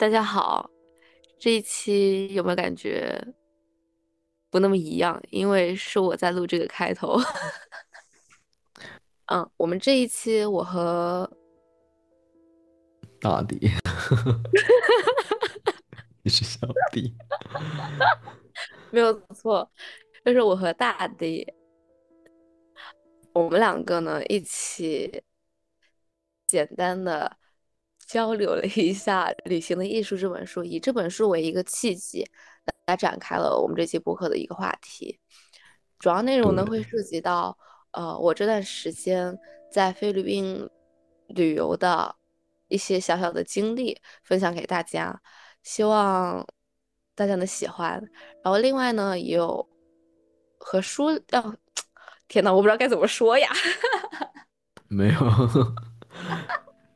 大家好，这一期有没有感觉不那么一样？因为是我在录这个开头。嗯，我们这一期我和大迪，你是小弟，没有错，就是我和大迪，我们两个呢一起简单的交流了一下《旅行的艺术》这本书，以这本书为一个契机来展开了我们这期播客的一个话题。主要内容呢会涉及到。呃，我这段时间在菲律宾旅游的一些小小的经历分享给大家，希望大家能喜欢。然后另外呢，也有和书要，天呐，我不知道该怎么说呀。没有，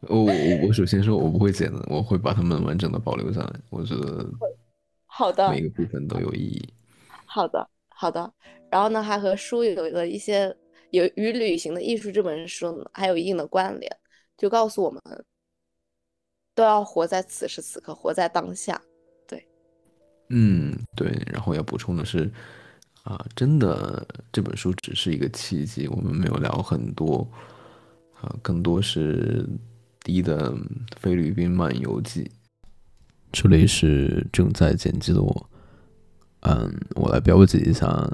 我我我首先说，我不会剪的，我会把它们完整的保留下来。我觉得好的，每个部分都有意义。好的，好的。然后呢，还和书有了一些。有与《旅行的艺术》这本书还有一定的关联，就告诉我们都要活在此时此刻，活在当下。对，嗯，对。然后要补充的是，啊，真的这本书只是一个契机，我们没有聊很多，啊，更多是第一的菲律宾漫游记。这里是正在剪辑的我，嗯，我来标记一下，啊，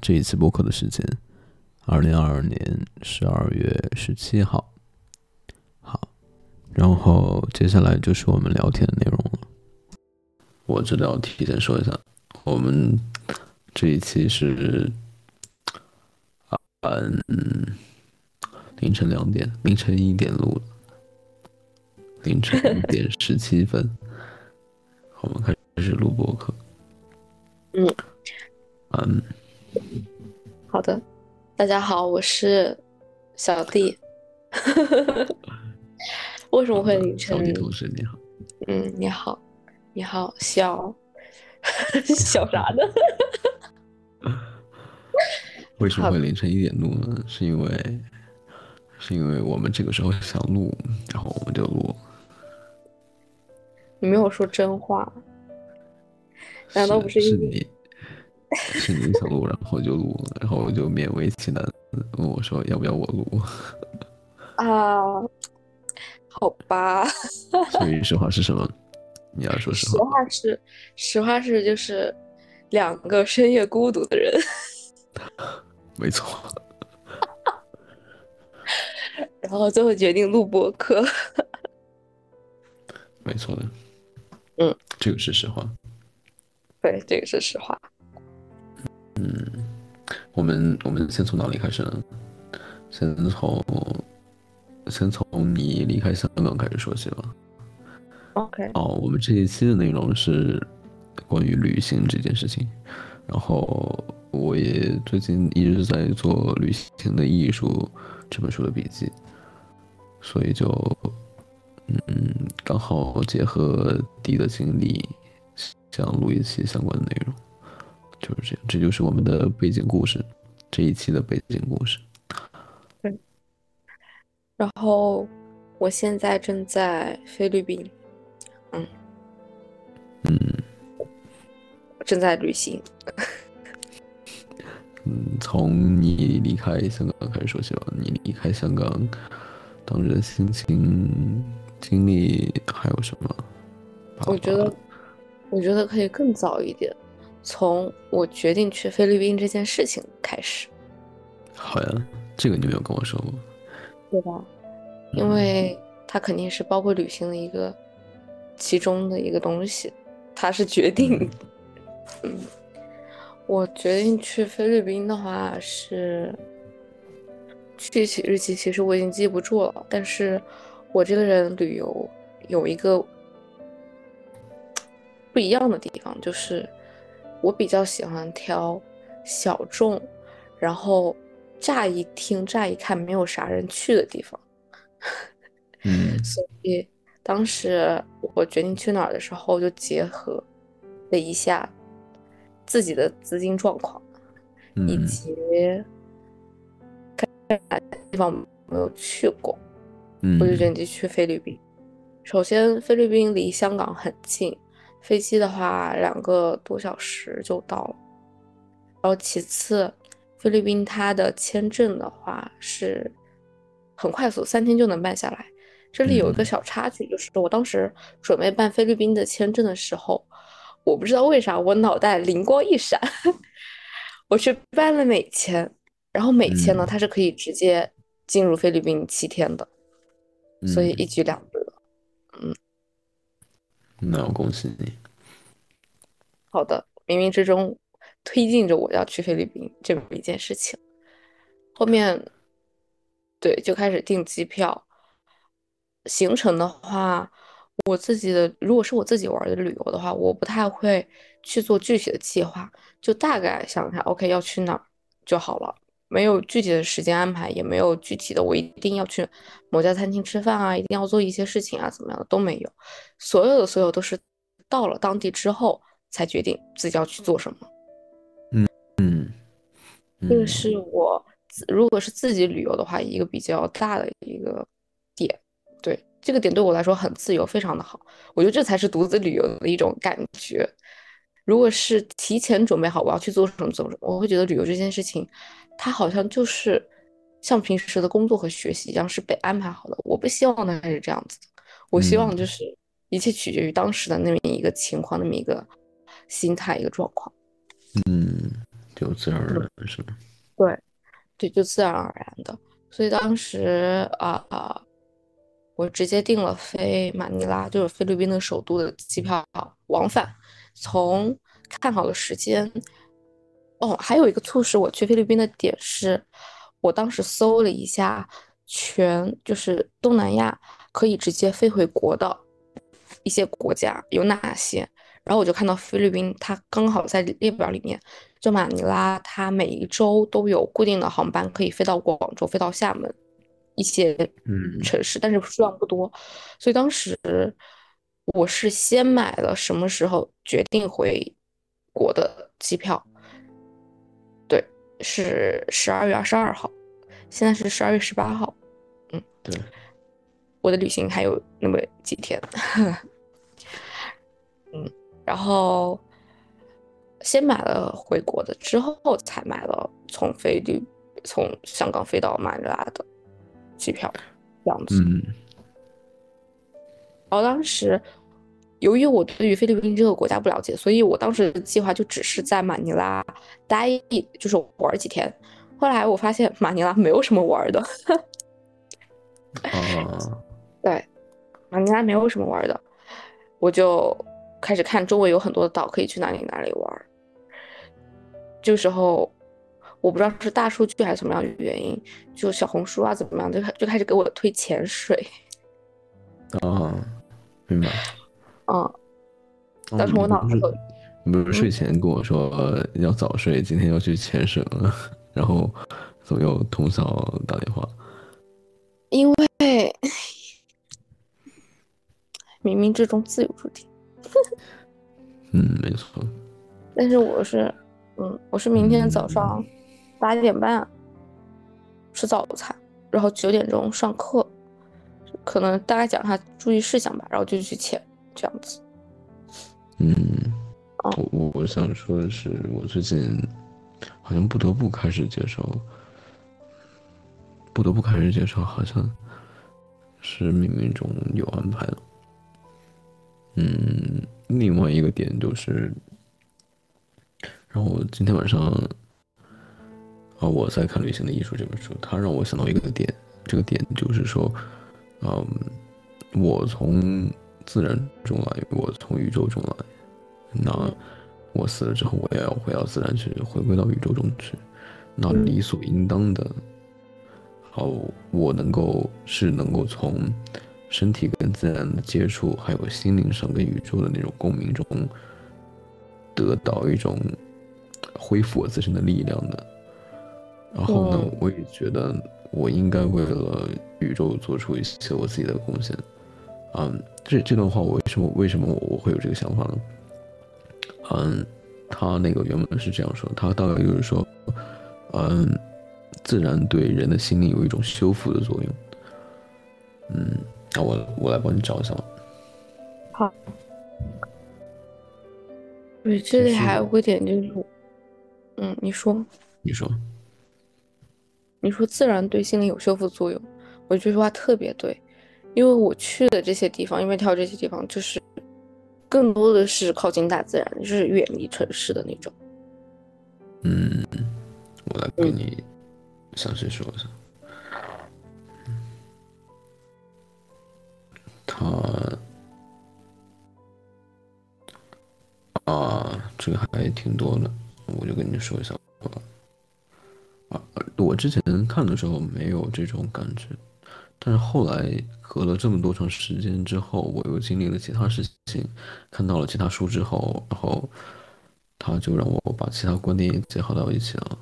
这一期播客的时间。二零二二年十二月十七号，好，然后接下来就是我们聊天的内容了。我这里要提前说一下，我们这一期是啊，嗯，凌晨两点，凌晨一点录的，凌晨一点十七分，我们开始录播课。嗯，嗯，好的。大家好，我是小弟。为什么会凌晨？小弟同学你好。嗯，你好，你好，小 小啥呢？为什么会凌晨一点录呢？是因为是因为我们这个时候想录，然后我们就录。你没有说真话，难道不是你？是你想录，然后就录，然后我就勉为其难问我说要不要我录啊？好吧。所以实话是什么？你要说实话。实话是，实话是就是两个深夜孤独的人。没错。然后最后决定录播课。没错的。嗯，这个是实话。对，这个是实话。嗯，我们我们先从哪里开始呢？先从先从你离开香港开始说起吧。OK。哦，我们这一期的内容是关于旅行这件事情。然后我也最近一直在做《旅行的艺术》这本书的笔记，所以就嗯，刚好结合弟的经历，想录一期相关的内容。就是这样，这就是我们的背景故事，这一期的背景故事。对。然后，我现在正在菲律宾，嗯，嗯，正在旅行。嗯，从你离开香港开始说起吧。你离开香港当时的心情、经历还有什么？我觉得，我觉得可以更早一点。从我决定去菲律宾这件事情开始，好呀，这个你没有跟我说过，对吧？因为它肯定是包括旅行的一个其中的一个东西，它是决定。嗯，我决定去菲律宾的话是具体日期，其实我已经记不住了。但是我这个人旅游有一个不一样的地方，就是。我比较喜欢挑小众，然后乍一听、乍一看没有啥人去的地方。嗯，所以当时我决定去哪儿的时候，就结合了一下自己的资金状况，以及地方没有去过，我就决定去菲律宾。首先菲律宾离香港很近，飞机的话两个多小时就到了。然后其次，菲律宾它的签证的话是很快速，三天就能办下来。这里有一个小插曲，就是我当时准备办菲律宾的签证的时候，我不知道为啥我脑袋灵光一闪，我去办了美签，然后美签呢它是可以直接进入菲律宾七天的，所以一举两得。嗯，那我恭喜你。好的，冥冥之中推进着我要去菲律宾这么一件事情。后面，对，就开始订机票。行程的话，我自己的如果是我自己玩的旅游的话，我不太会去做具体的计划，就大概想一下，OK 要去哪儿就好了。没有具体的时间安排，也没有具体的我一定要去某家餐厅吃饭啊，一定要做一些事情啊，怎么样的都没有。所有的所有都是到了当地之后才决定自己要去做什么。嗯嗯，这个是我如果是自己旅游的话，一个比较大的一个点。对这个点对我来说很自由，非常的好。我觉得这才是独自旅游的一种感觉。如果是提前准备好我要去做什么做什么，我会觉得旅游这件事情。它好像就是像平时的工作和学习一样，是被安排好的。我不希望它是这样子，我希望就是一切取决于当时的那么一个情况，那么一个心态，一个状况。嗯，就自然而然是吗？对，对，就自然而然的。所以当时啊啊，我直接订了飞马尼拉，就是菲律宾的首都的机票往返，从看好的时间。哦，还有一个促使我去菲律宾的点是，我当时搜了一下，全就是东南亚可以直接飞回国的一些国家有哪些，然后我就看到菲律宾，它刚好在列表里面，就马尼拉，它每一周都有固定的航班可以飞到广州、飞到厦门一些城市，但是数量不多，所以当时我是先买了什么时候决定回国的机票。对是十二月二十二号，现在是十二月十八号，嗯，对，我的旅行还有那么几天，嗯，然后先买了回国的，之后才买了从菲律从香港飞到马尼拉的机票，这样子，嗯，然后当时。由于我对于菲律宾这个国家不了解，所以我当时的计划就只是在马尼拉待一，就是玩几天。后来我发现马尼拉没有什么玩的。啊，对，马尼拉没有什么玩的，我就开始看周围有很多的岛，可以去哪里哪里玩。这个时候，我不知道是大数据还是什么样的原因，就小红书啊怎么样，就开就开始给我推潜水。哦，明白。嗯，但是我脑子你不是睡前跟我说要早睡，今天要去潜水了，然后怎么又通宵打电话？因为 冥冥之中自有注定。嗯，没错。但是我是，嗯，我是明天早上八点半吃早餐，然后九点钟上课，可能大概讲一下注意事项吧，然后就去潜。这样子，嗯，我我我想说的是，我最近好像不得不开始接受，不得不开始接受，好像是冥冥中有安排的。嗯，另外一个点就是，然后今天晚上啊，我在看《旅行的艺术》这本书，它让我想到一个点，这个点就是说，嗯，我从。自然中来，我从宇宙中来，那我死了之后，我也要回到自然去，回归到宇宙中去。那理所应当的，好，我能够是能够从身体跟自然的接触，还有心灵上跟宇宙的那种共鸣中，得到一种恢复我自身的力量的。然后呢，我也觉得我应该为了宇宙做出一些我自己的贡献。嗯，这这段话我为什么为什么我我会有这个想法呢？嗯，他那个原本是这样说，他大概就是说，嗯，自然对人的心灵有一种修复的作用。嗯，那我我来帮你找一下吧。好。对，这里还有个点就是，嗯，你说，你说，你说自然对心灵有修复作用，我这句话特别对，因为我去的这些地方，因为挑这些地方就是更多的是靠近大自然，就是远离城市的那种。嗯，我来给你详细说一下。他啊，这个还挺多的，我就跟你说一下吧。啊，我之前看的时候没有这种感觉，但是后来隔了这么多长时间之后，我又经历了其他事情，看到了其他书之后，然后他就让我把其他观点也结合到一起了，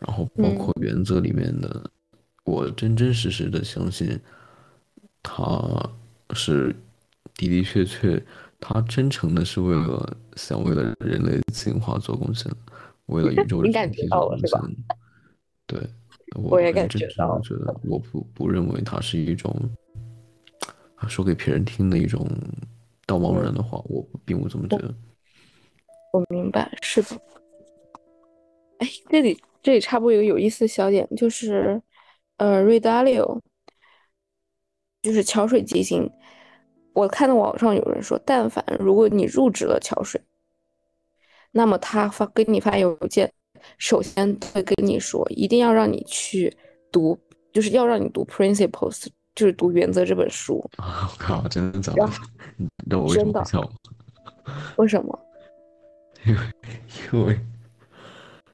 然后包括原则里面的，我真真实实的相信他。是的的确确，他真诚的是为了想为了人类进化做贡献，为了宇宙 人体做贡献。对，我也感觉到。觉得我不不认为它是一种说给别人听的一种道貌岸然的话，我并不这么觉得。我明白，是的。哎，这里这里插播一个有意思的小点，就是呃，瑞达利欧。就是桥水基金，我看到网上有人说，但凡如果你入职了桥水，那么他发给你发邮件，首先会跟你说，一定要让你去读，就是要让你读《Principles》，就是读《原则》这本书。我靠，真的假的？你知道我为什么笑？为什么？因为因为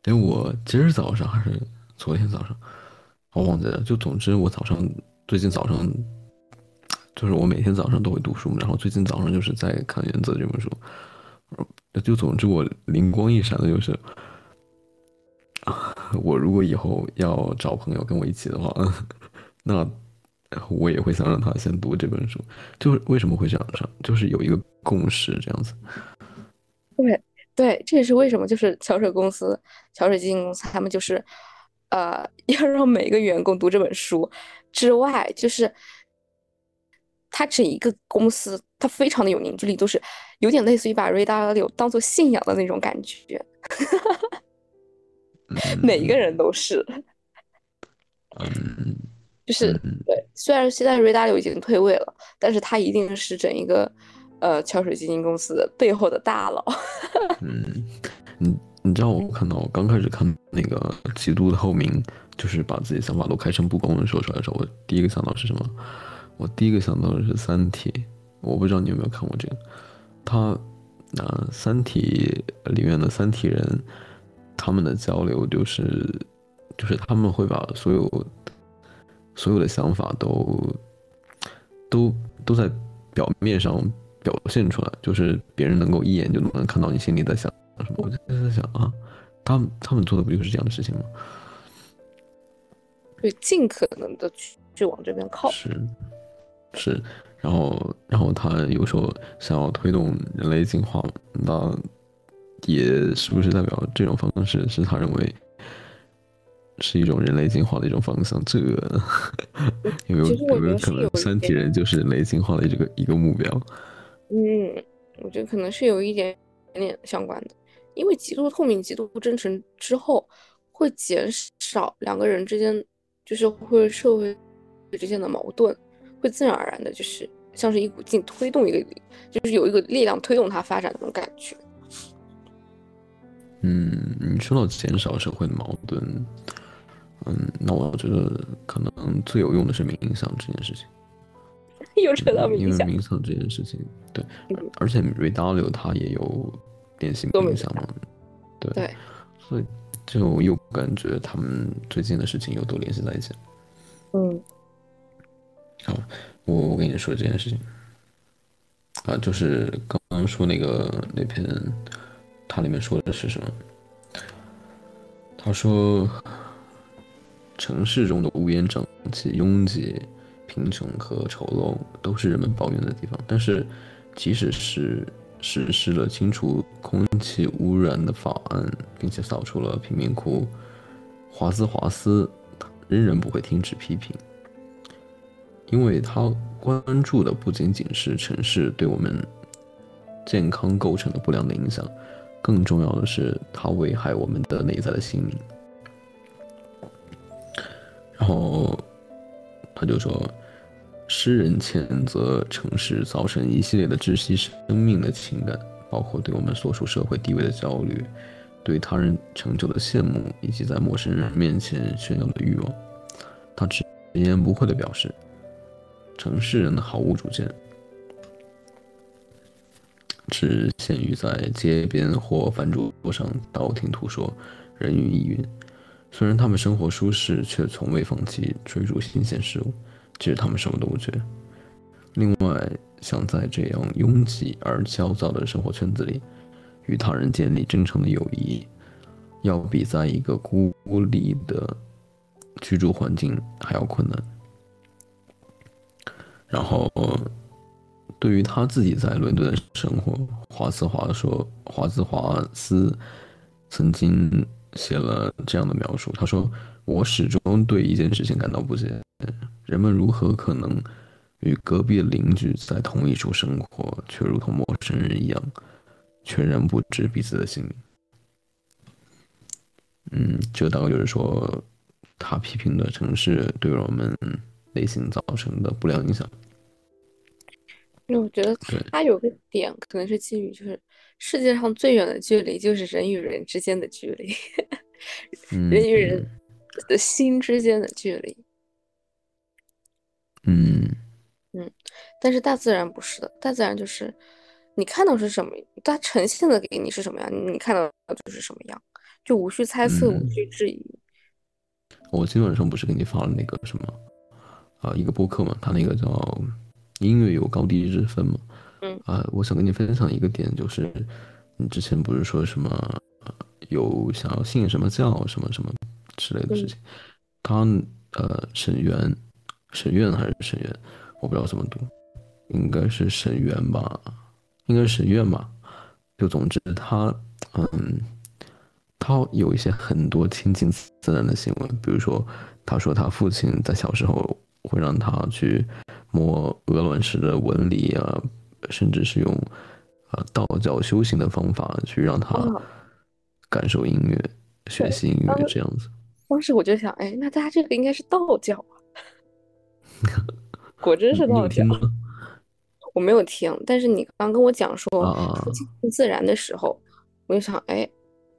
因为我今儿早上还是昨天早上，我忘记了。就总之，我早上最近早上。就是我每天早上都会读书，然后最近早上就是在看《原则》这本书，就总之我灵光一闪的就是，我如果以后要找朋友跟我一起的话，那我也会想让他先读这本书。就是为什么会这样上，就是有一个共识这样子。对对，这也是为什么就是桥水公司、桥水基金公司他们就是，呃，要让每一个员工读这本书之外，就是。他整一个公司，他非常的有凝聚力，都是有点类似于把 r a d a r 当做信仰的那种感觉，每一个人都是，嗯，就是对。虽然现在 d a r 已经退位了，但是他一定是整一个呃桥水基金公司背后的大佬。嗯，你你知道我看到我刚开始看那个《极度的后名》，就是把自己想法都开诚布公的说出来的时候，我第一个想到是什么？我第一个想到的是《三体》，我不知道你有没有看过这个。他，那《三体》里面的三体人，他们的交流就是，就是他们会把所有所有的想法都都都在表面上表现出来，就是别人能够一眼就能看到你心里在想什么。我就在想啊，他们他们做的不就是这样的事情吗？对，尽可能的去去往这边靠。是。是，然后，然后他有时候想要推动人类进化，那也是不是代表这种方式是他认为是一种人类进化的一种方向？这个 有没有有没有可能三体人就是人类进化的这个一个目标？嗯，我觉得可能是有一点点相关的，因为极度透明、极度真诚之后，会减少两个人之间，就是会社会之间的矛盾。会自然而然的，就是像是一股劲推动一个，就是有一个力量推动它发展的那种感觉。嗯，你说到减少社会的矛盾，嗯，那我觉得可能最有用的是冥想这件事情。又扯到冥想，因为冥想这件事情，对，而且 r e W 他也有练习冥想嘛，对，所以就又感觉他们最近的事情又都联系在一起。嗯。好，我我跟你说这件事情，啊，就是刚刚说那个那篇，它里面说的是什么？他说，城市中的乌烟瘴气、拥挤、贫穷和丑陋都是人们抱怨的地方。但是，即使是实施了清除空气污染的法案，并且扫除了贫民窟，华兹华斯仍然不会停止批评。因为他关注的不仅仅是城市对我们健康构成的不良的影响，更重要的是它危害我们的内在的心灵。然后他就说，诗人谴责城市造成一系列的窒息生命的情感，包括对我们所属社会地位的焦虑，对他人成就的羡慕，以及在陌生人面前炫耀的欲望。他直言不讳地表示，城市人毫无主见，只限于在街边或饭桌上道听途说，人云亦云。虽然他们生活舒适，却从未放弃追逐新鲜事物，其实他们什么都不缺。另外，想在这样拥挤而焦躁的生活圈子里，与他人建立真诚的友谊，要比在一个孤立的居住环境还要困难。然后，对于他自己在伦敦的生活，华兹华说，华兹华斯曾经。写了这样的描述，他说：“我始终对一件事情感到不解，人们如何可能与隔壁邻居在同一处生活，却如同陌生人一样，全然不知彼此的心理？”嗯，这大概就是说，他批评的城市对我们内心造成的不良影响。因为我觉得他有个点，可能是基于就是。世界上最远的距离就是人与人之间的距离，人与人的心之间的距离。嗯嗯，但是大自然不是的，大自然就是你看到是什么，它呈现的给你是什么样，你看到就是什么样，就无需猜测，无需质疑。我今天晚上不是给你发了那个什么啊，一个播客嘛，他那个叫音乐有高低之分嘛。嗯啊，我想跟你分享一个点，就是你之前不是说什么有想要信什么教什么什么之类的事情？他呃，沈园，沈院还是沈园，我不知道怎么读，应该是沈园吧，应该是沈院吧。就总之他嗯，他有一些很多亲近自然的行为，比如说他说他父亲在小时候会让他去摸鹅卵石的纹理啊。甚至是用，啊，道教修行的方法去让他感受音乐、学习音乐这样子。当时我就想，哎，那他这个应该是道教啊，果真是道教。我没有听，但是你刚跟我讲说亲近自然的时候，我就想，哎，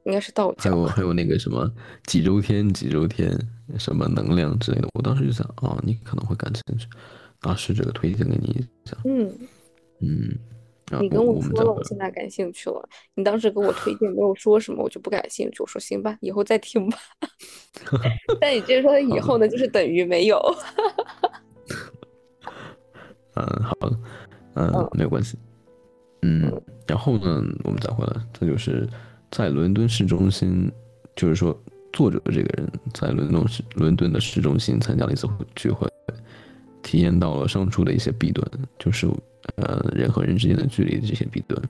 应该是道教。还有还有那个什么几周天、几周天什么能量之类的，我当时就想，啊，你可能会感兴趣，啊，是这个推荐给你一下。嗯。嗯，你跟我说了，我现在感兴趣了。你当时给我推荐，没有说什么，我就不感兴趣。我说行吧，以后再听吧。但你这说以后呢，就是等于没有。嗯，好的，嗯，没有关系。嗯，然后呢，我们再回来，这就是在伦敦市中心，就是说，作者的这个人在伦敦市伦敦的市中心参加了一次聚会，体验到了上述的一些弊端，就是。呃，人和人之间的距离的这些弊端，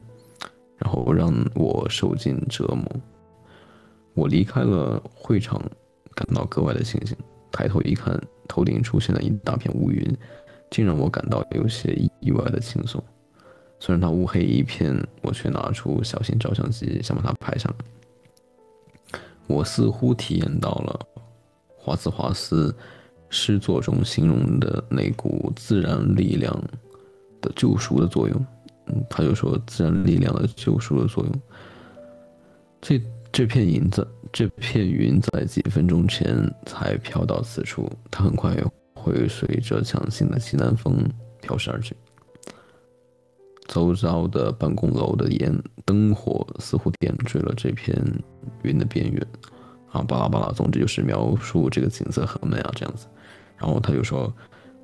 然后让我受尽折磨。我离开了会场，感到格外的庆幸。抬头一看，头顶出现了一大片乌云，竟让我感到有些意外的轻松。虽然它乌黑一片，我却拿出小型照相机想把它拍下来。我似乎体验到了华兹华斯诗作中形容的那股自然力量。的救赎的作用，嗯，他就说自然力量的救赎的作用。这这片云在这片云在几分钟前才飘到此处，它很快会随着强劲的西南风飘逝而去。周遭的办公楼的烟灯火似乎点缀了这片云的边缘，啊，巴拉巴拉，总之就是描述这个景色很美啊，这样子。然后他就说。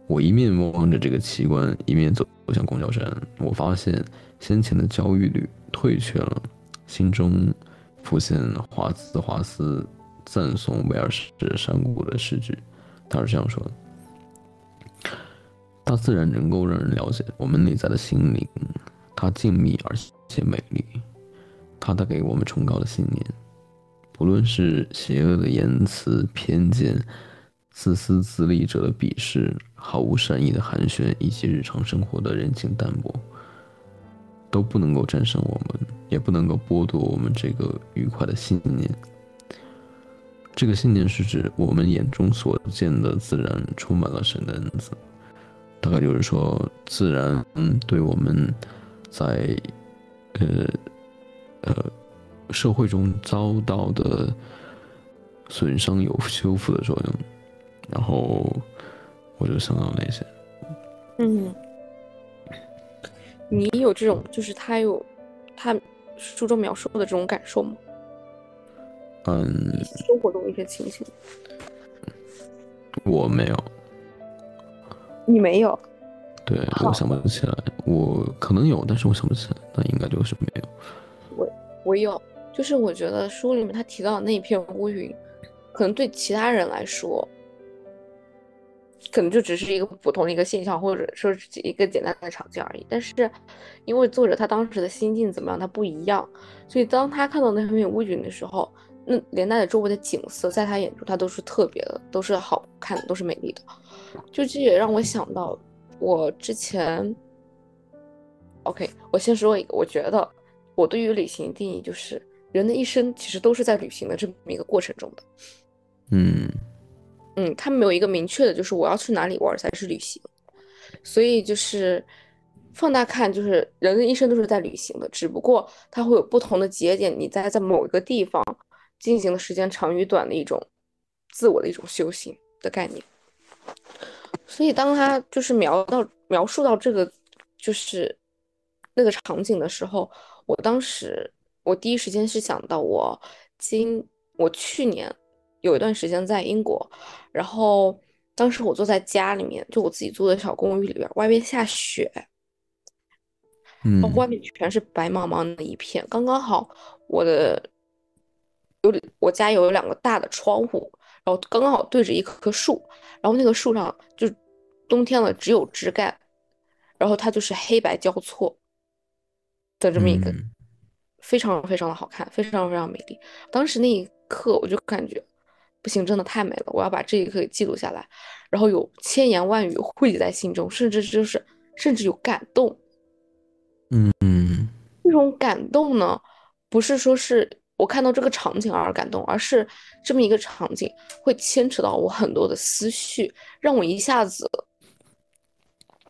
我一面望着这个奇观，一面走向公交站。我发现先前的焦虑率退却了，心中浮现华兹华斯赞颂威尔士山谷的诗句。他是这样说的：“大自然能够让人了解我们内在的心灵，它静谧而且美丽，它带给我们崇高的信念。不论是邪恶的言辞、偏见。”自私自利者的鄙视，毫无善意的寒暄，以及日常生活的人情淡薄，都不能够战胜我们，也不能够剥夺我们这个愉快的信念。这个信念是指我们眼中所见的自然充满了神的恩赐，大概就是说，自然对我们在呃呃社会中遭到的损伤有修复的作用。然后我就想到那些，嗯，你有这种就是他有他书中描述的这种感受吗？嗯，生活中一些情形，我没有，你没有，对我想不起来，我可能有，但是我想不起来，那应该就是没有。我我有，就是我觉得书里面他提到的那一片乌云，可能对其他人来说，可能就只是一个普通的一个现象，或者说是一个简单的场景而已。但是，因为作者他当时的心境怎么样，他不一样，所以当他看到那片乌云的时候。那连带的周围的景色，在他眼中，他都是特别的，都是好看的，都是美丽的。就这也让我想到，我之前，OK，我先说一个，我觉得我对于旅行定义就是，人的一生其实都是在旅行的这么一个过程中的。嗯嗯，他没有一个明确的，就是我要去哪里玩才是旅行。所以就是放大看，就是人的一生都是在旅行的，只不过它会有不同的节点，你在在某一个地方。进行的时间长与短的一种自我的一种修行的概念，所以当他就是描到描述到这个就是那个场景的时候，我当时我第一时间是想到我今我去年有一段时间在英国，然后当时我坐在家里面，就我自己租的小公寓里边，外边下雪，嗯，外面全是白茫茫的一片，刚刚好我的。有我家有两个大的窗户，然后刚刚好对着一棵树，然后那个树上就冬天了只有枝干，然后它就是黑白交错的这么一个，非常非常的好看，非常非常美丽。当时那一刻我就感觉不行，真的太美了，我要把这一刻给记录下来，然后有千言万语汇集在心中，甚至就是甚至有感动。嗯嗯，这种感动呢，不是说是。我看到这个场景而感动，而是这么一个场景会牵扯到我很多的思绪，让我一下子，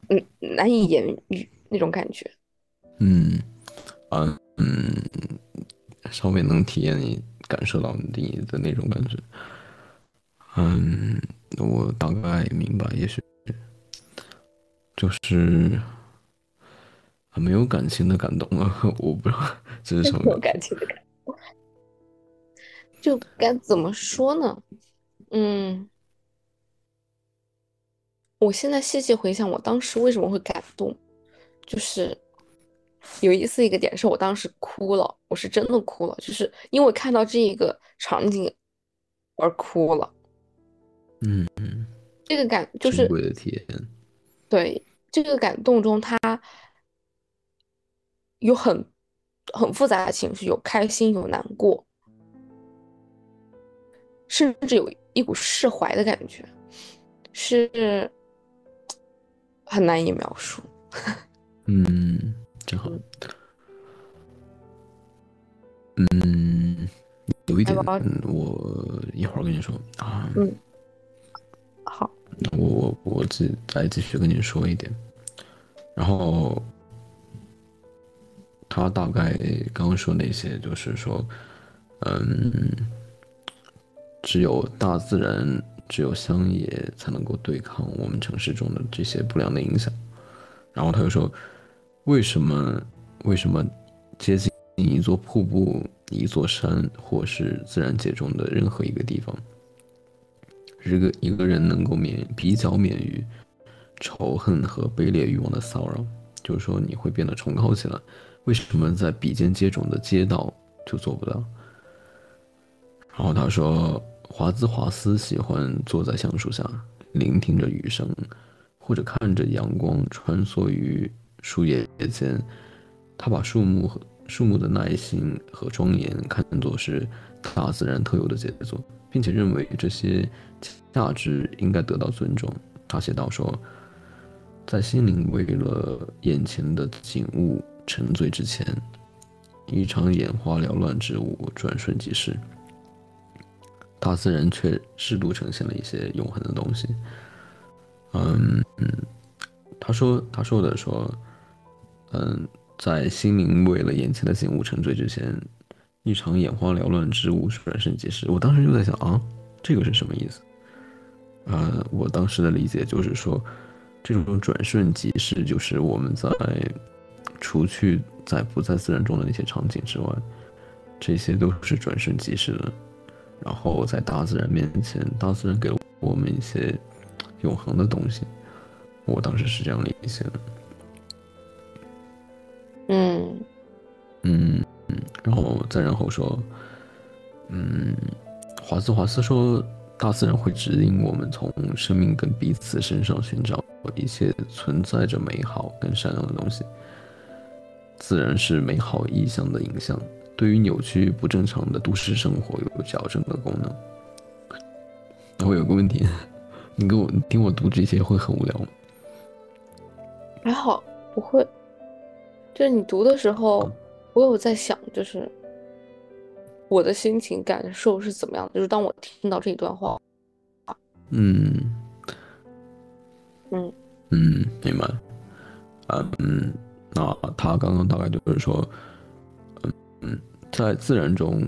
嗯，难以言喻那种感觉。嗯，嗯嗯，稍微能体验你感受到你的那种感觉。嗯，我大概明白，也许就是没有感情的感动啊，我不知道这是什么感情的感。就该怎么说呢？嗯，我现在细细回想，我当时为什么会感动，就是有意思一个点是我当时哭了，我是真的哭了，就是因为看到这一个场景而哭了。嗯嗯，这个感就是的体验。对这个感动中，他有很很复杂的情绪，有开心，有难过。甚至有一股释怀的感觉，是很难以描述。嗯，真好。嗯，有一点，我一会儿跟你说啊。嗯，好。我我我自再继续跟你说一点，然后他大概刚刚说那些，就是说，嗯。只有大自然，只有乡野才能够对抗我们城市中的这些不良的影响。然后他又说：“为什么？为什么接近一座瀑布、一座山，或是自然界中的任何一个地方，一个一个人能够免比较免于仇恨和卑劣欲望的骚扰？就是说，你会变得崇高起来。为什么在比肩接踵的街道就做不到？”然后他说，华兹华斯喜欢坐在橡树下，聆听着雨声，或者看着阳光穿梭于树叶间。他把树木和树木的耐心和庄严看作是大自然特有的杰作，并且认为这些价值应该得到尊重。他写道说，在心灵为了眼前的景物沉醉之前，一场眼花缭乱之物转瞬即逝。大自然却适度呈现了一些永恒的东西。嗯嗯，他说他说的说，嗯，在心灵为了眼前的景物沉醉之前，一场眼花缭乱之物转瞬即逝。我当时就在想啊，这个是什么意思？呃，我当时的理解就是说，这种转瞬即逝，就是我们在除去在不在自然中的那些场景之外，这些都是转瞬即逝的。然后在大自然面前，大自然给了我们一些永恒的东西。我当时是这样理解的。嗯嗯，然后再然后说，嗯，华斯华斯说，大自然会指引我们从生命跟彼此身上寻找一切存在着美好跟善良的东西。自然是美好意象的影像。对于扭曲不正常的都市生活有矫正的功能。我有个问题，你给我你听我读这些会很无聊吗？还好不会，就是你读的时候，我有在想，就是我的心情感受是怎么样的？就是当我听到这一段话，嗯嗯嗯，明白。嗯，那他刚刚大概就是说，嗯嗯。在自然中，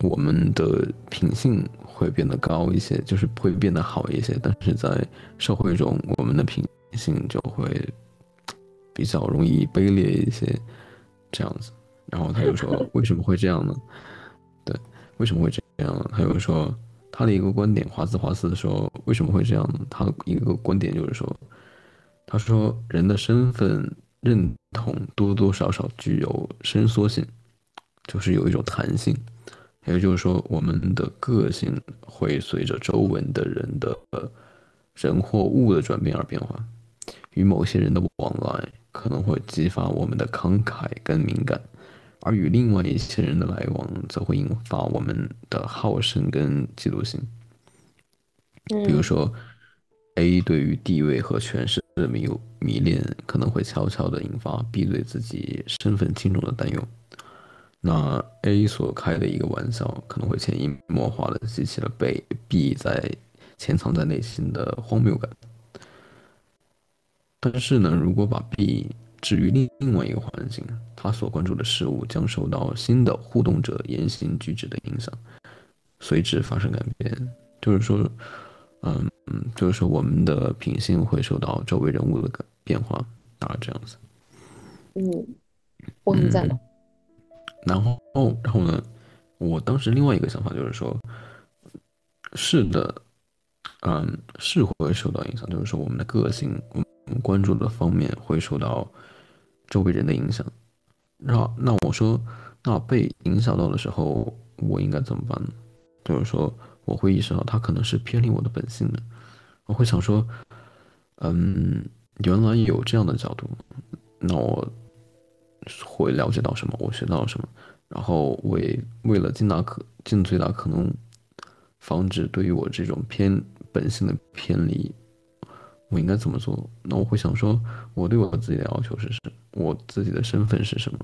我们的品性会变得高一些，就是会变得好一些。但是在社会中，我们的品性就会比较容易卑劣一些，这样子。然后他就说：“ 为什么会这样呢？”对，为什么会这样？他又说他的一个观点，华兹华斯说：“为什么会这样呢？”他的一个观点就是说，他说人的身份认同多多少少具有伸缩性。就是有一种弹性，也就是说，我们的个性会随着周围的人的人或物的转变而变化。与某些人的往来可能会激发我们的慷慨跟敏感，而与另外一些人的来往则会引发我们的好胜跟嫉妒心。比如说，A 对于地位和权势的迷迷恋，可能会悄悄地引发 B 对自己身份轻重的担忧。那 A 所开的一个玩笑，可能会潜移默化的激起了被 B 在潜藏在内心的荒谬感。但是呢，如果把 B 置于另另外一个环境，他所关注的事物将受到新的互动者言行举止的影响，随之发生改变。就是说，嗯，就是说我们的品性会受到周围人物的变化，大概这样子。嗯，我很赞同。然后，然后呢？我当时另外一个想法就是说，是的，嗯，是会受到影响。就是说，我们的个性，我们关注的方面会受到周围人的影响。那那我说，那被影响到的时候，我应该怎么办呢？就是说，我会意识到他可能是偏离我的本性的。我会想说，嗯，原来有这样的角度，那我。会了解到什么，我学到了什么，然后为为了尽大可尽最大可能防止对于我这种偏本性的偏离，我应该怎么做？那我会想说，我对我自己的要求是什么？我自己的身份是什么？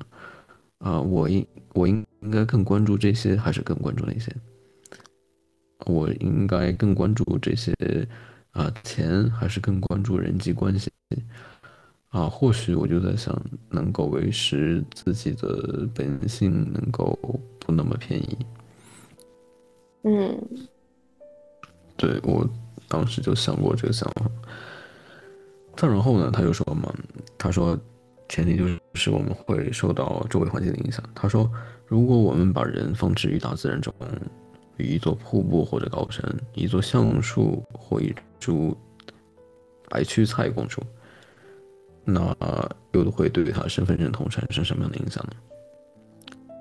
啊，我应我应应该更关注这些，还是更关注那些？我应该更关注这些啊钱，还是更关注人际关系？啊，或许我就在想，能够维持自己的本性，能够不那么便宜。嗯，对我当时就想过这个想法。再然后呢，他就说嘛，他说，前提就是我们会受到周围环境的影响。他说，如果我们把人放置于大自然中，与一座瀑布或者高山，一座橡树或一株白屈菜共处。那又会对他身份认同产生什么样的影响呢？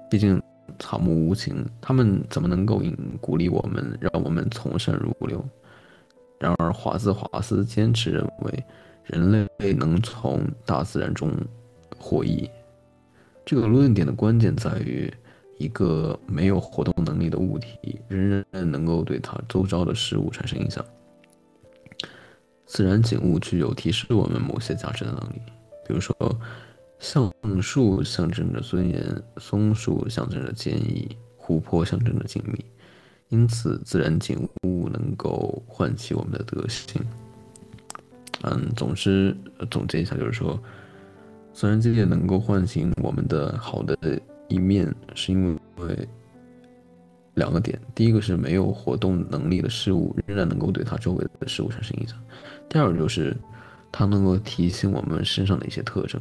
毕竟草木无情，他们怎么能够引鼓励我们，让我们从善如流？然而华兹华斯坚持认为，人类能从大自然中获益。这个论点的关键在于，一个没有活动能力的物体，仍然能够对它周遭的事物产生影响。自然景物具有提示我们某些价值的能力，比如说，橡树象征着尊严，松树象征着坚毅，湖泊象征着静谧。因此，自然景物能够唤起我们的德性。嗯，总之总结一下，就是说，自然界能够唤醒我们的好的一面，是因为两个点：第一个是没有活动能力的事物仍然能够对它周围的事物产生影响；第二个就是它能够提醒我们身上的一些特征，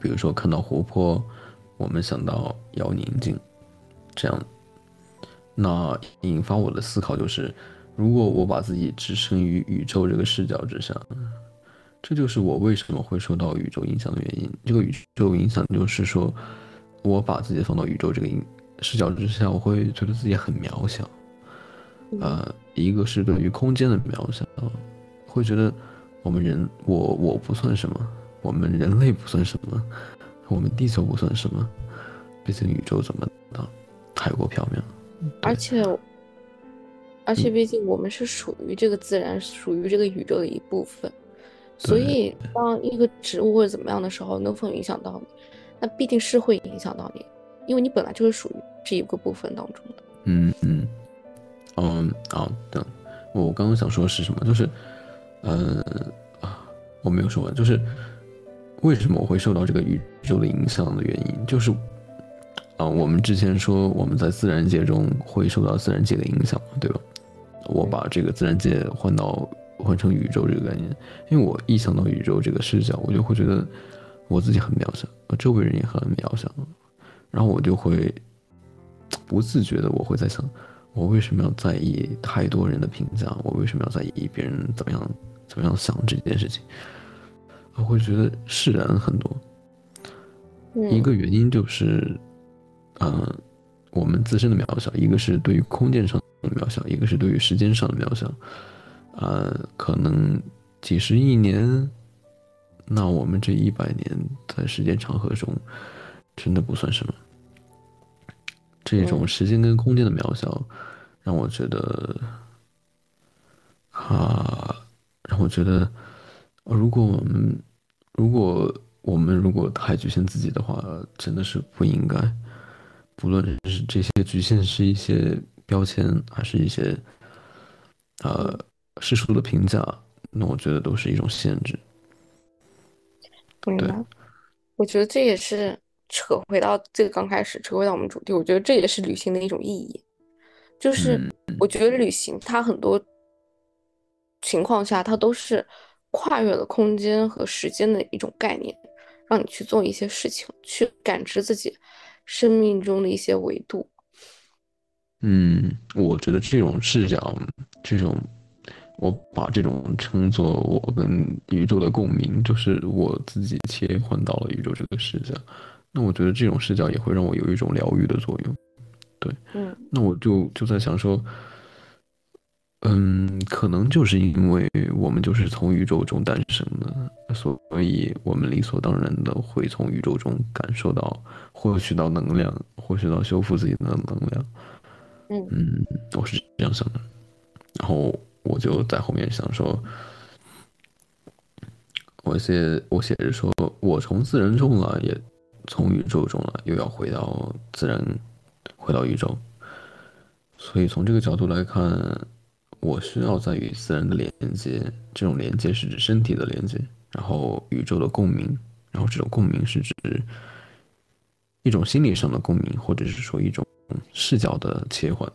比如说看到湖泊，我们想到要宁静，这样，那引发我的思考就是。如果我把自己置身于宇宙这个视角之下，这就是我为什么会受到宇宙影响的原因。这个宇宙影响就是说，我把自己放到宇宙这个影视角之下，我会觉得自己很渺小。呃，一个是对于空间的渺小，会觉得我们人，我我不算什么，我们人类不算什么，我们地球不算什么，毕竟宇宙怎么的，太过缥缈。而且。而且毕竟我们是属于这个自然，属于这个宇宙的一部分，所以当一个植物或者怎么样的时候，能否影响到你，那必定是会影响到你，因为你本来就是属于这一个部分当中的。嗯嗯，嗯啊，等我刚刚想说的是什么？就是，呃啊，我没有说完，就是为什么我会受到这个宇宙的影响的原因，就是啊，我们之前说我们在自然界中会受到自然界的影响，对吧？我把这个自然界换到换成宇宙这个概念，因为我一想到宇宙这个视角，我就会觉得我自己很渺小，我周围人也很渺小，然后我就会不自觉的我会在想，我为什么要在意太多人的评价？我为什么要在意别人怎么样怎么样想这件事情？我会觉得释然很多。一个原因就是，嗯，我们自身的渺小，一个是对于空间上的。渺小，一个是对于时间上的渺小，呃，可能几十亿年，那我们这一百年在时间长河中，真的不算什么。这种时间跟空间的渺小，让我觉得，啊，让我觉得，如果我们，如果我们如果太局限自己的话，真的是不应该。不论是这些局限是一些。标签还是一些，呃，世俗的评价，那我觉得都是一种限制。明白。我觉得这也是扯回到这个刚开始，扯回到我们主题。我觉得这也是旅行的一种意义，就是我觉得旅行它很多情况下，它都是跨越了空间和时间的一种概念，让你去做一些事情，去感知自己生命中的一些维度。嗯，我觉得这种视角，这种，我把这种称作我跟宇宙的共鸣，就是我自己切换到了宇宙这个视角。那我觉得这种视角也会让我有一种疗愈的作用。对，嗯，那我就就在想说，嗯，可能就是因为我们就是从宇宙中诞生的，所以我们理所当然的会从宇宙中感受到、获取到能量，获取到修复自己的能量。嗯，我是这样想的，然后我就在后面想说，我写我写着说，我从自然中了，也从宇宙中了，又要回到自然，回到宇宙，所以从这个角度来看，我需要在与自然的连接，这种连接是指身体的连接，然后宇宙的共鸣，然后这种共鸣是指一种心理上的共鸣，或者是说一种。视角的切换，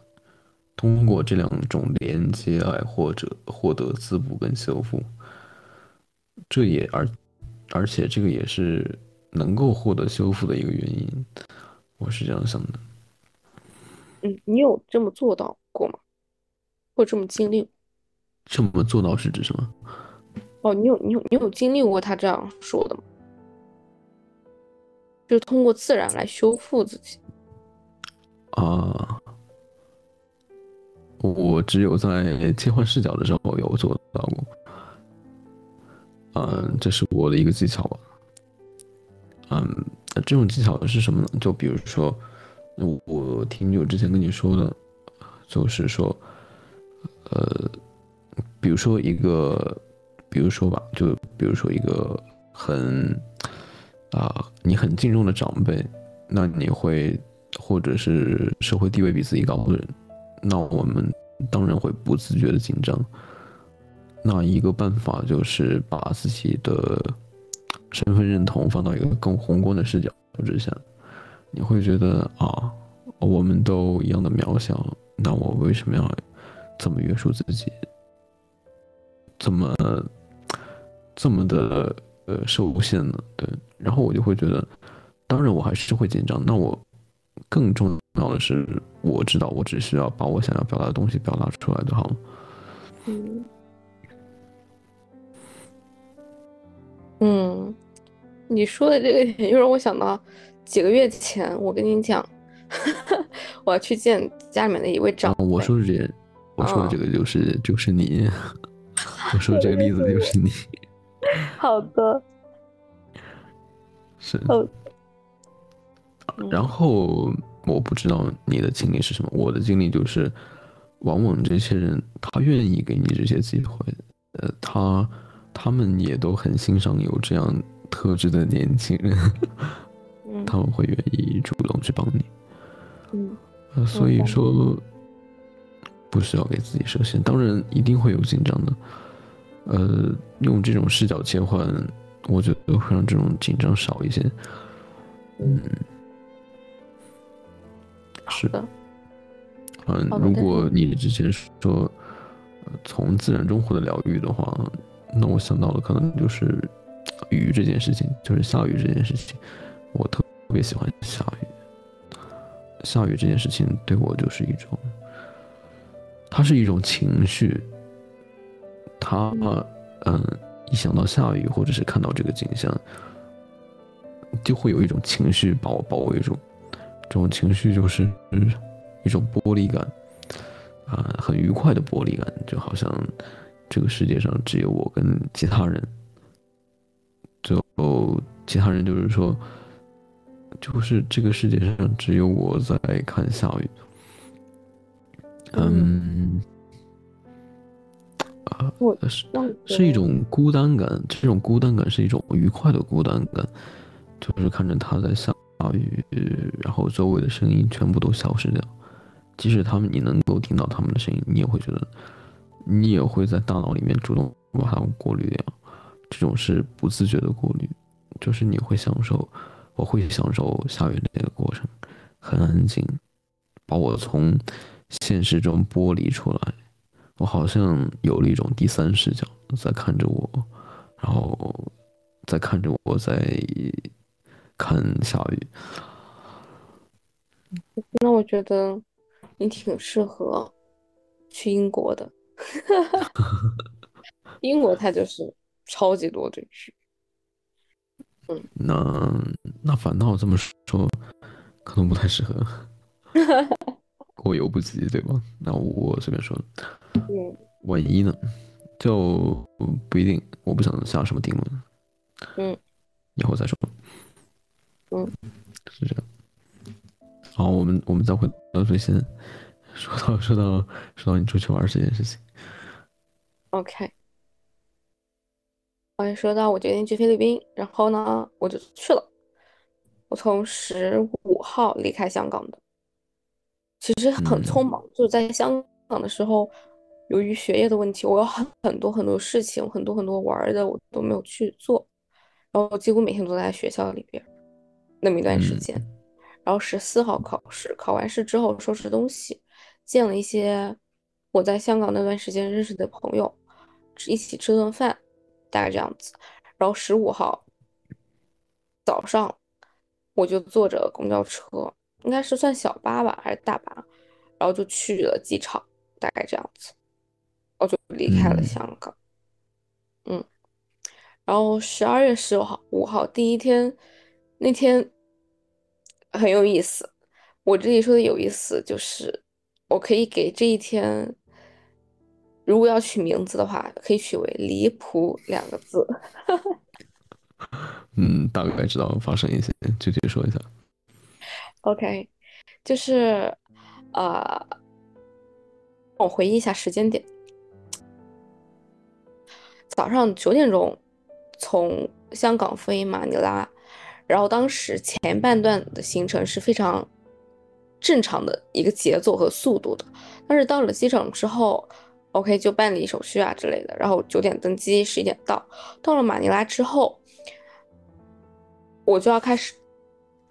通过这两种连接来或者获得滋补跟修复，这也而而且这个也是能够获得修复的一个原因，我是这样想的。嗯，你有这么做到过吗？或这么经历？这么做到是指什么？哦，你有你有你有经历过他这样说的吗？就是通过自然来修复自己。啊，我只有在切换视角的时候有做到过。嗯，这是我的一个技巧吧。嗯，这种技巧是什么呢？就比如说，我挺久之前跟你说的，就是说，呃，比如说一个比如说吧，就比如说一个很啊、你很敬重的长辈，那你会或者是社会地位比自己高的人，那我们当然会不自觉的紧张。那一个办法就是把自己的身份认同放到一个更宏观的视角之下，你会觉得啊，我们都一样的渺小，那我为什么要这么约束自己？怎么这么的呃受限呢？对，然后我就会觉得，当然我还是会紧张。那我更重要的是，我知道我只需要把我想要表达的东西表达出来就好了。嗯嗯，你说的这个点又让我想到几个月前，我跟你讲，我要去见家里面的一位长啊，我说的这，我说的这个就是就是你，我说的这个例子就是你，好的，是。哦然后我不知道你的经历是什么，我的经历就是，往往这些人他愿意给你这些机会，呃，他他们也都很欣赏有这样特质的年轻人，嗯。他们会愿意主动去帮你，嗯。呃，所以懂说不需要给自己设限，当然一定会有紧张的，呃，用这种视角切换，我觉得会让这种紧张少一些，嗯，是。的，嗯，如果你之前说，呃从自然中获得疗愈的话，那我想到了可能就是雨这件事情，就是下雨这件事情，我特别喜欢下雨。下雨这件事情对我就是一种，它是一种情绪，它嗯，一想到下雨或者是看到这个景象，就会有一种情绪把我包围住，这种情绪就是一种玻璃感，啊、很愉快的玻璃感，就好像这个世界上只有我跟其他人，就其他人就是说，就是这个世界上只有我在看下雨，嗯，啊、是是一种孤单感，这种孤单感是一种愉快的孤单感，就是看着它在下雨，然后周围的声音全部都消失掉，即使他们你能够听到他们的声音，你也会觉得，你也会在大脑里面主动把它过滤掉，这种是不自觉的过滤，就是你会享受，我会享受下雨的那个过程，很安静，把我从现实中剥离出来。我好像有了一种第三视角在看着我，然后在看着我在看下雨。那我觉得你挺适合去英国的，英国它就是超级多的雨。那那反倒这么说，可能不太适合。过犹不及，对吧？那我随便说，嗯万一呢？就不一定，我不想下什么定论。嗯，以后再说。嗯，是这样。好，我们我们再回到最先，说到 说到说到你出去玩这件事情。，OK。我也说到我决定去菲律宾，然后呢，我就去了。我从十五号离开香港的，其实很嗯匆忙，就是在香港的时候，由于学业的问题，我有很很多很多事情，很多很多玩儿的，我都没有去做，然后几乎每天都在学校里边那么一段时嗯间。然后十四号考试，考完试之后收拾东西，见了一些我在香港那段时间认识的朋友，一起吃顿饭，大概这样子。然后十五号早上，我就坐着公交车，应该是算小巴吧，还是大巴，然后就去了机场，大概这样子，我就离开了嗯香港。嗯，然后十二月十五号五号第一天，那天很有意思。我这里说的有意思，就是我可以给这一天，如果要取名字的话，可以取为“离谱”两个字。嗯，大概知道发生一些，具体说一下。OK，就是呃，我回忆一下时间点。早上九点钟从香港飞马尼拉，然后当时前半段的行程是非常正常的一个节奏和速度的，但是到了机场之后，OK 就办理手续啊之类的，然后九点登机，十一点到，到了马尼拉之后，我就要开始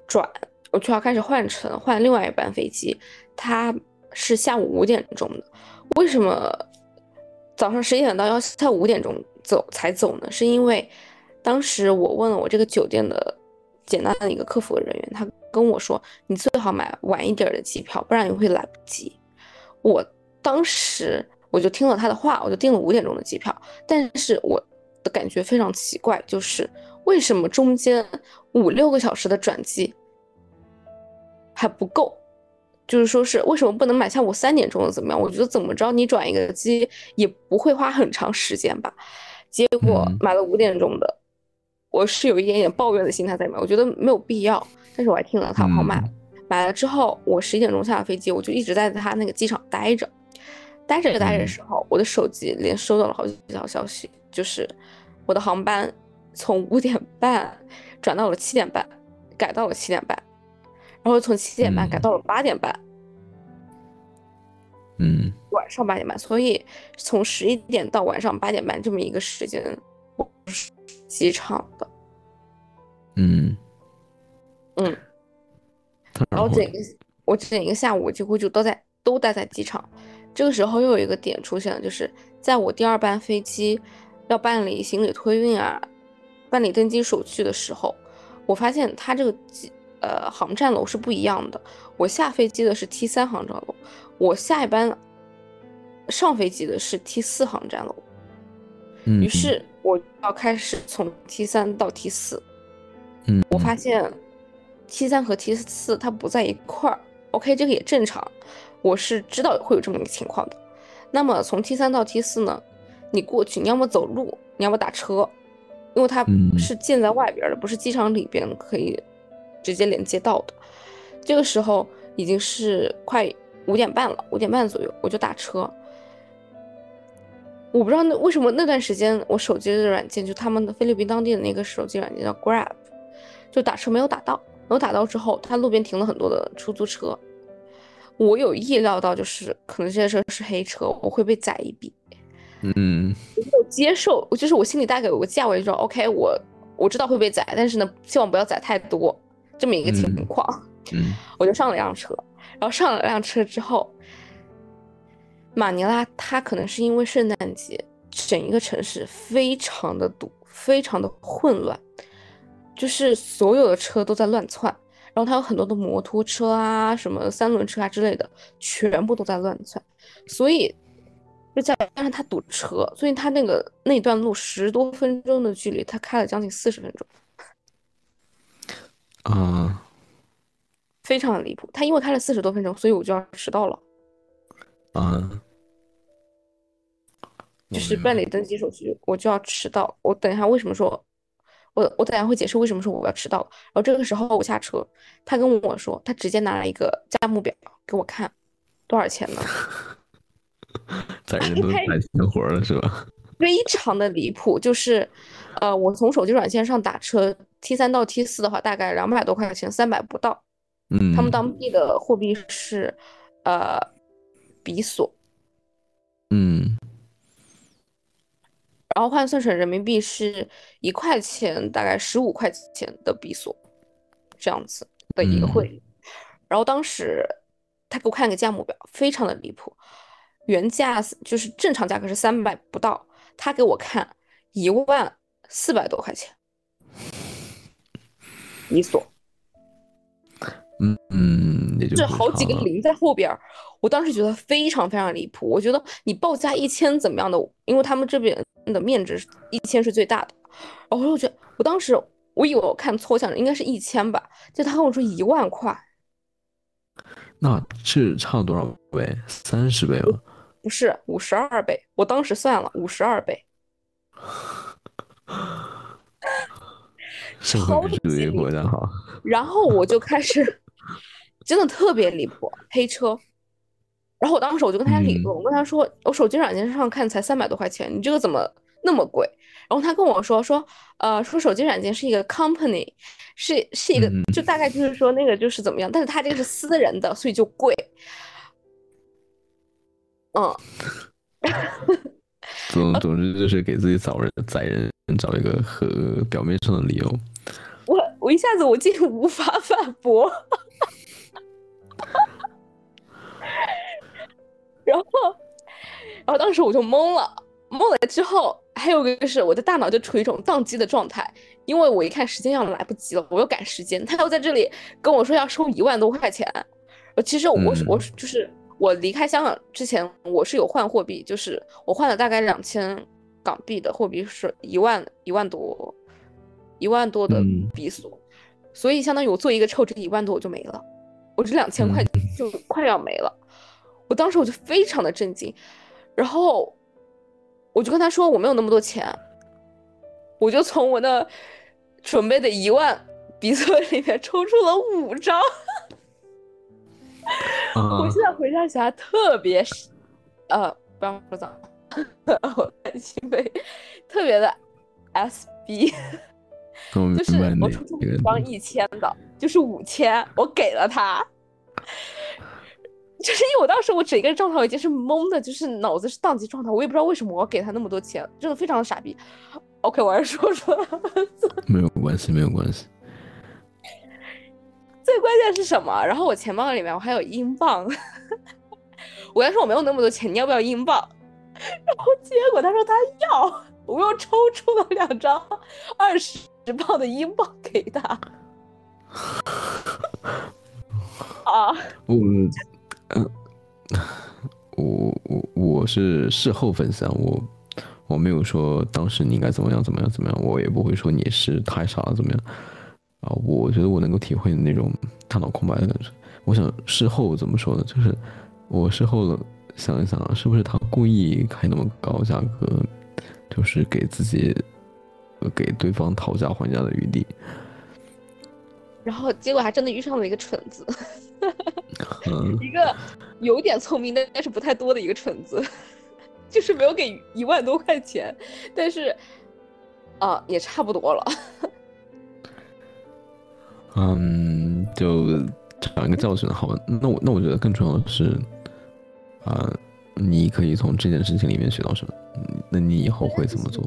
转，我就要开始换乘，换另外一班飞机，它是下午五点钟的，为什么？早上十一点到，要下午五点钟走才走呢，是因为当时我问了我这个酒店的简单的一个客服人员，他跟我说，你最好买晚一点的机票，不然你会来不及。我当时我就听了他的话，我就订了五点钟的机票，但是我的感觉非常奇怪，就是为什么中间五六个小时的转机还不够？就是说，是为什么不能买下午三点钟的怎么样？我觉得怎么着，你转一个机也不会花很长时间吧。结果买了五点钟的，我是有一点点抱怨的心态在里面。我觉得没有必要，但是我还听了他话买。买了之后，我十一点钟下了飞机，我就一直在他那个机场待着。待着待着的时候，我的手机连收到了好几条消息，就是我的航班从五点半转到了七点半，改到了七点半。然后从七点半改到了八点半，嗯，晚上八点半，所以从十一点到晚上八点半这么一个时间，我是机场的，嗯嗯，然后整个我整一个下午几乎就都在都待在机场。这个时候又有一个点出现了，就是在我第二班飞机要办理行李托运啊、办理登机手续的时候，我发现他这个机。呃，航站楼是不一样的。我下飞机的是 T 三航站楼，我下一班上飞机的是 T 四航站楼。嗯，于是我要开始从 T 三到 T 四。嗯，我发现 T 三和 T 四它不在一块儿。OK，这个也正常，我是知道会有这么一个情况的。那么从 T 三到 T 四呢，你过去你要么走路，你要么打车，因为它是建在外边的，不是机场里边可以。直接连接到的，这个时候已经是快五点半了，五点半左右我就打车。我不知道那为什么那段时间我手机的软件就他们的菲律宾当地的那个手机软件叫 Grab，就打车没有打到，没有打到之后，它路边停了很多的出租车。我有意料到就是可能这些车是黑车，我会被宰一笔。嗯，没有接受，就是我心里大概有个价位，就说 OK，我我知道会被宰，但是呢，希望不要宰太多。这么一个情况，嗯，我就上了辆车，然后上了辆车之后，马尼拉它可能是因为圣诞节，整一个城市非常的堵，非常的混乱，就是所有的车都在乱窜，然后它有很多的摩托车啊，什么三轮车啊之类的，全部都在乱窜，所以就加上它堵车，所以它那个那段路十多分钟的距离，它开了将近四十分钟。啊，非常的离谱。他因为开了四十多分钟，所以我就要迟到了。啊，就是办理登机手续，我就要迟到。我等一下为什么说，我我等下会解释为什么说我要迟到。然后这个时候我下车，他跟我说，他直接拿了一个价目表给我看，多少钱呢？宰人都宰钱活了是吧？非常的离谱，就是，呃，我从手机软件上打车。T 三到 T 四的话，大概两百多块钱，三百不到。嗯，他们当地的货币是，呃，比索。嗯，然后换算成人民币是一块钱，大概十五块钱的比索，这样子的一个汇率。然后当时他给我看个价目表，非常的离谱，原价就是正常价格是三百不到，他给我看一万四百多块钱。比索，嗯嗯，也就是好几个零在后边我当时觉得非常非常离谱。我觉得你报价一千怎么样的？因为他们这边的面值一千是最大的。然后我觉得，我当时我以为我看错，想着应该是一千吧，就他跟我说一万块，那是差多少倍？三十倍吗？不是，五十二倍。我当时算了，五十二倍。超离谱然后我就开始，真的特别离谱，黑车。然后我当时我就跟他理论，我跟他说，我手机软件上看才三百多块钱，你这个怎么那么贵？然后他跟我说说，呃，说手机软件是一个 company，是是一个，就大概就是说那个就是怎么样，但是他这个是私人的，所以就贵。嗯，总总之就是给自己找人宰人找一个和表面上的理由。我我一下子我竟无法反驳，然后然后当时我就懵了，懵了之后还有一个是我的大脑就处于一种宕机的状态，因为我一看时间要来不及了，我又赶时间，他又在这里跟我说要收一万多块钱，呃，其实我我就是。我离开香港之前，我是有换货币，就是我换了大概两千港币的货币，是一万一万多，一万多的比索，所以相当于我做一个抽，这一万多我就没了，我这两千块就快要没了。我当时我就非常的震惊，然后我就跟他说我没有那么多钱，我就从我那准备的一万比索里面抽出了五张。我现在回想起来特别，呃，不要说脏，我很心扉，特别的 SB，就是我出出五张一千的，就是五千，我给了他，就是因为我当时我整个状态已经是懵的，就是脑子是宕机状态，我也不知道为什么我要给他那么多钱，真的非常的傻逼。OK，我还是说出来，没有关系，没有关系。最关键是什么？然后我钱包里面我还有英镑，我跟他说我没有那么多钱，你要不要英镑？然后结果他说他要，我又抽出了两张二十磅的英镑给他。啊，我，嗯，我我我是事后分享，我我没有说当时你应该怎么样怎么样怎么样，我也不会说你是太傻了怎么样。啊，我觉得我能够体会那种大脑空白的感觉。我想事后怎么说呢？就是我事后想一想啊，是不是他故意开那么高价格，就是给自己给对方讨价还价的余地？然后结果还真的遇上了一个蠢子，一个有点聪明但是不太多的一个蠢子，就是没有给一万多块钱，但是啊，也差不多了。嗯，就讲一个教训，好吧？那我那我觉得更重要的是，啊，你可以从这件事情里面学到什么？那你以后会怎么做？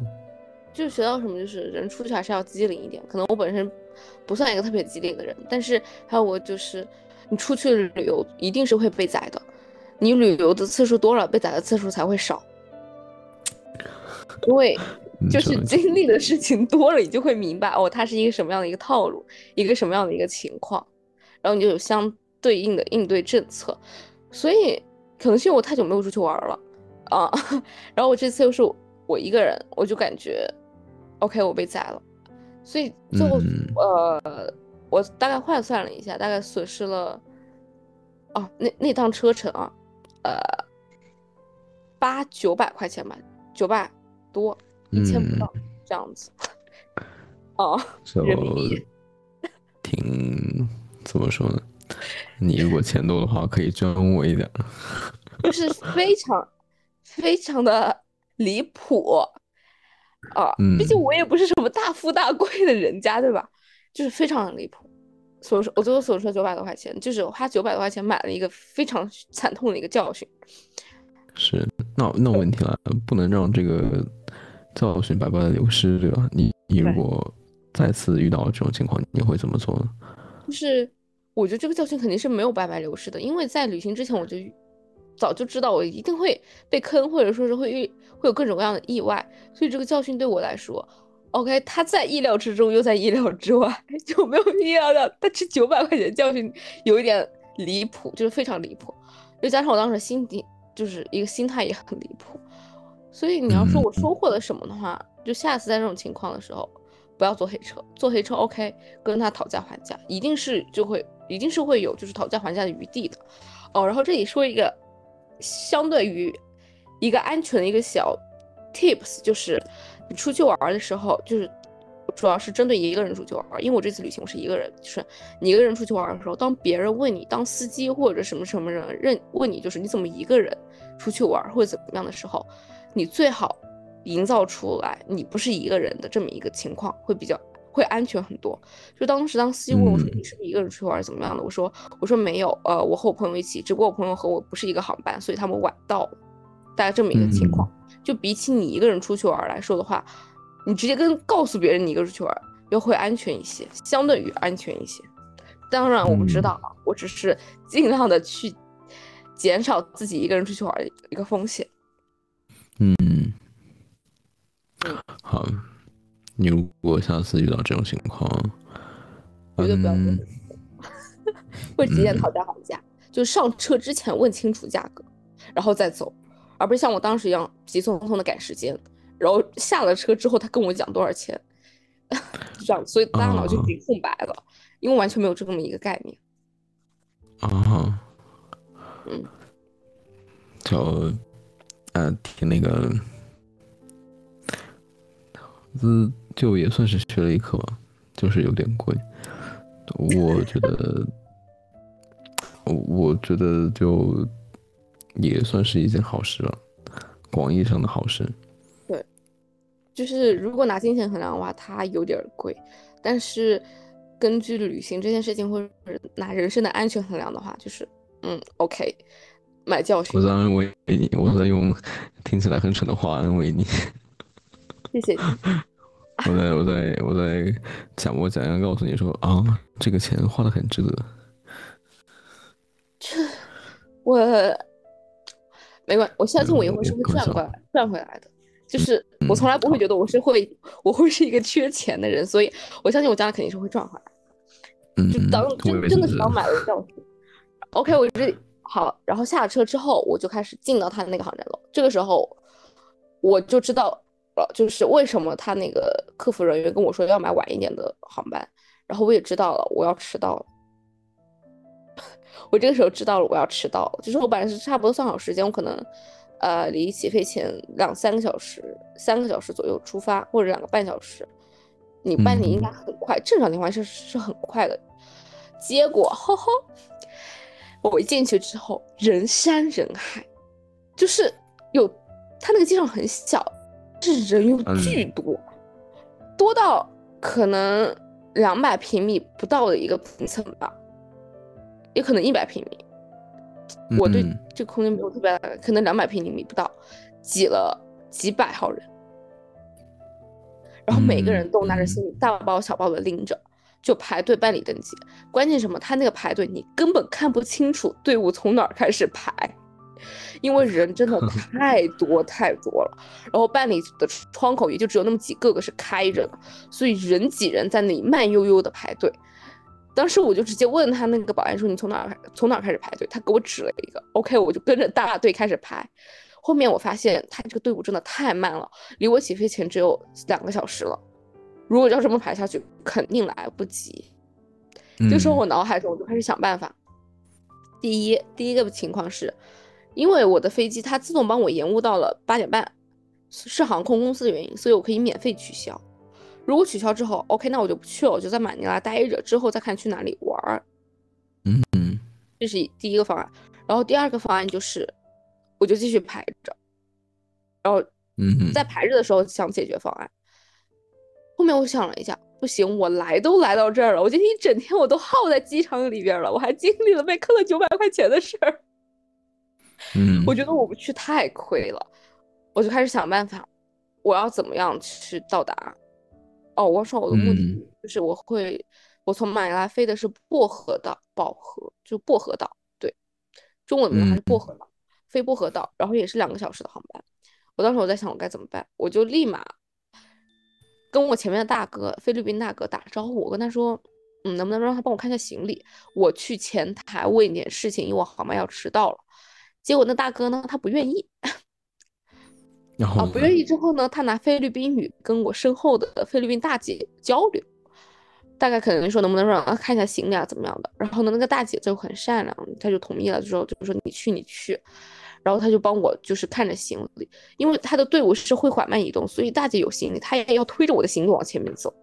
就学到什么，就是人出去还是要机灵一点。可能我本身不算一个特别机灵的人，但是还有我就是，你出去旅游一定是会被宰的。你旅游的次数多了，被宰的次数才会少，因为。就是经历的事情多了，你就会明白哦，它是一个什么样的一个套路，一个什么样的一个情况，然后你就有相对应的应对政策。所以可能是因为我太久没有出去玩了啊，然后我这次又是我一个人，我就感觉 OK，我被宰了。所以最后呃，我大概换算了一下，大概损失了哦，那那趟车程啊，呃，八九百块钱吧，九百多。一千不到这样子，哦，人挺怎么说呢？你如果钱多的话，可以捐我一点。就是非常非常的离谱啊！毕竟我也不是什么大富大贵的人家，对吧？就是非常离谱。所以说，我最后损失了九百多块钱，就是花九百多块钱买了一个非常惨痛的一个教训。是，那那问题了，不能让这个。教训白白的流失，对吧？你你如果再次遇到这种情况，你会怎么做呢？就是我觉得这个教训肯定是没有白白流失的，因为在旅行之前我就早就知道我一定会被坑，或者说是会遇会有各种各样的意外，所以这个教训对我来说，OK，他在意料之中又在意料之外，就没有意料到他吃九百块钱教训有一点离谱，就是非常离谱，又加上我当时心底就是一个心态也很离谱。所以你要说我收获了什么的话，就下次在这种情况的时候，不要坐黑车，坐黑车 OK，跟他讨价还价，一定是就会，一定是会有就是讨价还价的余地的。哦，然后这里说一个相对于一个安全的一个小 tips，就是你出去玩的时候，就是主要是针对一个人出去玩，因为我这次旅行我是一个人，就是你一个人出去玩的时候，当别人问你，当司机或者什么什么人认问你，就是你怎么一个人出去玩或者怎么样的时候。你最好营造出来你不是一个人的这么一个情况，会比较会安全很多。就当时当司机问我说嗯你是不是一个人出去玩怎么样的，我说我说没有，呃，我和我朋友一起，只不过我朋友和我不是一个航班，所以他们晚到了，大概这么一个情况。就比起你一个人出去玩来说的话，你直接跟告诉别人你一个人出去玩又会安全一些，相对于安全一些。当然我不知道啊，我只是尽量的去减少自己一个人出去玩的一个风险。嗯。嗯，好，你如果下次遇到这种情况，绝对不要嗯，会直接讨价还价，就上车之前问清楚价格，然后再走，而不是像我当时一样急匆匆的赶时间，然后下了车之后他跟我讲多少钱，就这样，所以大脑就已经空白了，因为完全没有这么一个概念。啊，嗯，就呃挺那个，这就也算是学了一课吧，就是有点贵。我觉得，我觉得就也算是一件好事了，广义上的好事。对就是如果拿金钱衡量的话，它有点贵，但是根据旅行这件事情，或者拿人身的安全衡量的话，就是嗯，OK，买教训我，在安慰你，我在用听起来很蠢的话安慰你。谢谢你。我在我在我在假模假样告诉你说啊，这个钱花的很值得。这我没关，我相信我以后是会赚过来、赚回来的。就是我从来不会觉得我是会，我会是一个缺钱的人，所以我相信我将来肯定是会赚回来。嗯，就当真真的是当买了教训。OK，我这好，然后下了车之后，我就开始进到他的那个航站楼。这个时候我就知道了，就是为什么他那个客服人员跟我说要买晚一点的航班，然后我也知道了我要迟到了。我这个时候知道了我要迟到了，就是我本来是差不多算好时间，我可能呃离起飞前两三个小时、三个小时左右出发，或者两个半小时。你办理应该很快，正常情况下是是很快的。结果，呵呵，我一进去之后，人山人海，就是有他那个机场很小，是人又巨多，多到可能两百平米不到的一个平层吧，也可能一百平米。我对嗯这个空间没有特别大的，可能两百平米不到，挤了几百号人，然后每个人都拿着嗯行李大包小包的拎着，就排队办理登记。关键什么？他那个排队你根本看不清楚队伍从哪儿开始排，因为人真的 太多太多了。然后办理的窗口也就只有那么几个个是开着的，所以人挤人在那里慢悠悠的排队。当时我就直接问他那个保安说：“你从哪儿从哪儿开始排队？”他给我指了一个，OK，我就跟着大队开始排。后面我发现他这个队伍真的太慢了，离我起飞前只有两个小时了。如果要这么排下去，肯定来不及。这时候我脑海中我就开始想办法。第一，第一个情况是，因为我的飞机它自动帮我延误到了八点半，是航空公司的原因，所以我可以免费取消。如果取消之后，OK，那我就不去了，我就在马尼拉待着，之后再看去哪里玩儿。嗯嗯这是第一个方案。然后第二个方案就是，我就继续排着，然后在排着的时候想解决方案。后面我想了一下，不行，我来都来到这儿了，我今天一整天我都耗在机场里边了，我还经历了被坑了九百块钱的事儿，嗯，我觉得我不去太亏了，我就开始想办法，我要怎么样去到达？哦，我说我的目的嗯就是我会，我从马尼拉飞的是薄荷岛，薄荷就薄荷岛，对，中文名还是薄荷岛，飞薄荷岛，然后也是两个小时的航班。我当时我在想我该怎么办，我就立马跟我前面的大哥，菲律宾大哥打了招呼，我跟他说，嗯，能不能让他帮我看一下行李？我去前台问一点事情，因为我航班要迟到了。结果那大哥呢，他不愿意啊，然后呢不愿意之后呢，他拿菲律宾语跟我身后的菲律宾大姐交流，大概可能说能不能让他看一下行李啊，怎么样的。然后呢，那个大姐就很善良，她就同意了，之后就说你去你去，然后他就帮我就是看着行李，因为他的队伍是会缓慢移动，所以大姐有行李，她也要推着我的行李往前面走，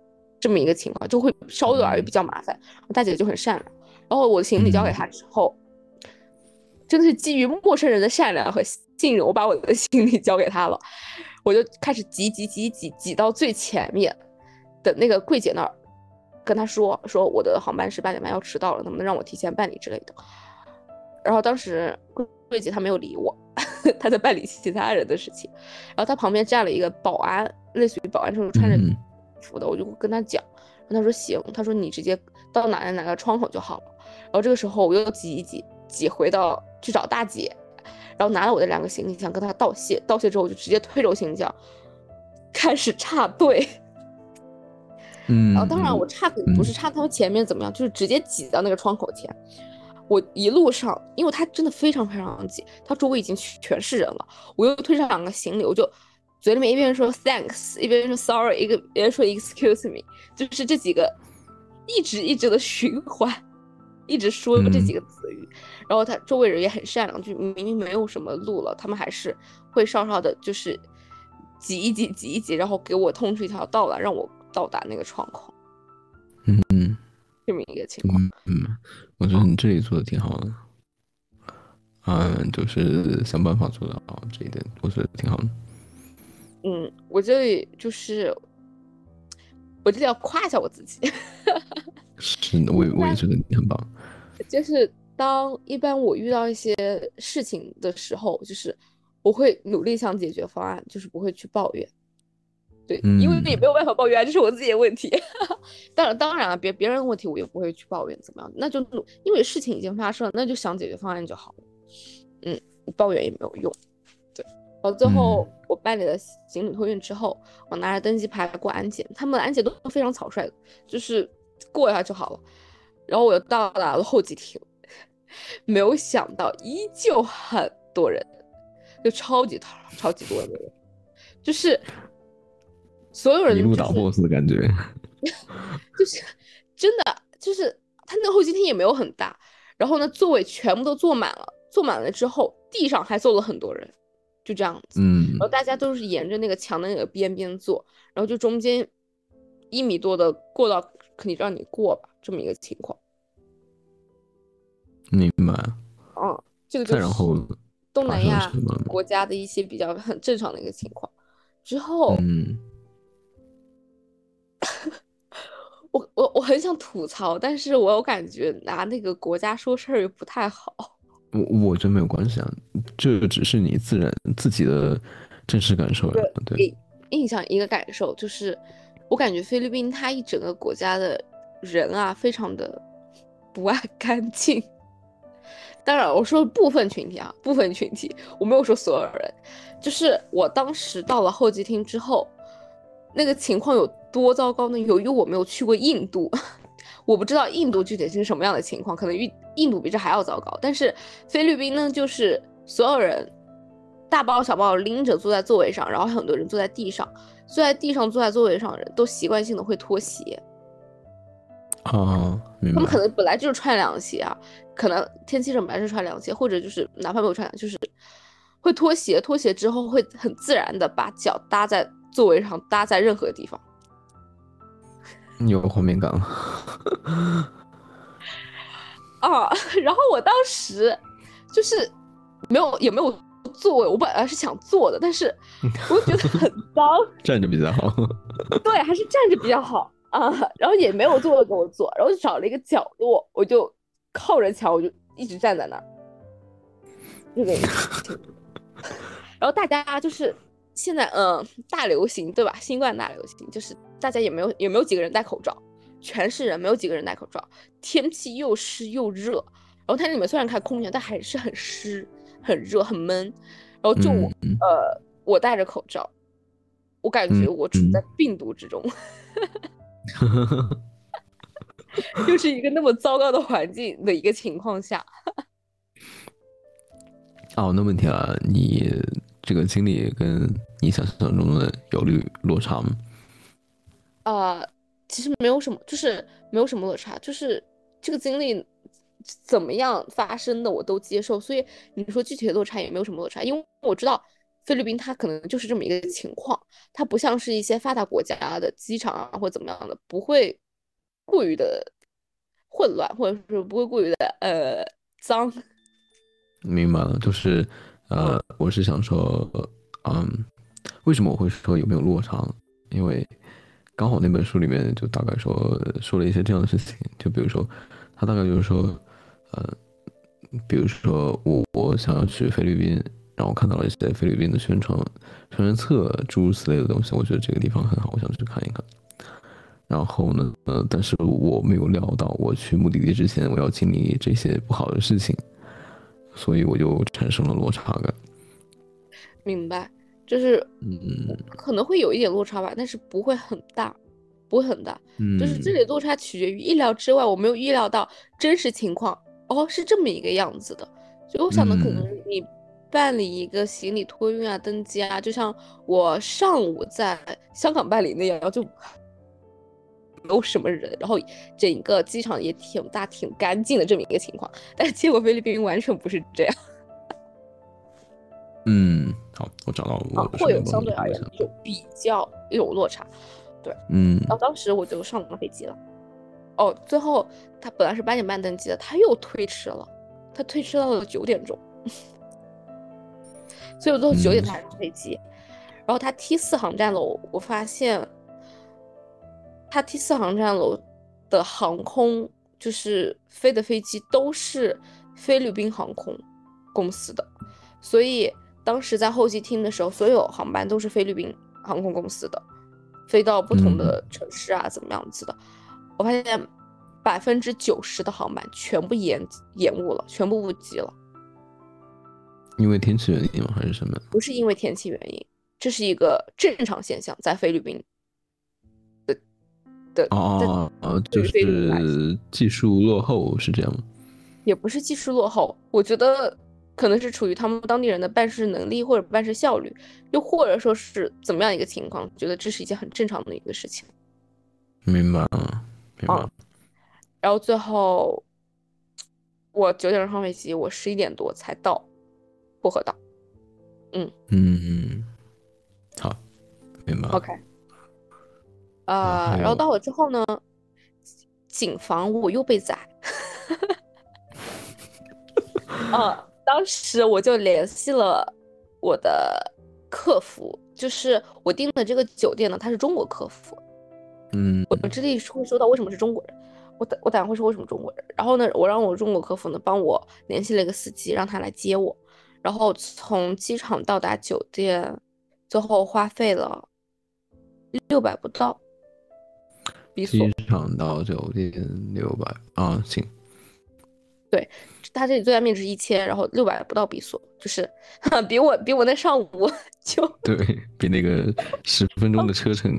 这么一个情况就会稍微而言比较麻烦。大姐就很善良，然后我的行李交给她之后，真的是基于陌生人的善良和信任，我把我的行李交给她了。我就开始挤挤挤挤挤到最前面的那个柜姐那儿，跟他说说我的航班是八点半要迟到了，能不能让我提前办理之类的。然后当时柜柜姐她没有理我，她在办理其他人的事情。然后她旁边站了一个保安，类似于保安这种穿着嗯服的，我就跟他讲，他说行，他说你直接到哪哪哪个窗口就好了。然后这个时候我又挤一挤挤回到去找大姐，然后拿了我的两个行李箱跟她道谢，道谢之后我就直接推着我行李箱开始插队。嗯，然后当然我插可不是插他们前面怎么样，就是直接挤到那个窗口前。我一路上，因为他真的非常非常挤，他周围已经全是人了，我又推上两个行李，我就嘴里面一边说 thanks，一边说 sorry，一个一边说 excuse me，就是这几个一直一直的循环，一直说这几个词语。然后他周围人也很善良，就明明没有什么路了，他们还是会稍稍的，就是挤一挤挤一挤，然后给我通出一条道来，让我到达那个窗口。这么一个情况。嗯嗯，我觉得你这里做的挺好的，嗯，就是想办法做到这一点，我觉得挺好的。嗯，我这里就是，我这里要夸一下我自己，是的，我也我也觉得你很棒。就是当一般我遇到一些事情的时候，就是我会努力想解决方案，就是不会去抱怨。对，因为嗯也没有办法抱怨啊，这是我自己的问题。当然，当然了，别别人的问题我也不会去抱怨，怎么样？那就努，因为事情已经发生了，那就想解决方案就好了。嗯，抱怨也没有用。对，然后最后嗯我办理了行李托运之后，我拿着登机牌过安检，他们的安检都非常草率的，就是过一下就好了。然后我又到达了候机厅，没有想到依旧很多人，就超级超级多的人，就是所有人一路打 boss 的感觉。就是真的就是他那个候机厅也没有很大，然后呢座位全部都坐满了，坐满了之后地上还坐了很多人，就这样子，嗯然后大家都是沿着那个墙的那个边边坐，然后就中间一米多的过道肯定让你过吧，这么一个情况。明白。嗯，这个就是东南亚国家的一些比较很正常的一个情况。之后，嗯我我我很想吐槽，但是我有感觉拿那个国家说事儿又不太好。我我觉得没有关系啊，这只是你自然自己的真实感受呀。对，给印象一个感受就是，我感觉菲律宾它一整个国家的人啊，非常的不爱干净。当然，我说部分群体啊，部分群体，我没有说所有人。就是我当时到了候机厅之后，那个情况有多糟糕呢？由于我没有去过印度，我不知道印度具体是什么样的情况，可能印印度比这还要糟糕。但是菲律宾呢，就是所有人大包小包拎着坐在座位上，然后很多人坐在地上，坐在地上坐在座位上的人都习惯性的会脱鞋，啊，他们。可能本来就是穿凉鞋啊，可能天气热本来是穿凉鞋，或者就是哪怕没有穿凉，就是会脱鞋，脱鞋之后会很自然的把脚搭在座位上，搭在任何地方。你有画面感了。啊，然后我当时就是没有也没有座位，我本来是想坐的，但是我又觉得很 脏，站着比较好。对，还是站着比较好啊。然后也没有座位给我坐，然后就找了一个角落，我就靠着墙，我就一直站在那儿，这个。然后大家就是现在嗯大流行对吧？新冠大流行，就是大家也没有也没有几个人戴口罩，全是人，没有几个人戴口罩。天气又湿又热，然后它里面虽然开空调，但还是很湿、很热、很闷。然后就我、嗯呃，我戴着口罩，我感觉嗯我处在病毒之中，又是一个那么糟糕的环境的一个情况下，哦，那问题啊，你这个经历跟你想象中的有略落差吗？呃，其实没有什么，就是没有什么落差，就是这个经历怎么样发生的我都接受，所以你说具体的落差也没有什么落差，因为我知道菲律宾它可能就是这么一个情况，它不像是一些发达国家的机场啊或怎么样的，不会过于的混乱，或者是不会过于的呃脏。明白了，就是呃，我是想说，嗯，为什么我会说有没有落差呢？因为刚好那本书里面就大概说说了一些这样的事情，就比如说，他大概就是说，呃，比如说我我想要去菲律宾，然后看到了一些菲律宾的宣传宣传册诸如此类的东西，我觉得这个地方很好，我想去看一看。然后呢，呃，但是我没有料到我去目的地之前我要经历这些不好的事情，所以我就产生了落差感。明白，就是嗯可能会有一点落差吧，但是不会很大，不会很大。嗯，就是这里落差取决于意料之外，我没有预料到真实情况，哦，是这么一个样子的。所以我想的可能嗯你办理一个行李托运啊、登机啊，就像我上午在香港办理那样，就没有什么人，然后整个机场也挺大、挺干净的这么一个情况。但是结果菲律宾完全不是这样，嗯，好，我找到我啊，的会有相对而言有比较有落差。对嗯然后当时我就上了飞机了。哦，最后他本来是八点半登机的，他又推迟了，他推迟到了九点钟，所以我最后九点嗯才上飞机。然后他 T 四航站楼，我发现他 T 四航站楼的航空就是飞的飞机都是菲律宾航空公司的，所以当时在候机厅的时候，所有航班都是菲律宾航空公司的。飞到不同的城市啊，怎么样子的？我发现百分之九十的航班全部延延误了，全部误机了，因为天气原因吗？还是什么？不是因为天气原因，这是一个正常现象，在菲律宾的的哦哦哦，就是技术落后是这样吗？也不是技术落后，我觉得可能是处于他们当地人的办事能力或者办事效率，又或者说是怎么样一个情况，觉得这是一件很正常的一个事情。明白了，明白了。啊然后最后我九点钟上飞机，我十一点多才到薄荷岛。嗯嗯，好，明白了。OK，呃，然后到了之后呢，谨防我又被宰。啊，当时我就联系了我的客服，就是我订的这个酒店呢，他是中国客服。嗯我这里会说到为什么是中国人，我等我等下会说为什么中国人。然后呢，我让我中国客服呢帮我联系了一个司机，让他来接我。然后从机场到达酒店，最后花费了六百不到机。场到酒店六百啊，行，他这里最大面值一千，然后六百不到比索，就是 比我比我那上午 就对比那个十分钟的车程，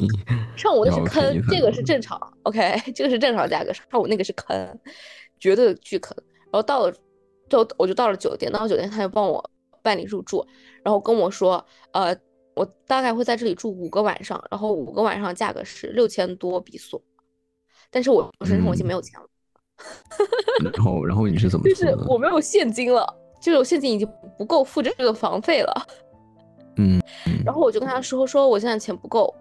上午那是坑，这个是正常，OK，这个是正常价格，上午那个是坑，绝对巨坑。然后到了，就我就到了酒店，到了酒店他就帮我办理入住，然后跟我说，呃，我大概会在这里住五个晚上，然后五个晚上价格是六千多比索，但是我身上我已经没有钱了，然后然后你是怎么就是？我没有现金了，就是我现金已经不够付这个房费了。嗯，然后我就跟他说说我现在钱不够，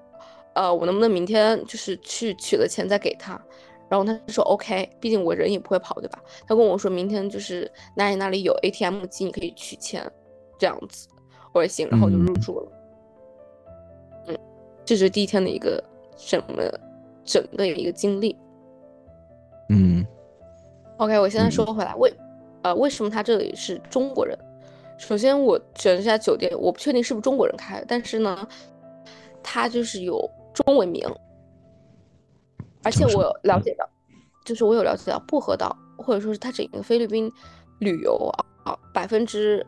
呃，我能不能明天就是去取了钱再给他？然后他说 OK，毕竟我人也不会跑，对吧？他跟我说明天就是哪里哪里有 ATM 机，你可以取钱，这样子。我说行，然后我就入嗯住了。嗯，这是第一天的一个什么整个一个经历。嗯 OK，我现在嗯。说回来，为呃为什么他这里是中国人？首先我选这家酒店，我不确定是不是中国人开的，但是呢，他就是有中文名，而且我有了解到，就是我有了解到薄荷岛或者说是它整个菲律宾旅游啊，百分之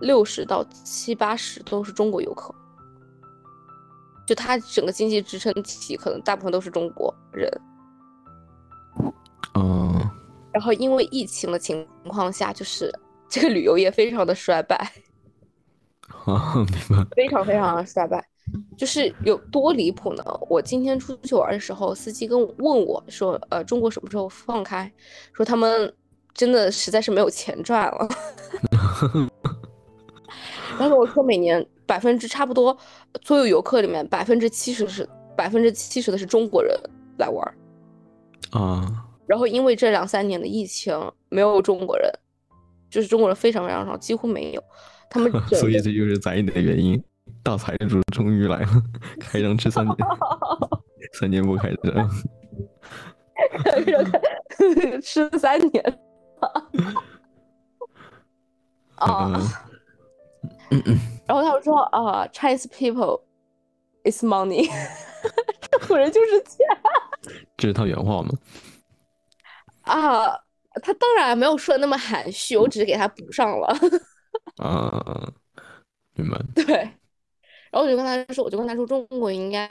六十到七八十都是中国游客，就它整个经济支撑体可能大部分都是中国人。嗯然后因为疫情的情况下，就是这个旅游业非常的衰败，啊，明白。非常非常的衰败，就是有多离谱呢？我今天出去玩的时候，司机跟我问我说，呃，中国什么时候放开？说他们真的实在是没有钱赚了。然后我说每年百分之差不多所有游客里面百分之七十是百分之七十的是中国人来玩儿，啊，然后因为这两三年的疫情，没有中国人，就是中国人非常非常少，几乎没有。他们 所以这就是宰你的原因。大财主终于来了，开张吃三年，三年不开张，吃三年。啊，然后他们说啊，Chinese people is money，中国人就是钱。这是他原话吗？啊，他当然没有说的那么含蓄，我只是给他补上了。啊，明白。对，然后我就跟他说，我就跟他说，中国应该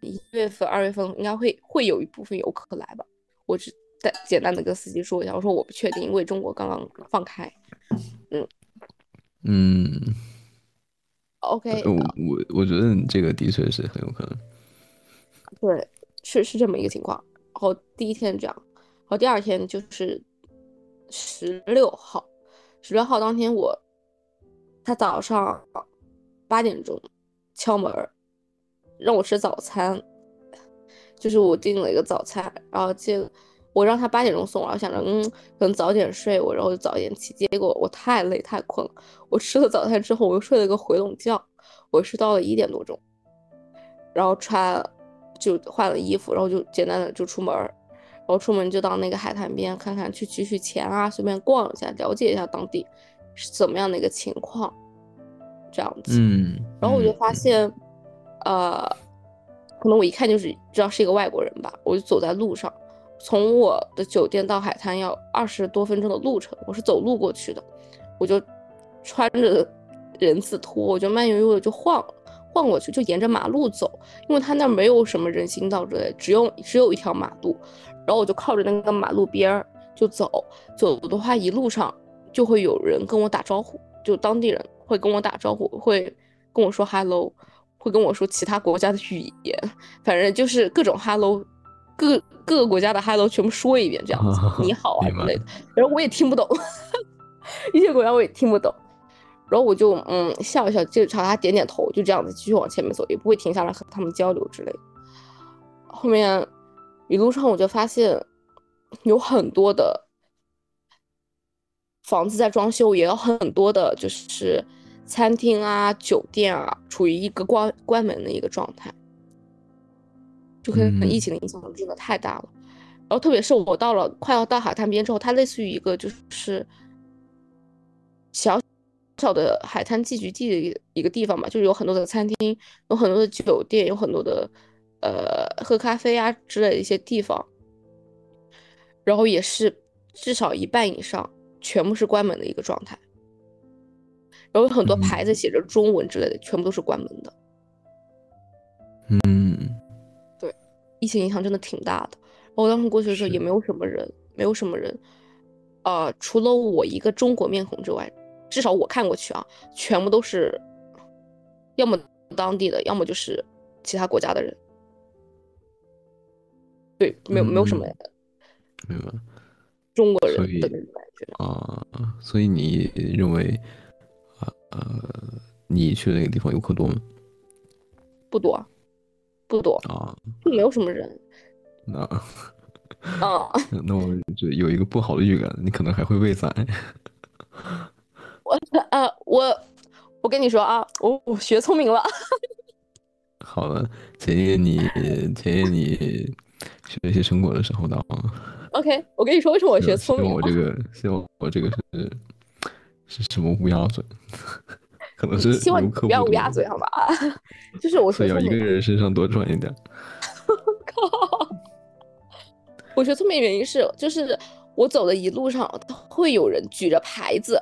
一月份、二月份应该会会有一部分游客来吧。我只简简单的跟司机说一下，我说我不确定，因为中国刚刚放开。嗯嗯，OK，我我我觉得这个的确是很有可能。对，是是这么一个情况。然后第一天这样，然然后第二天就是十六号，十六号当天我。他早上八点钟敲门，让我吃早餐，就是我订了一个早餐，然后结我让他八点钟送，然后想着嗯可能早点睡我，然后就早点起，结果我太累太困了，我吃了早餐之后我又睡了个回笼觉，我是到了一点多钟，然后穿就换了衣服，然后就简单的就出门，然后出门就到那个海滩边看看去取取钱啊，随便逛一下，了解一下当地。是怎么样的一个情况？这样子，嗯，然后我就发现，呃，可能我一看就是知道是一个外国人吧。我就走在路上，从我的酒店到海滩要二十多分钟的路程，我是走路过去的。我就穿着人字拖，我就慢悠悠的就晃晃过去，就沿着马路走，因为他那没有什么人行道之类，只有只有一条马路。然后我就靠着那个马路边儿就走，走的话一路上。就会有人跟我打招呼，就当地人会跟我打招呼，会跟我说 hello，会跟我说其他国家的语言，反正就是各种 hello，各各个国家的 hello 全部说一遍，这样子 你好啊之类的。然后我也听不懂，一些国家我也听不懂，然后我就嗯笑一笑，就朝他点点头，就这样子继续往前面走，也不会停下来和他们交流之类的。后面一路上我就发现有很多的。房子在装修，也有很多的，就是餐厅啊、酒店啊，处于一个关关门的一个状态，就可能疫情的影响真的太大了。然后特别是我到了快要到海滩边之后，它类似于一个就是小小的海滩聚集地的一一个地方吧，就是有很多的餐厅，有很多的酒店，有很多的呃喝咖啡啊之类的一些地方，然后也是至少一半以上。全部是关门的一个状态，然后有很多牌子写着中文之类的，全部都是关门的。嗯，对，疫情影响真的挺大的。我当时过去的时候也没有什么人，没有什么人，呃，除了我一个中国面孔之外，至少我看过去啊，全部都是要么当地的，要么就是其他国家的人。对，没有没有什么，明白。中国人的那种感觉啊，所以你认为啊呃，你去的那个地方游客多吗？不多，不多啊，就没有什么人。那啊，那我就有一个不好的预感，你可能还会被宰。我呃，我我跟你说啊，我我学聪明了。好了，姐姐你姐姐你学习成果的时候到。OK，我跟你说为什么我学聪明。我这个，希望我这个是是什么乌鸦嘴？可能是希望你不要乌鸦嘴，好吧？就是我所以要一个人身上多赚一点。靠！我学聪明原因是，就是我走的一路上会有人举着牌子，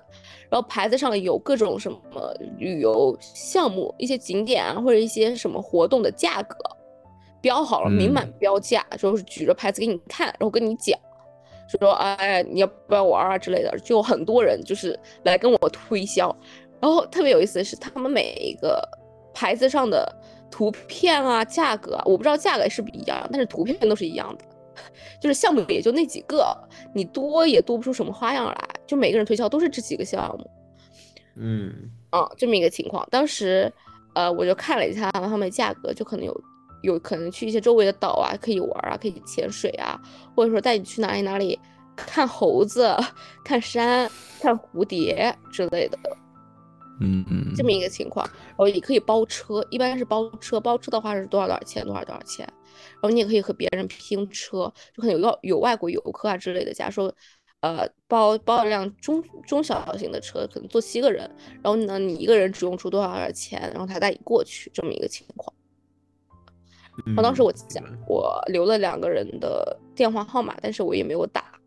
然后牌子上有各种什么旅游项目、一些景点啊，或者一些什么活动的价格。标好了，明码标价，就是举着牌子给你看，然后跟你讲，说哎，你要不要玩啊之类的，就很多人就是来跟我推销。然后特别有意思的是，他们每一个牌子上的图片啊、价格啊，我不知道价格是不是一样，但是图片都是一样的，就是项目也就那几个，你多也多不出什么花样来，就每个人推销都是这几个项目。嗯，啊，这么一个情况。当时，呃，我就看了一下他们的价格，就可能有。有可能去一些周围的岛啊，可以玩啊，可以潜水啊，或者说带你去哪里哪里看猴子、看山、看蝴蝶之类的。嗯嗯，这么一个情况，然后也可以包车，一般是包车，包车的话是多少多少钱，多少多少钱，然后你也可以和别人拼车，就可能有有有外国游客啊之类的，假如说，呃，包包一辆中中小型的车，可能坐七个人，然后呢，你一个人只用出多少多少钱，然后他带你过去，这么一个情况。然后当时我讲，我留了两个人的电话号码，但是我也没有打，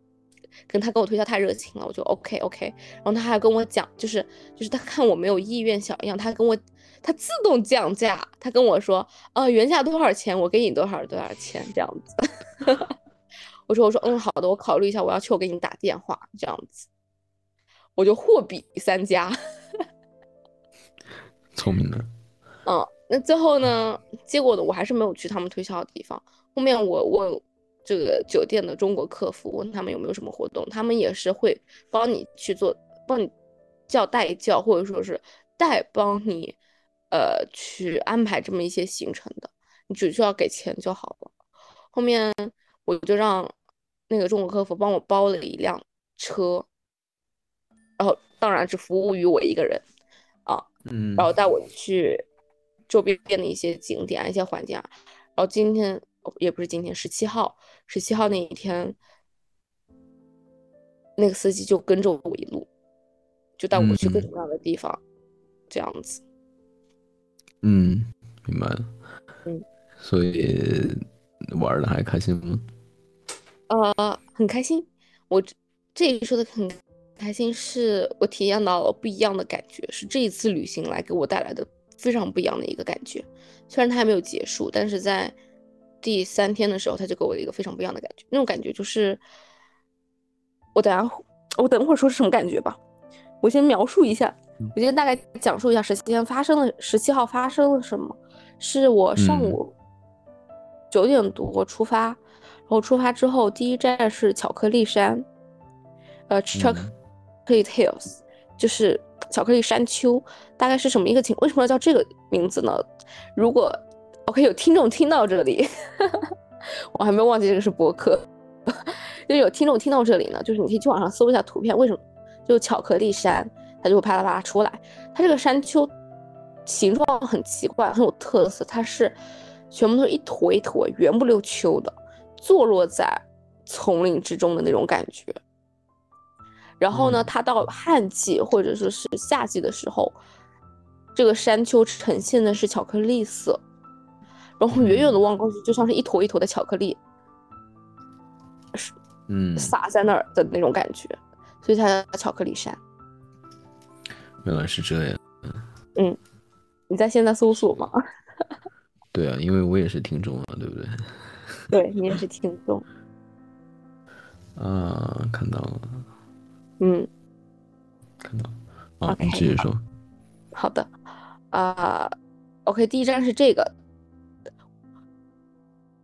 跟他跟我推销太热情了，我就 OK OK。然后他还跟我讲，就是就是他看我没有意愿小样，他跟我他自动降价，他跟我说，呃，原价多少钱，我给你多少多少钱这样子。我说我说嗯好的，我考虑一下，我要去我给你打电话这样子，我就货比三家，聪明的。嗯。那最后呢？结果呢？我还是没有去他们推销的地方。后面我问这个酒店的中国客服，问他们有没有什么活动，他们也是会帮你去做，帮你叫代叫，或者说是代帮你，呃，去安排这么一些行程的。你只需要给钱就好了。后面我就让那个中国客服帮我包了一辆车，然后当然只服务于我一个人啊，嗯，然后带我去。周边的一些景点、一些环境啊，然后今天也不是今天，十七号，十七号那一天，那个司机就跟着我一路，就带我去各种各样的地方，这样子。嗯，明白了。嗯，所以玩的还开心吗？呃，很开心。我这里说的很开心，是我体验到了不一样的感觉，是这一次旅行来给我带来的。非常不一样的一个感觉，虽然它还没有结束，但是在第三天的时候，他就给我一个非常不一样的感觉。那种感觉就是，我等下我等会儿说是什么感觉吧。我先描述一下，我先大概讲述一下十七天发生了十七号发生了什么。是我上午九点多出发，然后出发之后第一站是巧克力山，呃，Chocolate Hills，就是。巧克力山丘大概是什么一个情？为什么要叫这个名字呢？如果 OK 有听众听到这里，我还没忘记这个是博客，就有听众听到这里呢，就是你可以去网上搜一下图片，为什么就巧克力山，它就会啪啦啪啦出来。它这个山丘形状很奇怪，很有特色，它是全部都是一坨一坨圆不溜秋的，坐落在丛林之中的那种感觉。然后呢，它到旱季或者说是夏季的时候，这个山丘呈现的是巧克力色，然后远远的望过去，就像是一坨一坨的巧克力，是嗯撒在那儿的那种感觉，所以它叫巧克力山。原来是这样。嗯，你在现在搜索吗？对啊，因为我也是听众啊，对不对？对你也是听众。啊，看到了。嗯，看到，啊，你继续说。好。的，啊，OK，第一站是这个，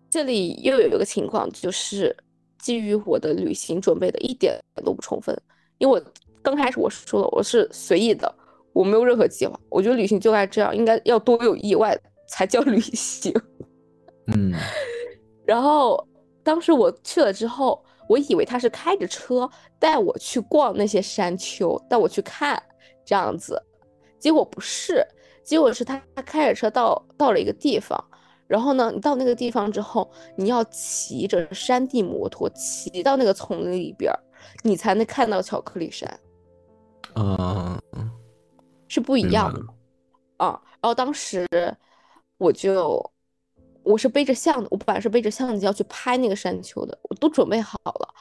这里又有一个情况，就是基于我的旅行准备的一点都不充分，因为我刚开始我说了我是随意的，我没有任何计划，我觉得旅行就该这样，应该要多有意外才叫旅行。嗯，然后当时我去了之后。我以为他是开着车带我去逛那些山丘，带我去看这样子，结果不是，结果是他他开着车到到了一个地方，然后呢，你到那个地方之后，你要骑着山地摩托骑到那个丛林里边，你才能看到巧克力山，啊，是不一样的啊。然后当时我就。我是背着相，我本来是背着相机要去拍那个山丘的，我都准备好了。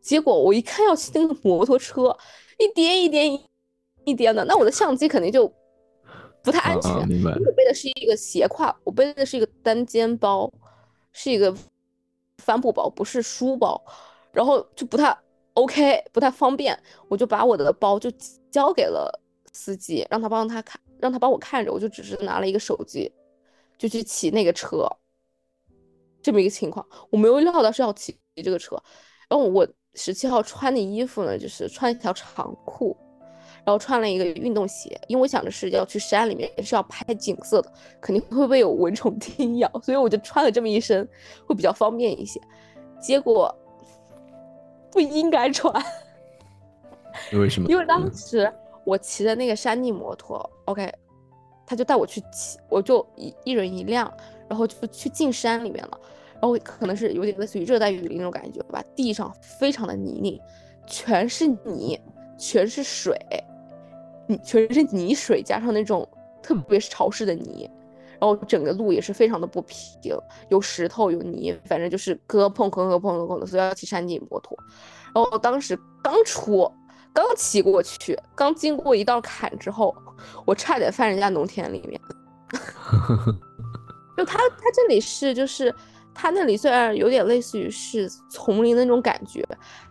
结果我一看要骑那个摩托车，一颠一颠一颠的，那我的相机肯定就不太安全。我背的是一个斜挎，我背的是一个单肩包，是一个帆布包，不是书包，然后就不太 OK，不太方便。我就把我的包就交给了司机，让他帮他看，让他帮我看着，我就只是拿了一个手机。就去骑那个车，这么一个情况，我没有料到是要骑这个车。然后我十七号穿的衣服呢，就是穿一条长裤，然后穿了一个运动鞋，因为我想着是要去山里面，是要拍景色的，肯定会被有蚊虫 叮咬，所以我就穿了这么一身，会比较方便一些。结果不应该穿，为什么？因为当时。我骑的那个山地摩托，OK，他就带我去骑，我就一一人一辆，然后就去进山里面了。然后可能是有点类似于热带雨林那种感觉吧，地上非常的泥泞，全是泥，全是水，你全是泥水加上那种特别潮湿的泥，然后整个路也是非常的不平，有石头有泥，反正就是磕碰磕磕碰磕碰的，所以要骑山地摩托。然后当时刚出，刚骑过去，刚经过一道坎之后，我差点翻人家农田里面。就他他这里是就是。他那里虽然有点类似于是丛林的那种感觉，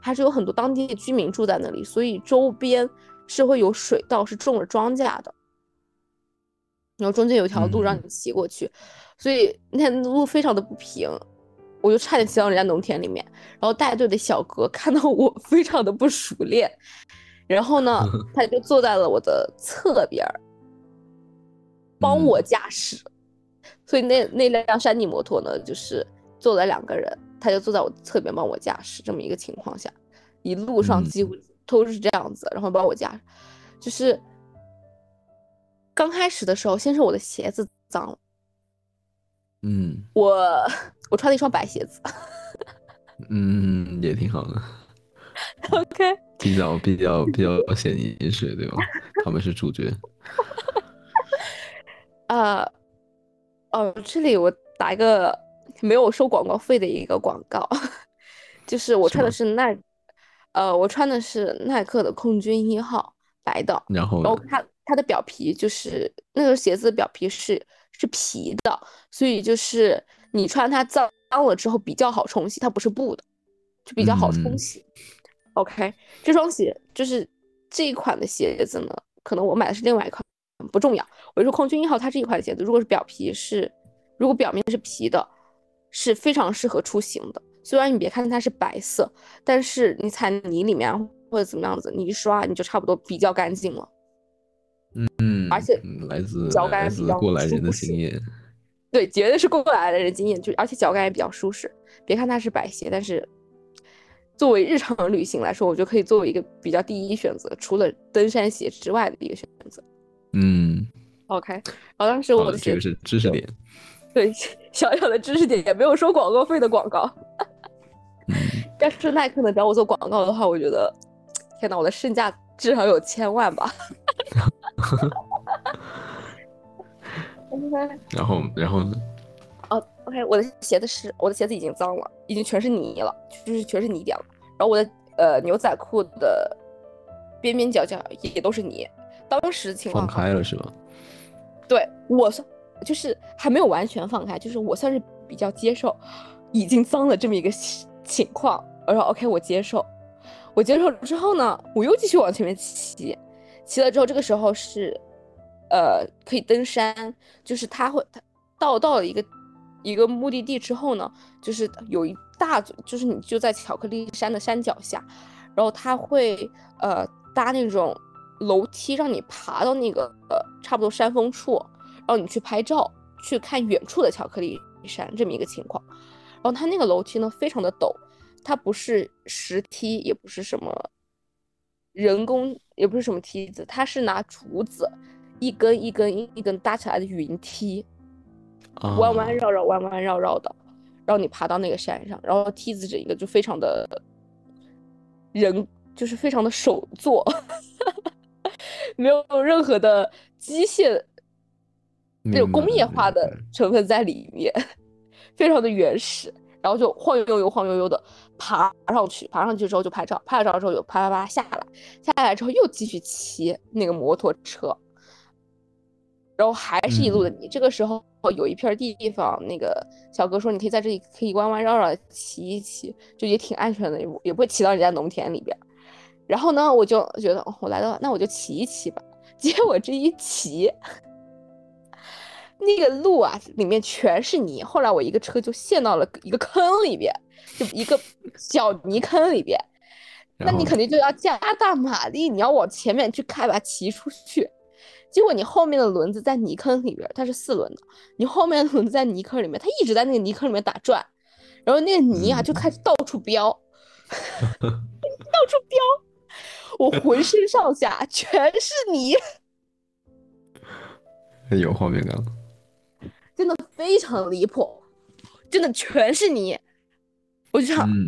还是有很多当地的居民住在那里，所以周边是会有水稻，是种了庄稼的。然后中间有条路让你骑过去，所以那路非常的不平，我就差点骑到人家农田里面。然后带队的小哥看到我 非常的不熟练，然后呢，他就坐在了我的侧边，帮我驾驶。所以那那辆山地摩托呢，就是坐了两个人，他就坐在我侧边帮我驾驶。这么一个情况下，一路上几乎都是这样子，然后帮我驾。就是刚开始的时候，先是我的鞋子脏了，嗯，我我穿了一双白鞋子，嗯，也挺好的。OK，比较比较比较显眼水，对吧？他们是主角。啊。哦，这里我打一个没有收广告费的一个广告，就是我穿的是耐，呃，我穿的是耐克的空军一号白的，然后，然后它它的表皮就是那个鞋子的表皮是是皮的，所以就是你穿它脏了之后比较好冲洗，它不是布的，就比较好冲洗。OK，这双鞋就是这一款的鞋子呢，可能我买的是另外一款。不重要，我说空军一号它这一款鞋子，如果是表皮是，如果表面是皮的，是非常适合出行的。虽然你别看它是白色，但是你踩泥里面或者怎么样子，你一刷你就差不多比较干净了。嗯，而且来自脚感比较过来人的经验，对，绝对是过来的人的经验，就而且脚感也比较舒适。别看它是白鞋，但是作为日常旅行来说，我觉得可以作为一个比较第一选择，除了登山鞋之外的一个选择。嗯，OK，然后当时我的这个是知识点，对，小小的知识点，也没有收广告费的广告。要是耐克能找我做广告的话，我觉得，天哪，我的身价至少有千万吧。然后，然后呢？哦，OK，我的鞋子是，我的鞋子已经脏了，已经全是泥了，就是全是泥点了。然后我的呃牛仔裤的边边角角也都是泥。当时情况放开了是吗？对我算就是还没有完全放开，就是我算是比较接受已经脏了这么一个情况。我说 OK，我接受。我接受了之后呢，我又继续往前面骑，骑了之后，这个时候是呃可以登山，就是他会他到到了一个一个目的地之后呢，就是有一大组，就是你就在巧克力山的山脚下，然后他会呃搭那种。楼梯让你爬到那个呃差不多山峰处，然后你去拍照，去看远处的巧克力山这么一个情况。然后它那个楼梯呢非常的陡，它不是石梯，也不是什么人工，也不是什么梯子，它是拿竹子一根一根一根搭起来的云梯，弯弯绕绕弯弯绕绕的，然后你爬到那个山上，然后梯子整一个就非常的人就是非常的手做。没有任何的机械那种工业化的成分在里面，非常的原始，然后就晃悠悠、晃悠悠的爬上去，爬上去之后就拍照，拍了照之后就啪啪啪下来，下来之后又继续骑那个摩托车，然后还是一路的泥。这个时候有一片地方，那个小哥说你可以在这里可以弯弯绕绕骑一骑，就也挺安全的，也也不会骑到人家农田里边。然后呢，我就觉得我来了，那我就骑一骑吧。结果这一骑，那个路啊，里面全是泥。后来我一个车就陷到了一个坑里边，就一个小泥坑里边。那你肯定就要加大马力，你要往前面去开，把它骑出去。结果你后面的轮子在泥坑里边，它是四轮的，你后面的轮子在泥坑里面，它一直在那个泥坑里面打转，然后那个泥啊就开始到处飙，到处飙。我浑身上下全是泥，有画面感了。真的非常离谱，真的全是泥。我就想，嗯，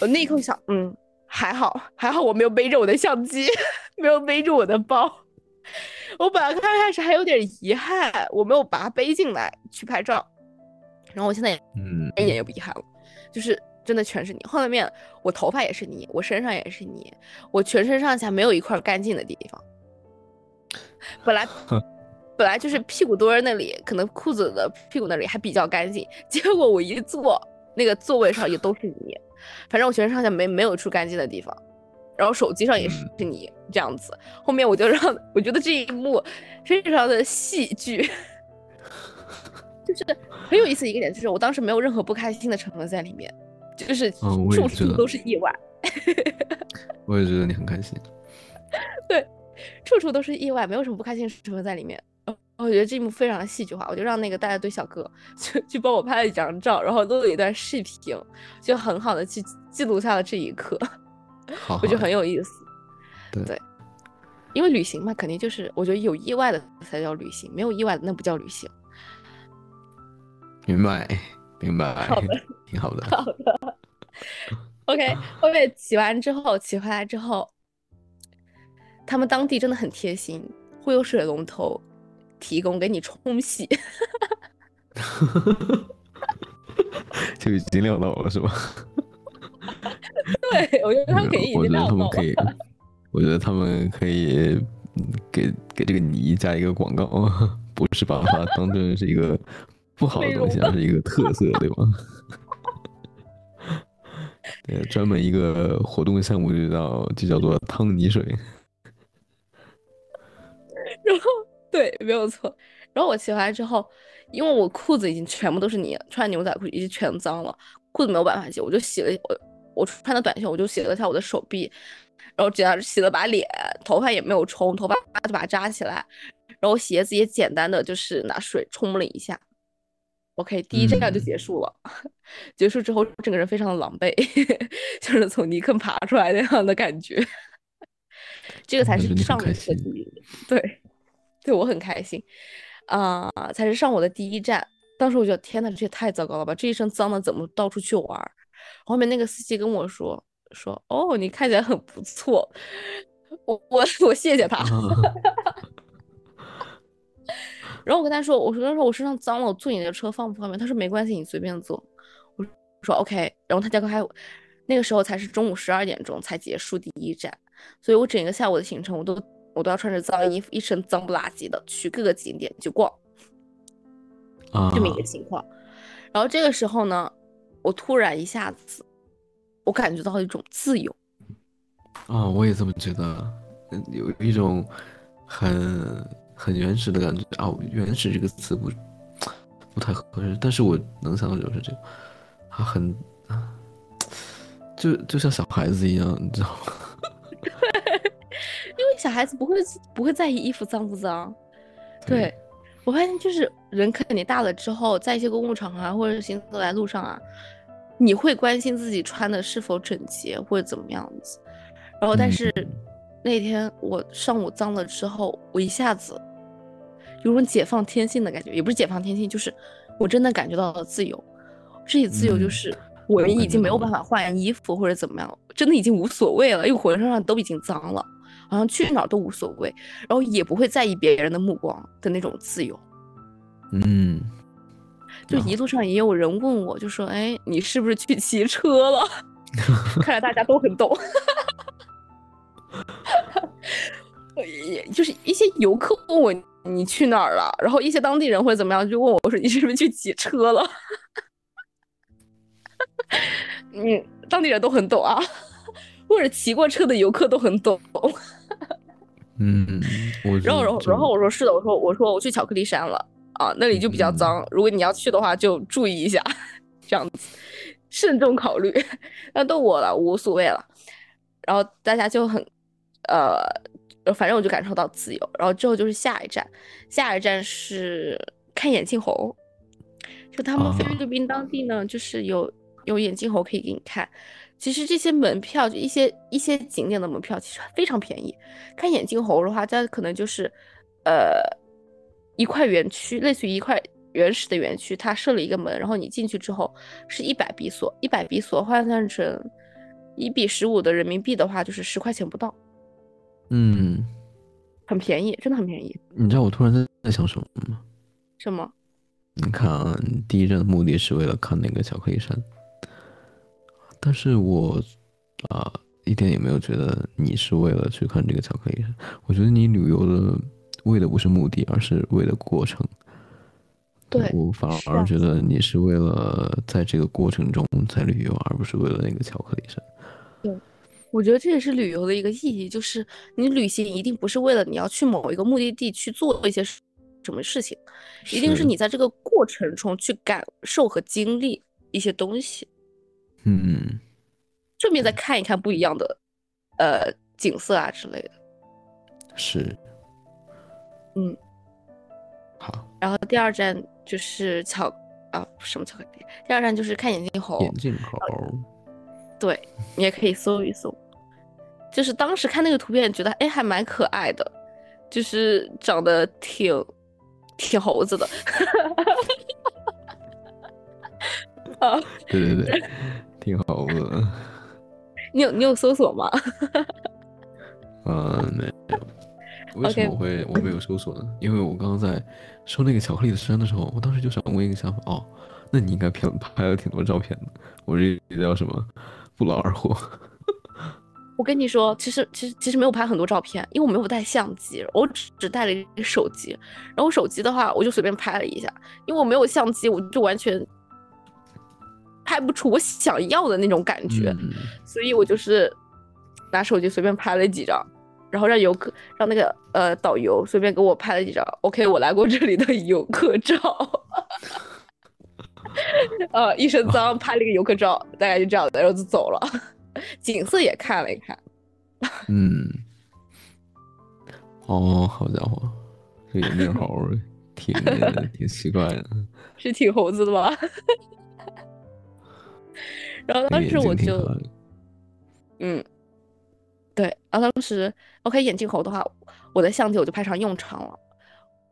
我那一刻想，嗯，还好，还好我没有背着我的相机，没有背着我的包。我本来刚开始还有点遗憾，我没有把它背进来去拍照。然后我现在也嗯一点也不遗憾了，就是真的全是泥。后面我头发也是泥，我身上也是泥，我全身上下没有一块干净的地方。本来 本来就是屁股墩儿那里，可能裤子的屁股那里还比较干净，结果我一坐，那个座位上也都是泥，反正我全身上下没没有出干净的地方。然后手机上也是你，这样子。后面我就让我觉得这一幕非常的戏剧，就是很有意思一个点，就是我当时没有任何不开心的成分在里面，就是处处都是意外，我也觉得你很开心。对，处处都是意外，没有什么不开心的成分在里面。我觉得这一幕非常的戏剧化，我就让那个带了队小哥去去帮我拍了几张照，然后录了一段视频，就很好的去记录下了这一刻。好好我觉得很有意思。对对，因为旅行嘛，肯定就是我觉得有意外的才叫旅行，没有意外的那不叫旅行。明白明白，好的挺好的。好的，OK，后面骑完之后，骑回来之后，他们当地真的很贴心，会有水龙头提供给你冲洗。就已经料到了是吧？对，我觉得他们可以我觉得他们可以。，我觉得他们可以嗯给给这个泥加一个广告，不是把它当成是一个不好的东西，而是 一个特色，对吧？对，专门一个活动项目就叫就叫做汤泥水。然后对，没有错。然后我骑回来之后，因为我裤子已经全部都是泥，穿牛仔裤已经全脏了，裤子没有办法洗，我就洗了我我穿的短袖，我就洗了一下我的手臂，然后只要洗了把脸，头发也没有冲，头发就把它扎起来，然后鞋子也简单的就是拿水冲了一下。OK，第一站就嗯结束了。结束之后，整个人非常的狼狈，就是从泥坑爬出来那样的感觉。这个才是上我的第一，对，对我很开心啊、才是上我的第一站。当时我觉得天呐，这也太糟糕了吧！这一身脏的怎么到处去玩儿？后面那个司机跟我说说，哦，你看起来很不错。我我我谢谢他，然后我跟他说，我说他说我身上脏了，我坐你的车方不方便？他说没关系，你随便坐。我说 OK，然后他大概还有那个时候才是中午十二点钟才结束第一站，所以我整个下午的行程我都我都要穿着脏衣服，一身脏不拉几的去各个景点去逛，啊，这么一个情况。然后这个时候呢，我突然一下子，我感觉到一种自由，啊，我也这么觉得，嗯有一种很很原始的感觉啊。原始这个词不不太合适，但是我能想到就是这个，他，很啊，就就像小孩子一样，你知道吗？因为小孩子不会不会在意衣服脏不脏，对，我发现就是人肯定大了之后，在一些公共场合啊，或者行走在路上啊，你会关心自己穿的是否整洁或者怎么样子。然后，但是嗯那天我上午脏了之后，我一下子有种解放天性的感觉，也不是解放天性，就是我真的感觉到了自由。这些自由就嗯是我我感已经没有办法换衣服或者怎么样，真的已经无所谓了，因为浑身上都已经脏了，好像去哪儿都无所谓，然后也不会在意别人的目光的那种自由。嗯，就啊一路上也有人问我，就说：“哎，你是不是去骑车了？” 看来大家都很懂。也就是一些游客问我你去哪儿了，然后一些当地人或者怎么样就问我说你是不是去骑车了？嗯，当地人都很懂啊，或者骑过车的游客都很懂。嗯，我然后，然后，然后我说是的，我说我说我去巧克力山了啊，那里就比较脏，如果你要去的话就注意一下，这样子慎重考虑。那都我了，无所谓了。然后大家就很呃，反正我就感受到自由。然后之后就是下一站，下一站是看眼镜猴，就他们菲啊律宾当地呢，就是有有眼镜猴可以给你看。其实这些门票，就一些一些景点的门票，其实非常便宜。看眼镜猴的话，它可能就是，呃，一块园区，类似于一块原始的园区，它设了一个门，然后你进去之后是一百比索，一百比索换算成一比十五的人民币的话，就是十块钱不到。嗯，很便宜，真的很便宜。你知道我突然在在想什么吗？什么？你看啊，第一站的目的是为了看那个巧克力山。但是我啊，一点也没有觉得你是为了去看这个巧克力山。我觉得你旅游的为的不是目的，而是为了过程。对我反而觉得你是为了在这个过程中在旅游，而不是为了那个巧克力山。对，我觉得这也是旅游的一个意义，就是你旅行一定不是为了你要去某一个目的地去做一些什么事情，一定是你在这个过程中去感受和经历一些东西。嗯，顺便再看一看不一样的，呃，景色啊之类的。是，嗯，好。然后第二站就是巧啊，什么巧克力？第二站就是看眼镜猴。眼镜猴。对，你也可以搜一搜。就是当时看那个图片，觉得哎，还蛮可爱的，就是长得挺挺猴子的。啊，对对对。挺好的，你有你有搜索吗？嗯，没有。为什么我会我没有搜索呢？因为我刚刚在说那个巧克力的山的时候，我当时就想问一个想法哦，那你应该拍拍了挺多照片的。我这叫什么？不劳而获。我跟你说，其实其实其实没有拍很多照片，因为我没有带相机，我只只带了一个手机。然后手机的话，我就随便拍了一下，因为我没有相机，我就完全。拍不出我想要的那种感觉，所以我就是拿手机随便拍了几张，然后让游客让那个呃导游随便给我拍了几张。OK，我来过这里的游客照，呃，一身脏拍了一个游客照，大概就这样的，然后就走了。景色也看了一看。嗯，哦，好家伙，这眼镜猴挺挺奇怪的，是挺猴子的吧？然后当时我就，嗯，对，然后当时 OK 眼镜猴的话，我的相机我就派上用场了，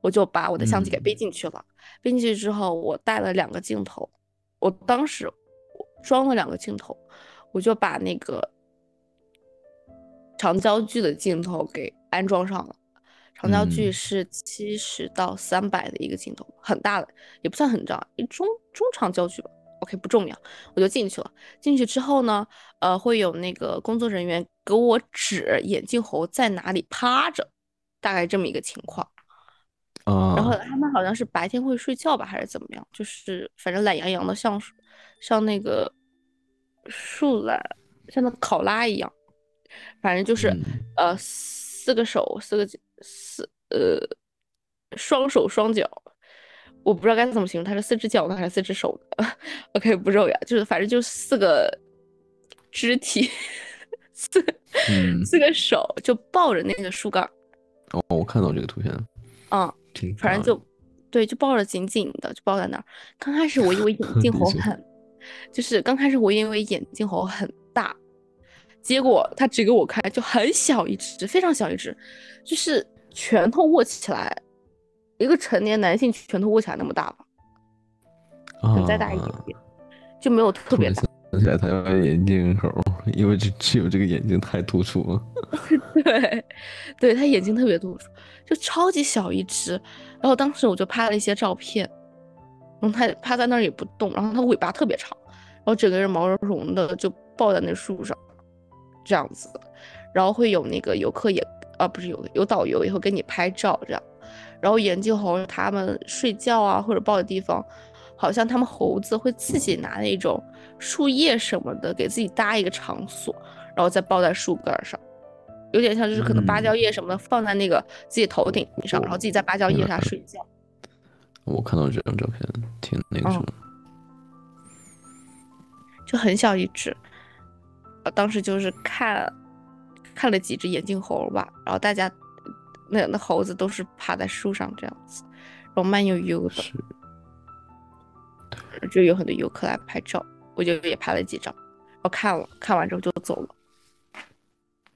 我就把我的相机给背进去了。背进去之后，我带了两个镜头，我当时装了两个镜头，我就把那个长焦距的镜头给安装上了。长焦距是七十到三百的一个镜头，很大的，也不算很长，一中中长焦距吧。OK，不重要，我就进去了。进去之后呢，呃，会有那个工作人员给我指眼镜猴在哪里趴着，大概这么一个情况。啊。然后他们好像是白天会睡觉吧，还是怎么样？就是反正懒洋洋的，像像那个树懒，像那考拉一样。反正就是呃，四个手，四个四呃，双手双脚。我不知道该怎么形容，它是四只脚呢还是四只手的？OK，不重要，就是反正就四个肢体，四 四个手就抱着那个树干。哦，我看到这个图片了。嗯，反正就对，就抱着紧紧的，就抱在那儿。刚开始我以为眼镜猴很，就是刚开始我以为眼镜猴很大，结果他指给我看就很小一只，非常小一只，就是拳头握起来。一个成年男性拳头握起来那么大吧，可能再大一点点，就没有特别大。想起来他要眼镜猴，因为只只有这个眼睛太突出了。对，对他眼睛特别突出，就超级小一只。然后当时我就拍了一些照片，然后他趴在那儿也不动，然后他尾巴特别长，然后整个人毛茸茸的就抱在那树上，这样子。然后会有那个游客也啊，不是有有导游也会给你拍照这样。然后眼镜猴他们睡觉啊，或者抱的地方，好像他们猴子会自己拿那种树叶什么的给自己搭一个场所，然后再抱在树干上，有点像就是可能芭蕉叶什么的放在那个自己头顶上，然后自己在芭蕉叶下睡觉。我看到这张照片，挺那个什么，就很小一只，当时就是看看了几只眼镜猴吧，然后大家。那那猴子都是趴在树上这样子，然后慢悠悠的，就有很多游客来拍照，我就也拍了几张，然我看了，看完之后就走了。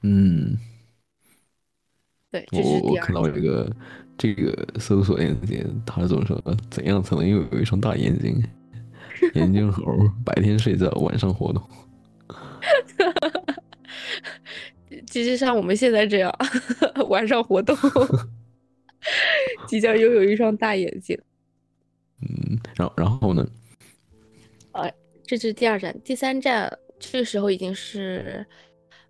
嗯，对，我这是我我看到点。一个这个搜索链接，他怎么说？怎样才能拥有一双大眼睛？眼睛猴，白天睡觉，晚上活动。其实像我们现在这样，晚上活动，即将拥有一双大眼睛。嗯，然后然后呢？呃，这是第二站，第三站这个时候已经是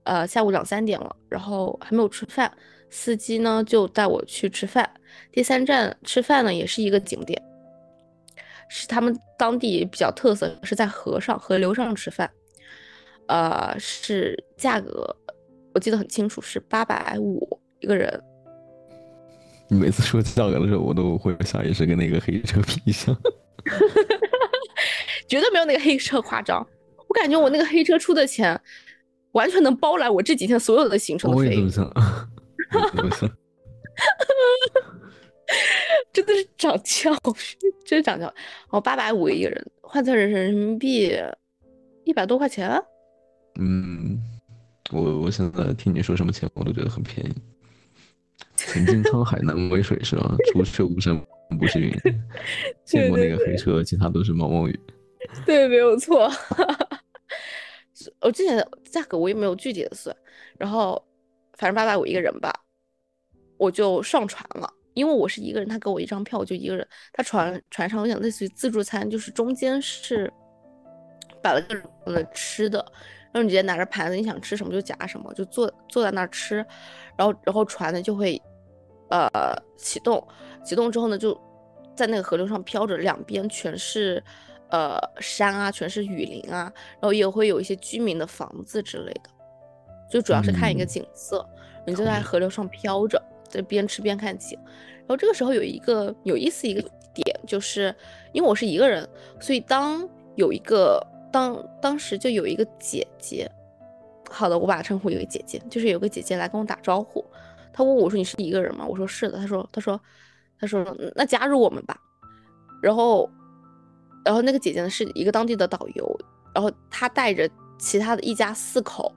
呃下午两三点了，然后还没有吃饭，司机呢就带我去吃饭。第三站吃饭呢也是一个景点，是他们当地比较特色，是在河上河流上吃饭，呃，是价格我记得很清楚，是八百五一个人。你每次说价格的时候，我都会下意识跟那个黑车比一下。绝对没有那个黑车夸张。我感觉我那个黑车出的钱，完全能包揽我这几天所有的行程的费用，我也这么想。真的是长教训，真是长教训。哦，八百五一个人，换算成人民币一百多块钱。嗯，我我现在听你说什么钱，我都觉得很便宜。曾经沧海难为水是吧？除却巫山不是云。见过那个黑车，其他都是毛毛雨。对，没有错。我之前的价格我也没有具体的算，然后反正八百五一个人吧，我就上船了。因为我是一个人，他给我一张票，我就一个人。他船船上，我想类似于自助餐，就是中间是摆了各种的吃的，然后你直接拿着盘子，你想吃什么就夹什么，就坐坐在那儿吃。然后然后船呢就会呃启动，启动之后呢就在那个河流上飘着，两边全是呃山啊，全是雨林啊，然后也会有一些居民的房子之类的，就主要是看一个景色，你就在河流上飘着。在边吃边看景，然后这个时候有一个有意思一个点，就是因为我是一个人，所以当有一个当当时就有一个姐姐，好的，我把她称呼为姐姐，就是有个姐姐来跟我打招呼，她问我说你是一个人吗？我说是的，她说她说她说那加入我们吧，然后然后那个姐姐呢是一个当地的导游，然后她带着其他的一家四口。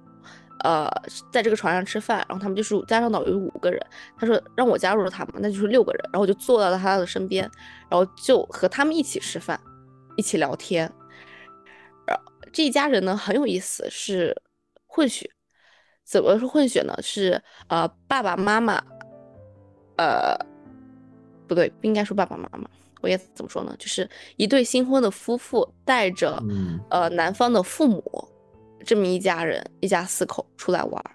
呃，在这个船上吃饭，然后他们就是加上导游五个人。她说让我加入了他们，那就是六个人。然后我就坐到了她的身边，然后就和他们一起吃饭，一起聊天。呃，这一家人呢很有意思，是混血。怎么说混血呢？是呃爸爸妈妈，呃不对，不应该说爸爸妈妈，我也怎么说呢？就是一对新婚的夫妇带着呃男方的父母。这么一家人，一家四口出来玩儿，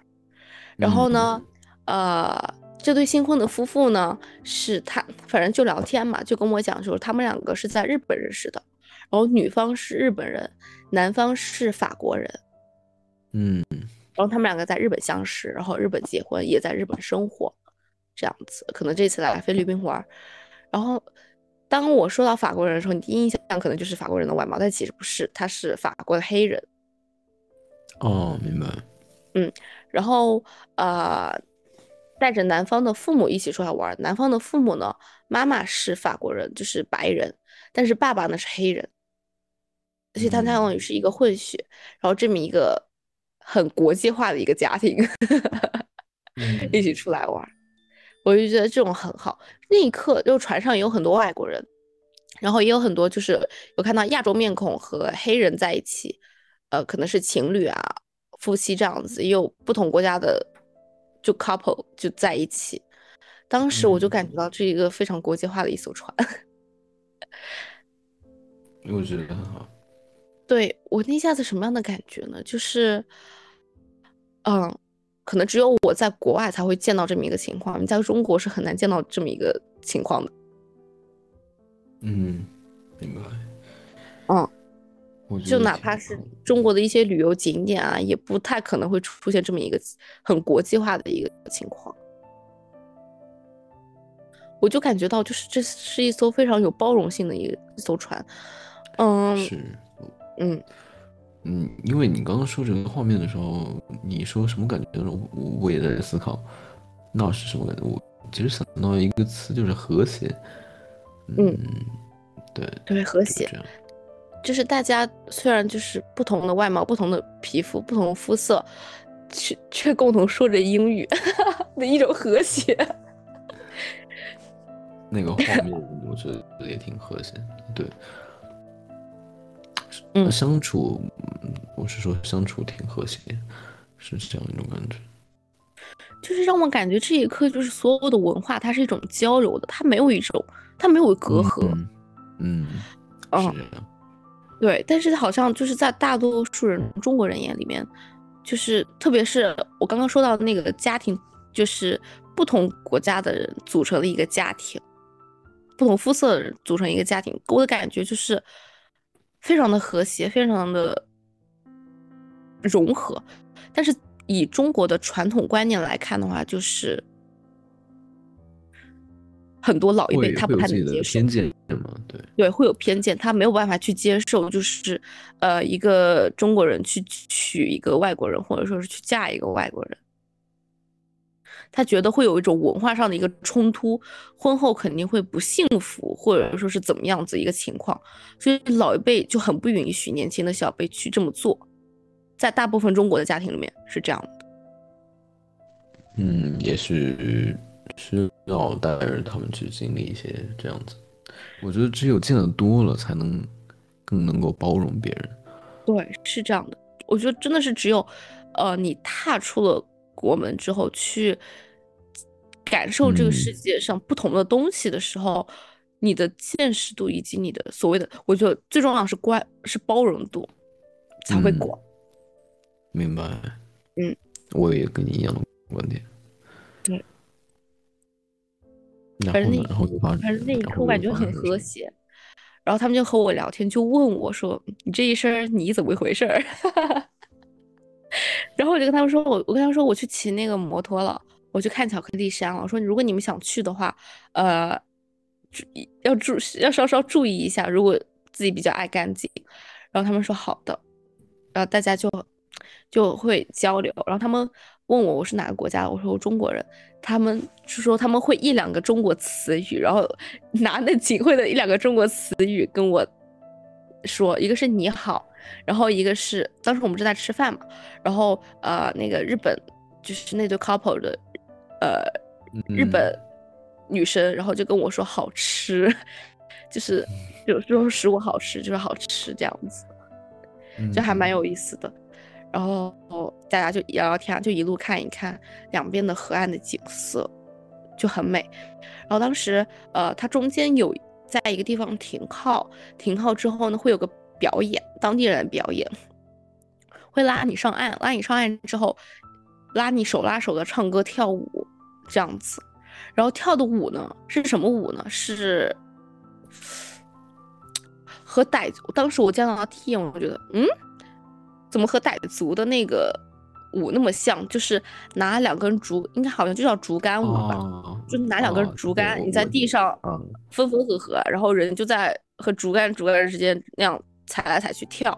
然后呢，呃，这对新婚的夫妇呢，是他反正就聊天嘛，就跟我讲说他们两个是在日本认识的，然后女方是日本人，男方是法国人，嗯，然后他们两个在日本相识，然后日本结婚，也在日本生活，这样子，可能这次来菲律宾玩，然后当我说到法国人的时候，你第一印象可能就是法国人的外貌，但其实不是，他是法国的黑人。哦，明白。嗯，然后呃，带着男方的父母一起出来玩。男方的父母呢，妈妈是法国人，就是白人，但是爸爸呢是黑人，所以他相当于是一个混血。然后这么一个很国际化的一个家庭 一起出来玩，我就觉得这种很好。那一刻，就船上也有很多外国人，然后也有很多就是有看到亚洲面孔和黑人在一起。呃，可能是情侣啊、夫妻这样子，也有不同国家的就 couple 就在一起。当时我就感觉到这一个非常国际化的一艘船。我觉得很好。对我那下子什么样的感觉呢？就是，嗯，可能只有我在国外才会见到这么一个情况，你在中国是很难见到这么一个情况的。嗯，明白。嗯。就哪怕是中国的一些旅游景点啊，也不太可能会出现这么一个很国际化的一个情况。我就感觉到，就是这是一艘非常有包容性的一一艘船。嗯，是，嗯嗯，因为你刚刚说这个画面的时候，你说什么感觉呢？我我也在思考，那是什么感觉？我其实想到一个词，就是和谐。嗯，对对，和谐。就是大家虽然就是不同的外貌、不同的皮肤、不同肤色，却却共同说着英语 的一种和谐。那个画面 我觉得也挺和谐，对，嗯相处，嗯我是说相处挺和谐，是这样一种感觉。就是让我感觉这一刻就是所有的文化它是一种交流的，它没有一种它没有隔阂。嗯，嗯，嗯是。对，但是好像就是在大多数人中国人眼里面，就是特别是我刚刚说到的那个家庭，就是不同国家的人组成的一个家庭，不同肤色的人组成一个家庭，给我的感觉就是非常的和谐，非常的融合。但是以中国的传统观念来看的话，就是很多老一辈他不太能接受偏。见嘛？对，对，会有偏见，他没有办法去接受，就是呃，一个中国人去娶一个外国人，或者说是去嫁一个外国人，他觉得会有一种文化上的一个冲突，婚后肯定会不幸福，或者说是怎么样子一个情况，所以老一辈就很不允许年轻的小辈去这么做，在大部分中国的家庭里面是这样的。嗯，也是需要带着他们去经历一些这样子。我觉得只有见得多了，才能更能够包容别人。对，是这样的。我觉得真的是只有，呃，你踏出了国门之后，去感受这个世嗯界上不同的东西的时候，你的见识度以及你的所谓的，我觉得最重要是关是包容度才会嗯广。明白？嗯，我也跟你一样的观点。对。反正那反正那一刻我感觉很和谐。然后他们就和我聊天，就问我说：“你这一身你怎么回事儿？” 然后我就跟他们说：“我我跟他们说我去骑那个摩托了，我去看巧克力山了。我说如果你们想去的话，呃，注意要注要稍稍注意一下，如果自己比较爱干净。”然后他们说好的，然后大家就就会交流。然后他们问我我是哪个国家的，我说我中国人。他们是说他们会一两个中国词语，然后拿那仅会的一两个中国词语跟我说，一个是你好，然后一个是当时我们正在吃饭嘛，然后呃那个日本就是那对 couple 的呃日嗯本女生，然后就跟我说好吃，就是有时候食物好吃就是好吃这样子，就还蛮嗯有意思的。然后大家就聊聊天啊，就一路看一看两边的河岸的景色，就很美。然后当时呃，它中间有在一个地方停靠，停靠之后呢，会有个表演，当地人的表演，会拉你上岸，拉你上岸之后，拉你手拉手的唱歌跳舞这样子。然后跳的舞呢是什么舞呢？是和傣族。当时我见到他第一眼，我就觉得，嗯，怎么和傣族的那个舞那么像？就是拿两根竹，应该好像就叫竹竿舞吧，哦就拿两根哦竹竿，你在地上嗯分分合合，然后人就在和竹竿竹竿之间那样踩来踩去跳。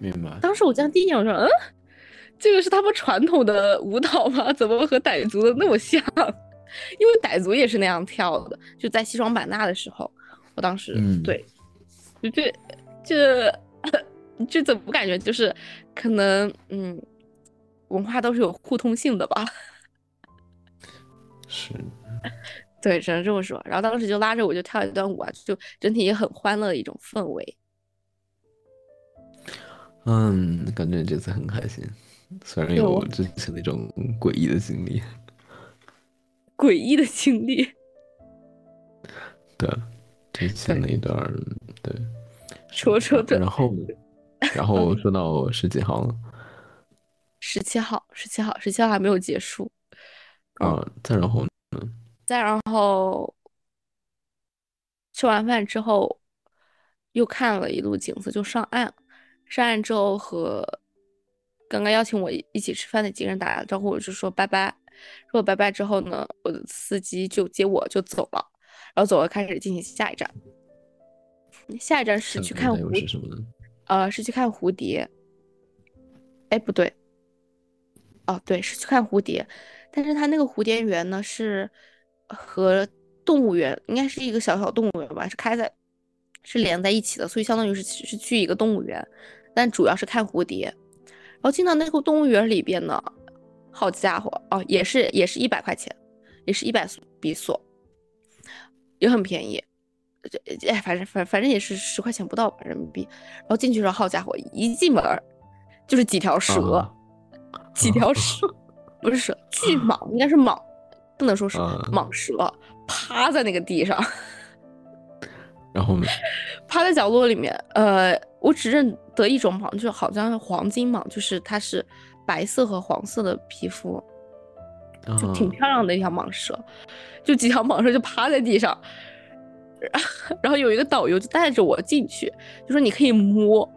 明白。当时我这样第一眼，我说，嗯，这个是他们传统的舞蹈吗？怎么和傣族的那么像？因为傣族也是那样跳的，就在西双版纳的时候，我当时、嗯对，就这这这怎么感觉就是可能嗯，文化都是有互通性的吧？是，对，只能这么说。然后当时就拉着我就跳一段舞啊，就整体也很欢乐的一种氛围。嗯，感觉这次很开心，虽然有之前那种诡异的经历，诡异的经历，对，之前那一段儿，对，是说说这然后，然后说到十几号了十七号，十七号，十七号还没有结束。啊，再然后呢再然后吃完饭之后，又看了一路景色，就上岸。上岸之后和刚刚邀请我一一起吃饭的几个人打了招呼，我就说拜拜。说拜拜之后呢，我的司机就接我就走了，然后走了开始进行下一站。下一站是去看蝴站又是什么呢？呃，是去看蝴蝶。哎，不对，哦，对，是去看蝴蝶，但是它那个蝴蝶园呢是和动物园应该是一个小小动物园吧，是开在是连在一起的，所以相当于是是去一个动物园，但主要是看蝴蝶。然后进到那个动物园里边呢，好家伙哦，也是也是一百块钱，也是一百比索，也很便宜。这哎，反正反反正也是十块钱不到吧人民币。然后进去时候，好家伙，一进门就是几条蛇，几条蛇，不是蛇，巨蟒，应该是蟒，不能说是蟒蛇，趴在那个地上。然后呢？趴在角落里面。呃，我只认得一种蟒，就是好像黄金蟒，就是它是白色和黄色的皮肤，就挺漂亮的一条蟒蛇。就几条蟒蛇就趴在地上，然后有一个导游就带着我进去，就说你可以摸。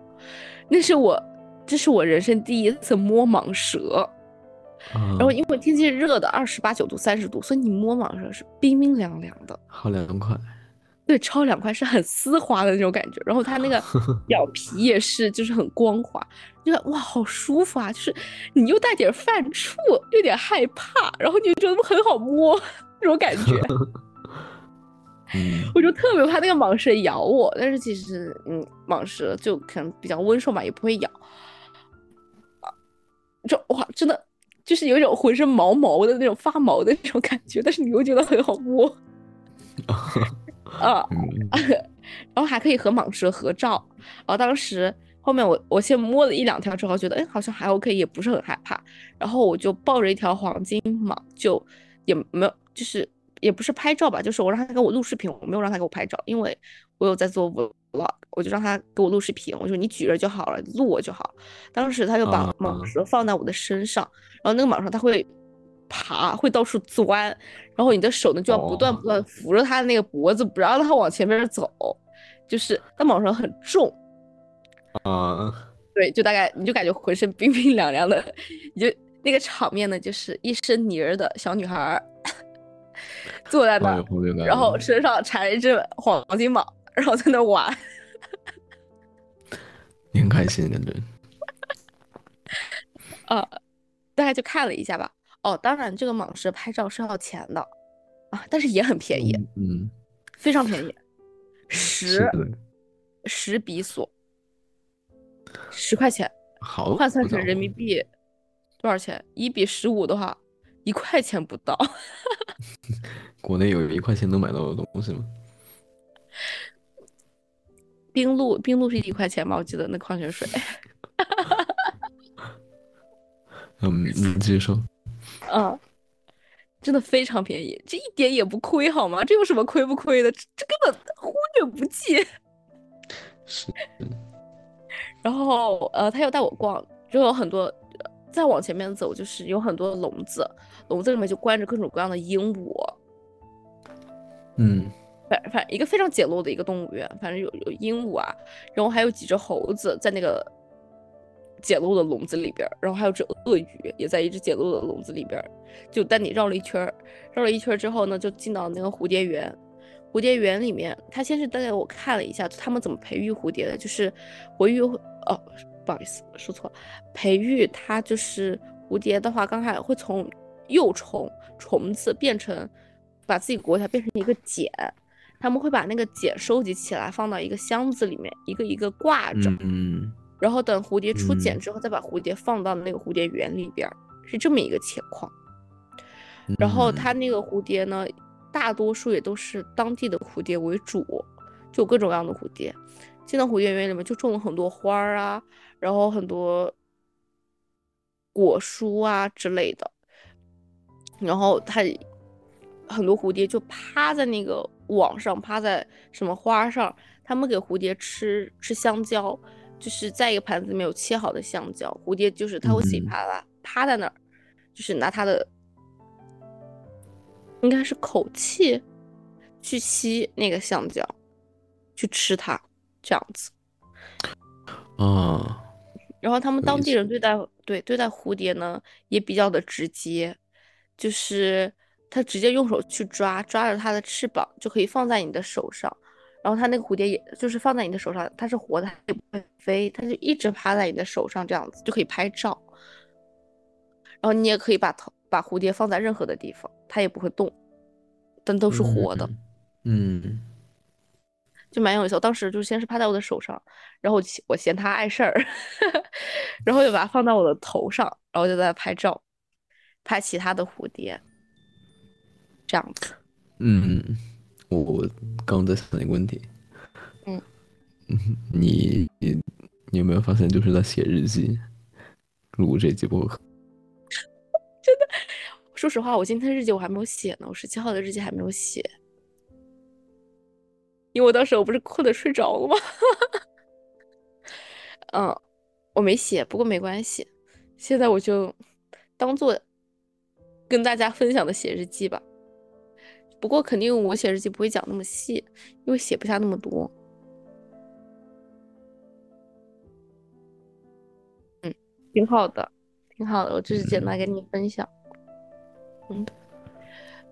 那是我，这是我人生第一次摸蟒蛇。然后因为天气热的，二十八九度、三十度，所以你摸蟒蛇是冰冰凉凉的，好凉快。对，超凉快，是很丝滑的那种感觉。然后它那个 表皮也是，就是很光滑，就哇，好舒服啊！就是你又带点犯怵，有点害怕，然后你就觉得很好摸 那种感觉。嗯，我就特别怕那个蟒蛇咬我，但是其实，嗯，蟒蛇就可能比较温顺嘛，也不会咬。啊，就哇，真的就是有一种浑身毛毛的那种发毛的那种感觉，但是你又觉得很好摸。啊，然后还可以和蟒蛇合照。然后当时后面我我先摸了一两条之后，觉得哎好像还 OK，也不是很害怕。然后我就抱着一条黄金蟒，就也没有，就是也不是拍照吧，就是我让他给我录视频，我没有让他给我拍照，因为我有在做 vlog，我就让他给我录视频，我说你举着就好了，录我就好。当时他就把蟒蛇放在我的身上，然后那个蟒蛇它会。爬会到处钻，然后你的手呢就要不断不断扶着它的那个脖子，不让它往前面走。就是它蟒蛇很重啊，对，就大概你就感觉浑身冰冰凉凉的，你就那个场面呢，就是一身泥儿的小女孩 坐在那儿，然后身上缠一只黄金蟒，然后在那玩，你很开心感觉。啊，大概就看了一下吧。哦，当然，这个蟒蛇拍照是要钱的啊，但是也很便宜，嗯，非常便宜，十十比索，十块钱，好，换算成人民币多少钱？一比十五的话，一块钱不到。国内有一块钱能买到的东西吗？冰露，冰露是一块钱吧？我记得那矿泉水。嗯，你继续说。嗯，真的非常便宜，这一点也不亏，好吗？这有什么亏不亏的？这这根本忽略不计。是。然后呃，他又带我逛，就有很多。再往前面走，就是有很多笼子，笼子里面就关着各种各样的鹦鹉。嗯，反反一个非常简陋的一个动物园，反正有有鹦鹉啊，然后还有几只猴子在那个。简陋的笼子里边，然后还有只鳄鱼也在一只简陋的笼子里边，就带你绕了一圈绕了一圈之后呢，就进到那个蝴蝶园。蝴蝶园里面，他先是带给我看了一下他们怎么培育蝴蝶的，就是培育哦，不好意思说错，培育它就是蝴蝶的话，刚开始会从幼虫虫子变成把自己裹起来变成一个茧，他们会把那个茧收集起来放到一个箱子里面，一个一个挂着。嗯。然后等蝴蝶出茧之后，再把蝴蝶放到那个蝴蝶园里边，是这么一个情况。然后它那个蝴蝶呢，大多数也都是当地的蝴蝶为主，就各种各样的蝴蝶。进到蝴蝶园里面，就种了很多花儿啊，然后很多果蔬啊之类的。然后它很多蝴蝶就趴在那个网上，趴在什么花上，他们给蝴蝶吃吃香蕉。就是在一个盘子里面有切好的香蕉，蝴蝶就是它会自己趴啦，趴在那儿，就是拿它的应该是口气去吸那个香蕉，去吃它这样子。啊，然后他们当地人对待对对待蝴蝶呢也比较的直接，就是他直接用手去抓，抓着它的翅膀就可以放在你的手上。然后它那个蝴蝶也就是放在你的手上，它是活的，它也不会飞，它就一直趴在你的手上，这样子就可以拍照。然后你也可以把头把蝴蝶放在任何的地方，它也不会动，但都是活的。嗯，就蛮有意思。我当时就先是趴在我的手上，然后我我嫌它碍事儿，然后就把它放到我的头上，然后就在拍照，拍其他的蝴蝶，这样子。嗯，我我刚刚在想一个问题。嗯嗯，你你你有没有发现，就是在写日记，录这期播客？真的，说实话，我今天日记我还没有写呢，我十七号的日记还没有写，因为我当时我不是困的睡着了吗？嗯，我没写，不过没关系，现在我就当做跟大家分享的写日记吧。不过肯定我写日记不会讲那么细，因为写不下那么多。嗯，挺好的。挺好的，我就是简单跟你分享。嗯，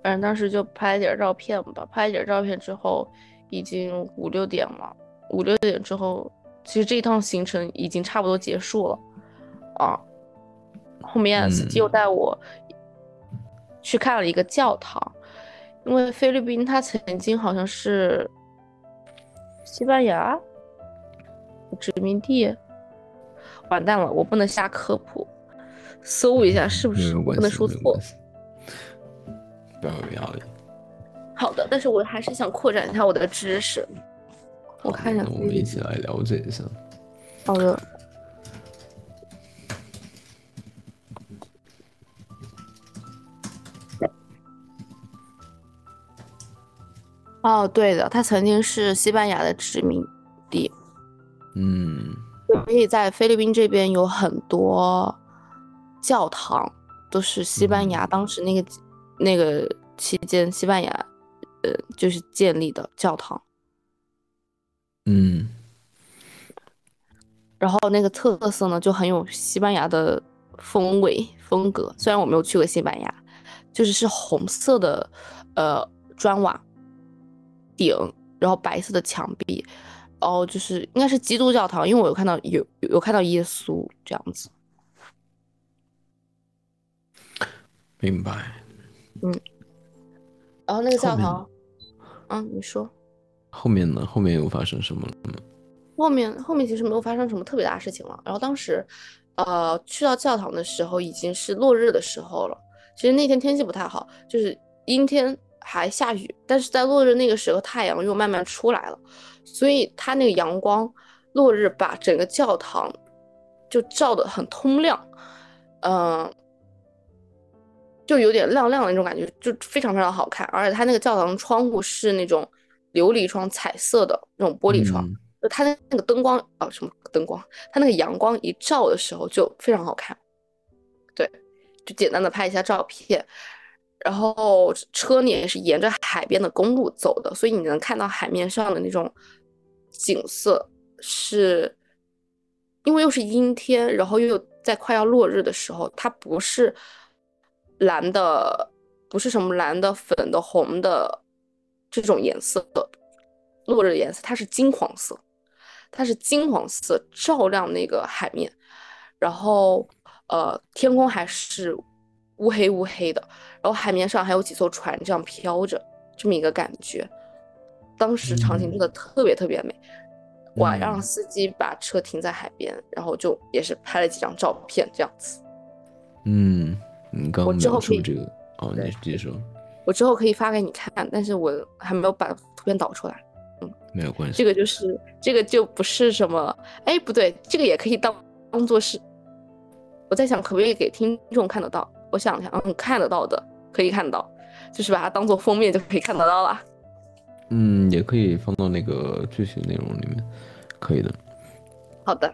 反正当时就拍了点照片吧，拍了点照片之后，已经五六点了。五六点之后，其实这一趟行程已经差不多结束了啊。后面司机又带我去看了一个教堂，因为菲律宾它曾经好像是西班牙殖民地。完蛋了，我不能瞎科普。搜一下是不是不能说错？不要有压力。好的，但是我还是想扩展一下我的知识。我看一下，我们一起来了解一下。好的。哦，对的，它曾经是西班牙的殖民地。嗯。所以在菲律宾这边有很多。教堂都是西班牙当时那个那个期间，西班牙呃就是建立的教堂。嗯，然后那个特色呢就很有西班牙的风味风格。虽然我没有去过西班牙，就是是红色的呃砖瓦顶，然后白色的墙壁，然后就是应该是基督教堂，因为我有看到有有看到耶稣这样子。明白，嗯，然后那个教堂，嗯，你说，后面呢？后面又发生什么了吗？后面后面其实没有发生什么特别大事情了。然后当时，呃，去到教堂的时候已经是落日的时候了。其实那天天气不太好，就是阴天还下雨，但是在落日那个时候，太阳又慢慢出来了，所以它那个阳光落日把整个教堂就照得很通亮，嗯。就有点亮亮的那种感觉，就非常非常好看。而且它那个教堂窗户是那种琉璃窗，彩色的那种玻璃窗。就它的那个灯光啊，什么灯光？它那个阳光一照的时候就非常好看。对，就简单的拍一下照片。然后车呢也是沿着海边的公路走的，所以你能看到海面上的那种景色，是因为又是阴天，然后又在快要落日的时候，它不是。蓝的不是什么蓝的、粉的、红的这种颜色的，落日的颜色，它是金黄色，它是金黄色照亮那个海面，然后呃天空还是乌黑乌黑的，然后海面上还有几艘船这样飘着，这么一个感觉。当时场景真的特别特别美，我让司机把车停在海边，然后就也是拍了几张照片这样子。嗯。你刚刚描述这个哦，你继续说。我之后可以发给你看，但是我还没有把图片导出来。嗯，没有关系。这个就是这个就不是什么，哎，不对，这个也可以当当做是。我在想，可不可以给听众看得到？我想想，嗯，看得到的，可以看到，就是把它当做封面就可以看得到了。嗯，也可以放到那个具体内容里面，可以的。好的。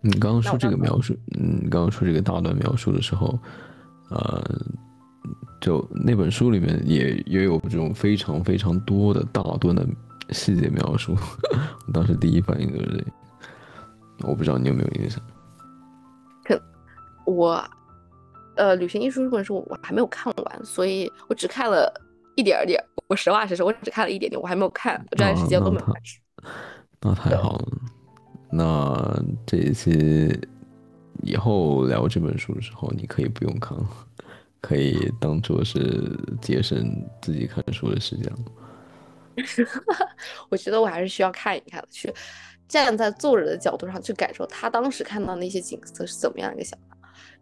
你刚刚说这个描述，嗯，刚刚说这个大段描述的时候。呃，就那本书里面也也有这种非常非常多的大段的细节描述，我当时第一反应就是这个，我不知道你有没有印象？可我，呃，旅行艺术这本书我还没有看完，所以我只看了一点点。我实话实说，我只看了一点点，我还没有看，我这段时间都没有看。那太好了，那这一期。以后聊这本书的时候，你可以不用看了，可以当做是节省自己看书的时间。我觉得我还是需要看一看的，去站在作者的角度上去感受他当时看到那些景色是怎么样一个想法。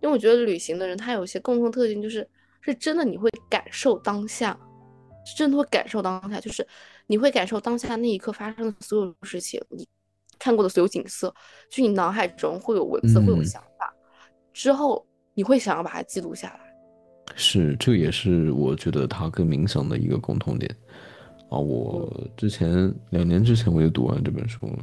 因为我觉得旅行的人他有一些共同特性，就是是真的你会感受当下，是真的会感受当下，就是你会感受当下那一刻发生的所有事情，你看过的所有景色，就你脑海中会有文字，会有想法，之后你会想要把它记录下来。是，这也是我觉得它跟冥想的一个共同点啊。我之前两年之前我就读完这本书了，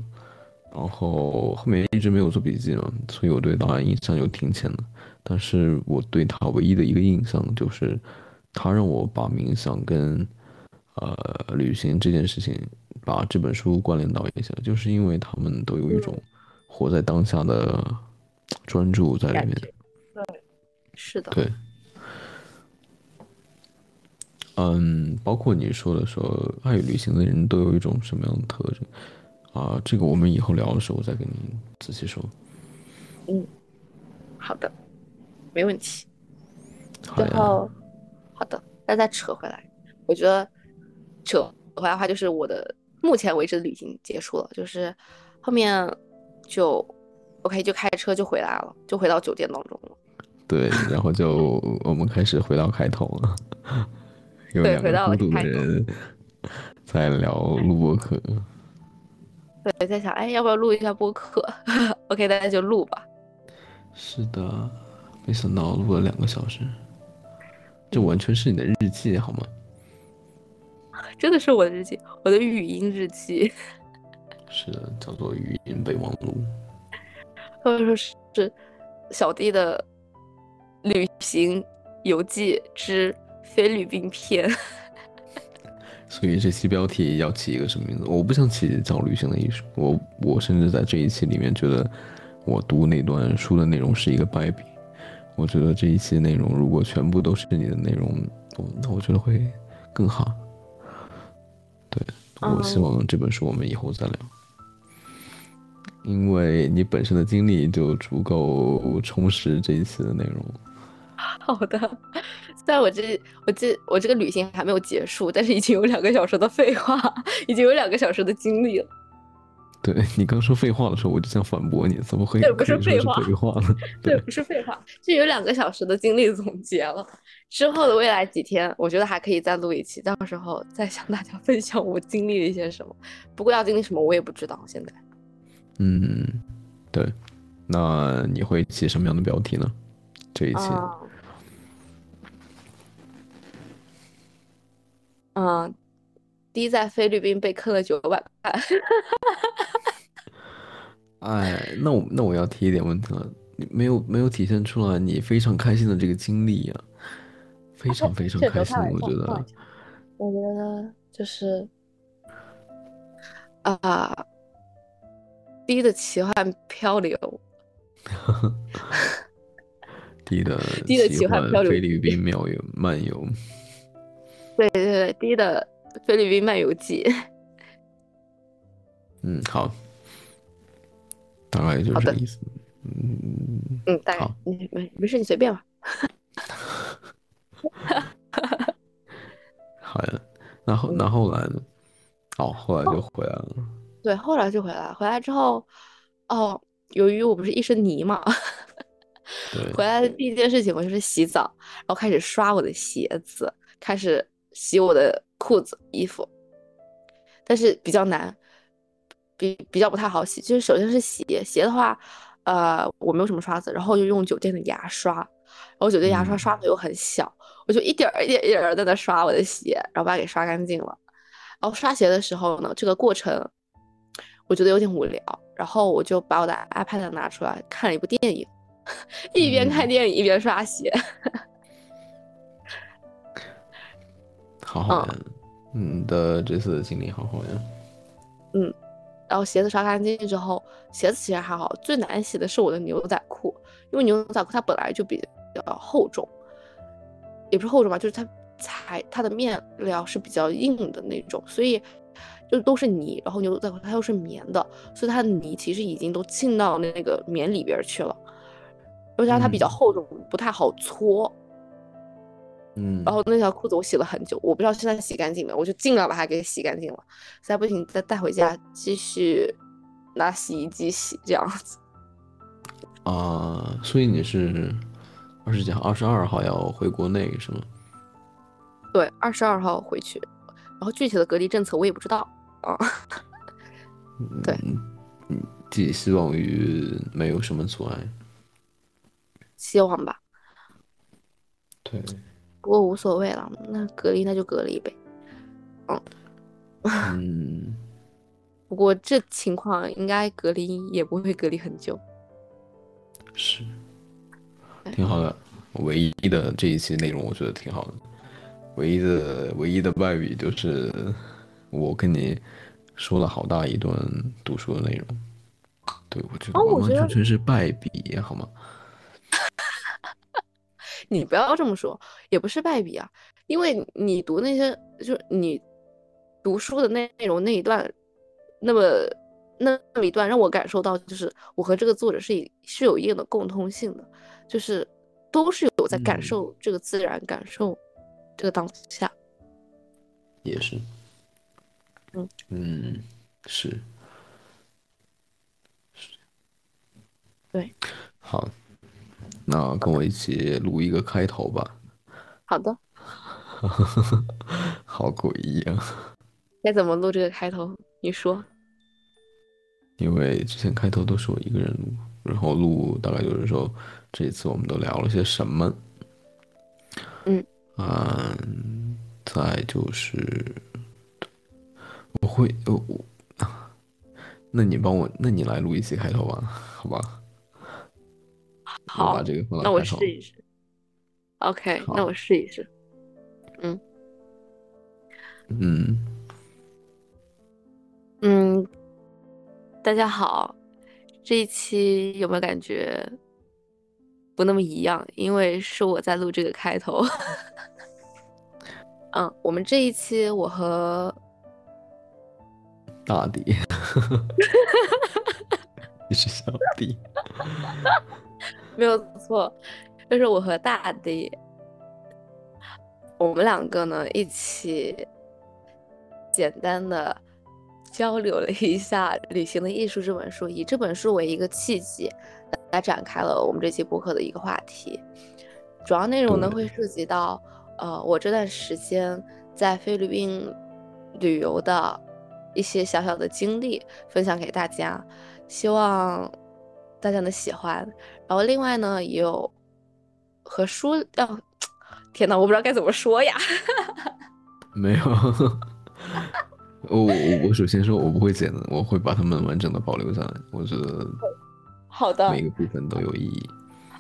然后后面一直没有做笔记嘛，所以我对答案印象就挺浅的。但是我对他唯一的一个印象就是，他让我把冥想跟呃旅行这件事情，把这本书关联到一起，就是因为他们都有一种活在当下的专注在里面。对，是的。对。嗯，包括你说的说爱旅行的人都有一种什么样的特征啊？这个我们以后聊的时候再跟你仔细说。嗯，好的。没问题，然后好的，那再扯回来，我觉得扯回来的话，就是我的目前为止的旅行结束了，就是后面就 OK 就开车就回来了，就回到酒店当中了。对，然后就我们开始回到开头了，有两个孤独的人在聊录播课。对，在想哎，要不要录一下播客？OK，大家就录吧。是的。没想到录了两个小时，这完全是你的日记好吗？真的是我的日记，我的语音日记。是的，叫做语音备忘录。或者说是小弟的旅行游记之菲律宾篇。所以这期标题要起一个什么名字？我不想起叫旅行的艺术。我我甚至在这一期里面觉得，我读那段书的内容是一个败笔。我觉得这一期内容如果全部都是你的内容，那我觉得会更好。对，我希望这本书我们以后再聊，因为你本身的经历就足够充实这一期的内容。好的，虽然我这我这我这个旅行还没有结束，但是已经有两个小时的废话，已经有两个小时的经历了。对你刚说废话的时候，我就想反驳你，怎么会？对，不是废话，废话呢？对，不是废话，就有两个小时的经历总结了。之后的未来几天，我觉得还可以再录一期，到时候再向大家分享我经历了一些什么。不过要经历什么，我也不知道。现在，嗯，对，那你会起什么样的标题呢？这一期？嗯。第一，在菲律宾被坑了九万块。哎，那我那我要提一点问题了，你没有没有体现出来你非常开心的这个经历呀？非常非常开心，我觉得。我觉得就是啊，第一的奇幻漂流。第一的第一的奇幻漂流，菲律宾妙游漫游。对对对，第一的。菲律宾漫游记。嗯，好，大概就是这意思。嗯嗯，大概，没没没事，你随便吧。好呀，那后那后来呢？哦，后来就回来了。对，后来就回来。回来之后，哦，由于我不是一身泥嘛，回来的第一件事情我就是洗澡，然后开始刷我的鞋子，开始洗我的。裤子、衣服，但是比较难，比比较不太好洗。就是首先是鞋，鞋的话，呃，我没有什么刷子，然后就用酒店的牙刷，然后酒店牙刷刷的又很小，我就一点儿一点一点儿在那刷我的鞋，然后把它给刷干净了。然后刷鞋的时候呢，这个过程我觉得有点无聊，然后我就把我的 iPad 拿出来看了一部电影，一边看电影一边刷鞋。好好呀，嗯的这次的经历好好呀，嗯，然后鞋子刷干净之后，鞋子其实还好，最难洗的是我的牛仔裤，因为牛仔裤它本来就比较厚重，也不是厚重吧，就是它材它的面料是比较硬的那种，所以就都是泥，然后牛仔裤它又是棉的，所以它的泥其实已经都浸到那个棉里边去了，而且它比较厚重，不太好搓。嗯，然后那条裤子我洗了很久，我不知道现在洗干净没，我就尽量把它给洗干净了。实在不行再带回家继续拿洗衣机洗这样子。啊，所以你是二十几号、二十二号要回国内是吗？对，二十二号回去，然后具体的隔离政策我也不知道啊。对，嗯，寄希望于没有什么阻碍。希望吧。对，不过无所谓了，那隔离那就隔离呗。嗯。嗯。不过这情况应该隔离也不会隔离很久。是，挺好的。唯一的这一期内容我觉得挺好的。唯一的唯一的败笔就是我跟你说了好大一段读书的内容。对，我觉得完完全全是败笔，好吗？你不要这么说，也不是败笔啊，因为你读那些，就是你读书的内容那一段，那么那那么一段让我感受到，就是我和这个作者是是有一定的共通性的，就是都是有在感受这个自然，感受这个当下。也是。嗯嗯，是是。对。好。那跟我一起录一个开头吧。好的。好诡异啊！该怎么录这个开头？你说。因为之前开头都是我一个人录，然后录大概就是说，这一次我们都聊了些什么？嗯。嗯，再就是，我会我我，那你帮我，那你来录一期开头吧，好吧？好，那我试一试。OK，那我试一试。嗯嗯嗯，大家好，这一期有没有感觉不那么一样？因为是我在录这个开头。嗯，我们这一期我和大迪，你是小弟。没有错，就是我和大地，我们两个呢一起简单的交流了一下《旅行的艺术》这本书，以这本书为一个契机来展开了我们这期播客的一个话题。主要内容呢会涉及到，呃，我这段时间在菲律宾旅游的一些小小的经历，分享给大家，希望。大家的喜欢，然后另外呢，也有和书要，天呐，我不知道该怎么说呀。没有，我我我首先说，我不会剪的，我会把它们完整的保留下来。我觉得好的，每个部分都有意义。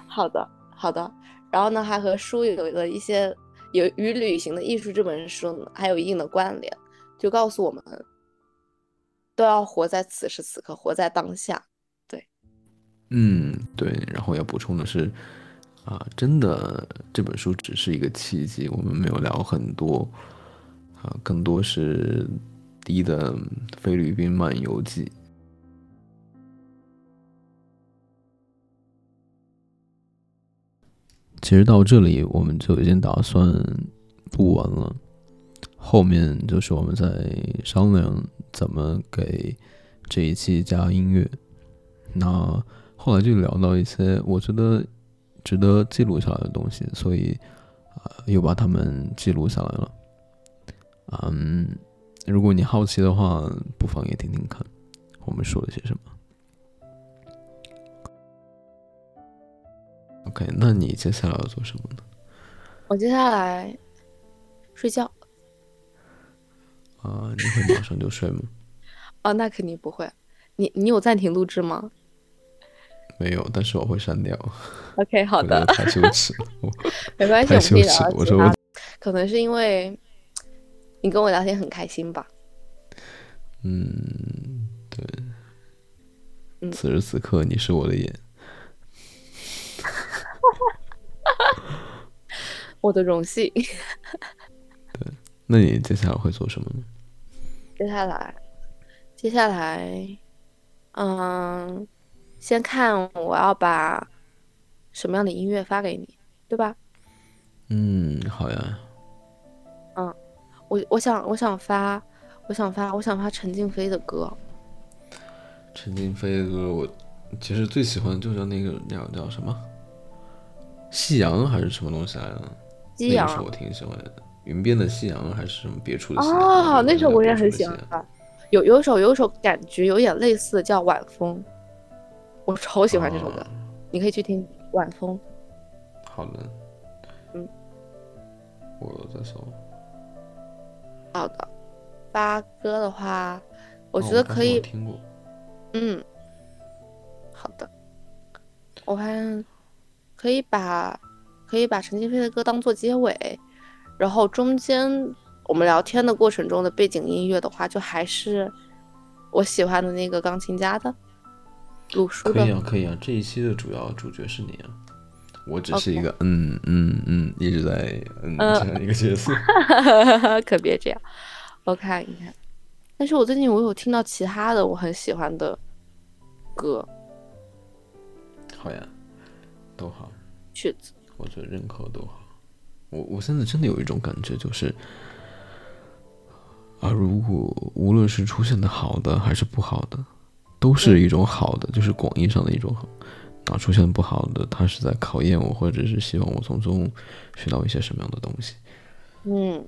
好的，好的。然后呢，还和书有了一些有与《旅行的艺术》这本书呢，还有一定的关联，就告诉我们都要活在此时此刻，活在当下。嗯，对。然后要补充的是，啊，真的这本书只是一个契机，我们没有聊很多，啊，更多是低的菲律宾漫游记。其实到这里我们就已经打算录完了，后面就是我们在商量怎么给这一期加音乐。那。后来就聊到一些我觉得值得记录下来的东西，所以啊，又把它们记录下来了。嗯，如果你好奇的话，不妨也听听看我们说了些什么。OK，那你接下来要做什么呢？我接下来睡觉。啊，你会马上就睡吗？哦，那肯定不会。你你有暂停录制吗？没有，但是我会删掉。OK，好的。太羞耻了，没关系，太羞耻。我说我，可能是因为你跟我聊天很开心吧。嗯，对。此时此刻，你是我的眼。我的荣幸。对，那你接下来会做什么呢？接下来，接下来，嗯。先看我要把什么样的音乐发给你，对吧？嗯，好呀。嗯我我想我想发，我想发我想发陈静飞的歌。陈静飞的歌，我其实最喜欢就叫那个叫叫什么，夕阳还是什么东西来着？夕阳那个是我挺喜欢的，云边的夕阳还是什么别处的夕阳？哦，那首我也很喜喜欢。有有一首有一首感觉有点类似的叫《晚风》，我超喜欢这首歌，哦你可以去听《晚风》。好的，嗯，我在搜。好的，八哥的话，我哦觉得可以听过。嗯，好的，我看可以把可以把陈静飞的歌当做结尾，然后中间我们聊天的过程中的背景音乐的话，就还是我喜欢的那个钢琴家的鲁叔。的可以啊，可以啊，这一期的主要主角是你啊，我只是一个嗯嗯嗯一直在嗯呃。这样一个角色。可别这样。我看一看，但是我最近我有听到其他的我很喜欢的歌。好呀，都好，曲子。或者认可都好。我我现在真的有一种感觉，就是啊，如果无论是出现的好的还是不好的，都是一种好的，就是广义上的一种好。啊，出现不好的，他是在考验我，或者是希望我从中学到一些什么样的东西。嗯，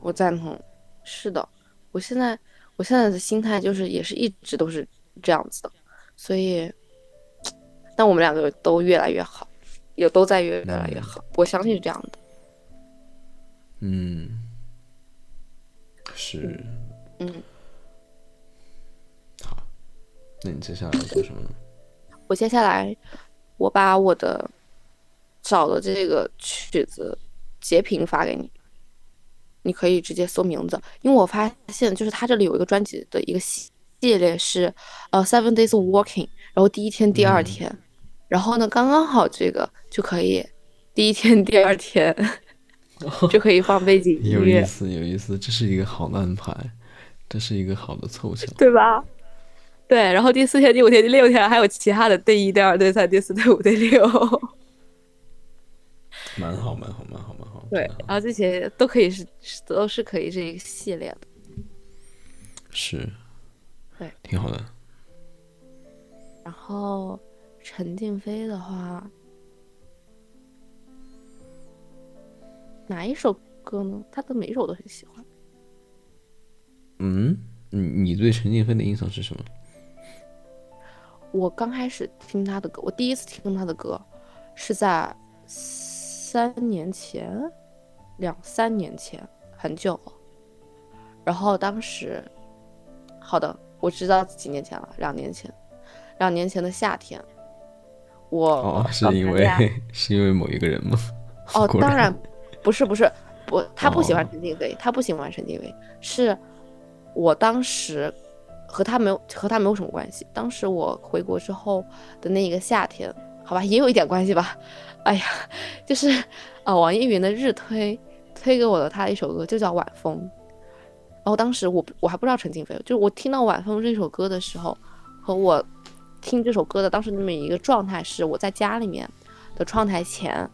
我赞同。是的，我现在我现在的心态就是也是一直都是这样子的，所以，但我们两个都越来越好，也都在越越来越好，我相信是这样的。嗯，是。嗯，好，那你接下来要做什么呢？我接下来我把我的找的这个曲子截屏发给你，你可以直接搜名字，因为我发现就是它这里有一个专辑的一个系系列是呃 Seven Days Walking，然后第一天、第二嗯天，然后呢刚刚好这个就可以第一天、第二天 就可以放背景音乐，有意思，有意思，这是一个好的安排，这是一个好的凑巧。对吧？对，然后第四天、第五天、第六天还有其他的 day 一、day 二、day 三、day 四、day 五、day 六。蛮好，蛮好，蛮好，蛮好。对然后这些都可以是是都是可以这一个系列的。是，对，挺好的。然后陈静飞的话，哪一首歌呢？他的每一首都很喜欢。嗯，你你对陈静飞的印象是什么？我刚开始听他的歌，我第一次听他的歌是在三年前，两三年前，很久了。然后当时，好的，我知道几年前了，两年前，两年前的夏天，我哦，是因为是因为某一个人吗？哦，果当然不是不是不，他不喜欢哦陈静飞，他不喜欢陈静飞，是我当时和他没有和他没有什么关系。当时我回国之后的那一个夏天，好吧，也有一点关系吧。哎呀，就是呃，网易云的日推推给我的他的一首歌，就叫《晚风》。然后当时我我还不知道陈静飞，就是我听到《晚风》这首歌的时候，和我听这首歌的当时那么一个状态是我在家里面的窗台前，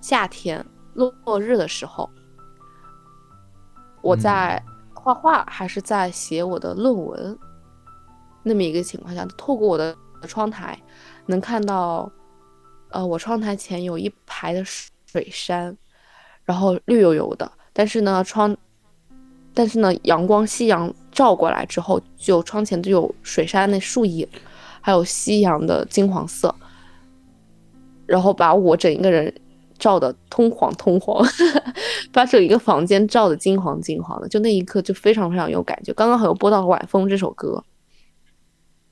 夏天落落日的时候，我在画画还是在写我的论文，那么一个情况下，透过我的窗台能看到，呃，我窗台前有一排的水山，然后绿油油的，但是呢，窗，但是呢，阳光夕阳照过来之后，就窗前就有水杉的树影，还有夕阳的金黄色，然后把我整一个人照的通黄通黄，把整一个房间照的金黄金黄的，就那一刻就非常非常有感觉。刚刚好又播到《晚风》这首歌，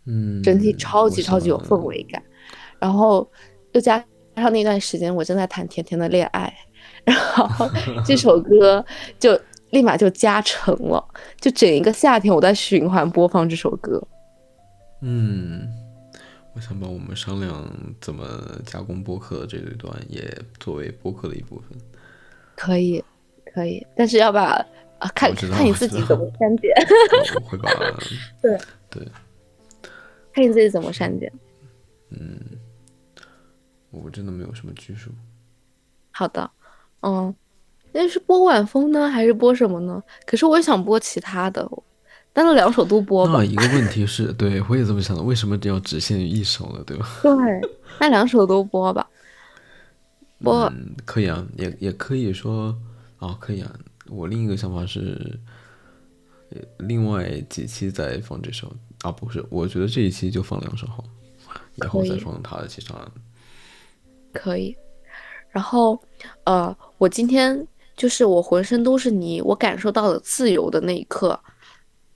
嗯，整体超级超级有氛围感，然后又加上那段时间我正在谈甜甜的恋爱，然后这首 歌就立马就加成了，就整一个夏天我在循环播放这首歌。嗯，我想把我们商量怎么加工播客的这一段也作为播客的一部分。可以，可以，但是要把啊看看你自己怎么删减，我会把对 对，看你自己怎么删减。嗯我真的没有什么拘束。好的嗯，那是播晚风呢，还是播什么呢？可是我也想播其他的，但是两首都播吧那。一个问题是，对我也这么想的，为什么只要只限于一首呢？对吧？对，那两首都播吧。播嗯，可以啊，也也可以说，哦，可以啊。我另一个想法是，呃另外几期再放这首啊，不是，我觉得这一期就放两首好，以后再放他的其他。可以。然后，呃，我今天就是我浑身都是泥，我感受到了自由的那一刻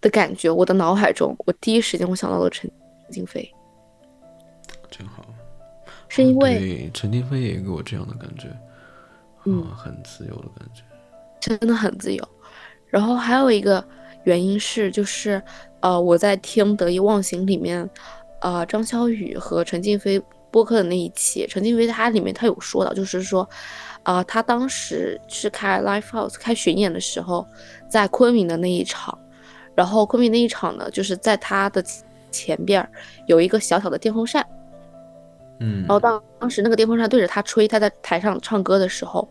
的感觉。我的脑海中，我第一时间我想到了陈金飞，真好。啊是因为对陈金飞也给我这样的感觉，嗯啊，很自由的感觉。真的很自由。然后还有一个原因是，就是呃，我在听《得意忘形》里面，呃，张小雨和陈静飞播客的那一期，陈静飞他里面他有说到，就是说，啊、他当时是开 live house 开巡演的时候，在昆明的那一场，然后昆明那一场呢，就是在他的前边儿有一个小小的电风扇。嗯然后当当时那个电风扇对着他吹，他在台上唱歌的时候，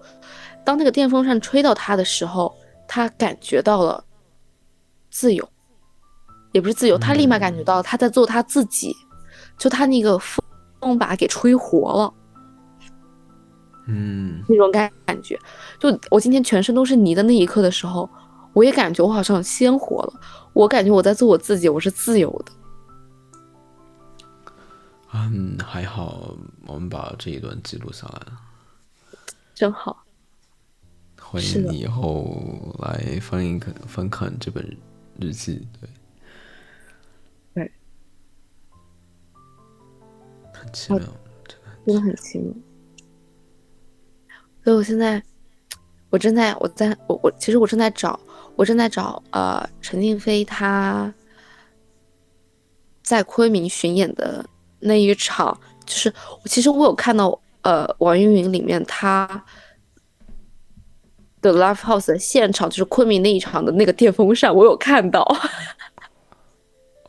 当那个电风扇吹到他的时候，他感觉到了自由，也不是自由，他立马感觉到他在做他自己，就他那个风风把给吹活了嗯那种感感觉。就我今天全身都是泥的那一刻的时候，我也感觉我好像鲜活了，我感觉我在做我自己，我是自由的。嗯，还好我们把这一段记录下来了。真好，欢迎你以后来翻一看翻看这本日记，对，对，很奇妙，真的。很奇妙。所以我现在，我正在我在我我其实我正在找，我正在找呃陈静飞他在昆明巡演的那一场，就是其实我有看到呃网易云里面他的 live house 的现场，就是昆明那一场的那个电风扇，我有看到。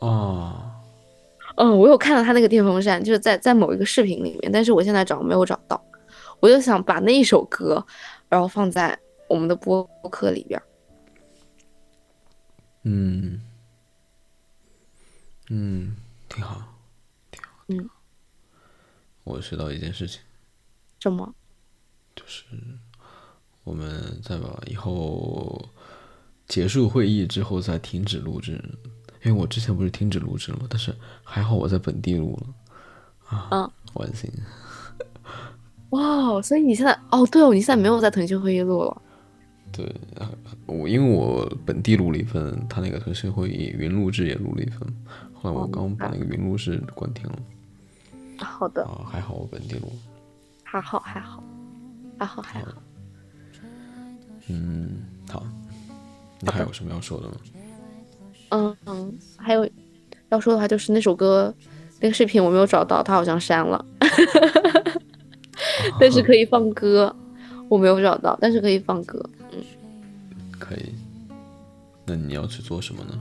哦，嗯，我有看到他那个电风扇，就是在在某一个视频里面，但是我现在找没有找到，我就想把那一首歌，然后放在我们的播客里边。嗯，嗯，挺好，挺好。挺嗯好，我学到一件事情，什么？就是我们再把以后结束会议之后再停止录制，因为我之前不是停止录制了吗？但是还好我在本地录了，啊，嗯，万幸。哇，所以你现在哦，对哦，你现在没有在腾讯会议录了。对，呃我因为我本地录了一份，他那个腾讯会议云录制也录了一份，后来我哦刚把那个云录制关停了，好的，啊，还好我本地录。还好，还好，还好，还好。嗯，好，你还有什么要说的吗？嗯嗯，还有要说的话就是那首歌，那个视频我没有找到，他好像删了，但是可以放歌，我没有找到，但是可以放歌。嗯可以。那你要去做什么呢？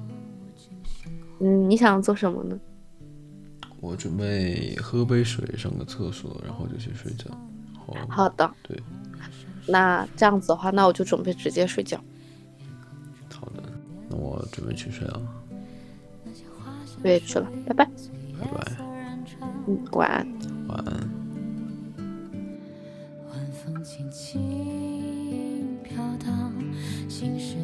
嗯，你想做什么呢？我准备喝杯水，上个厕所，然后就去睡觉。好，好的，对，那这样子的话，那我就准备直接睡觉。好的，那我准备去睡了，我也去了，拜拜。拜拜，嗯，晚安。晚安。晚风轻轻飘荡，心事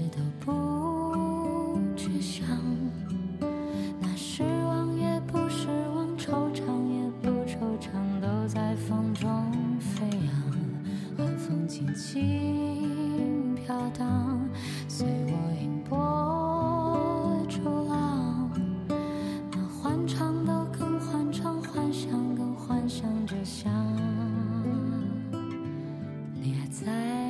轻轻飘荡，随我迎波逐浪。那欢畅的更欢畅，幻想更幻想着想，你还在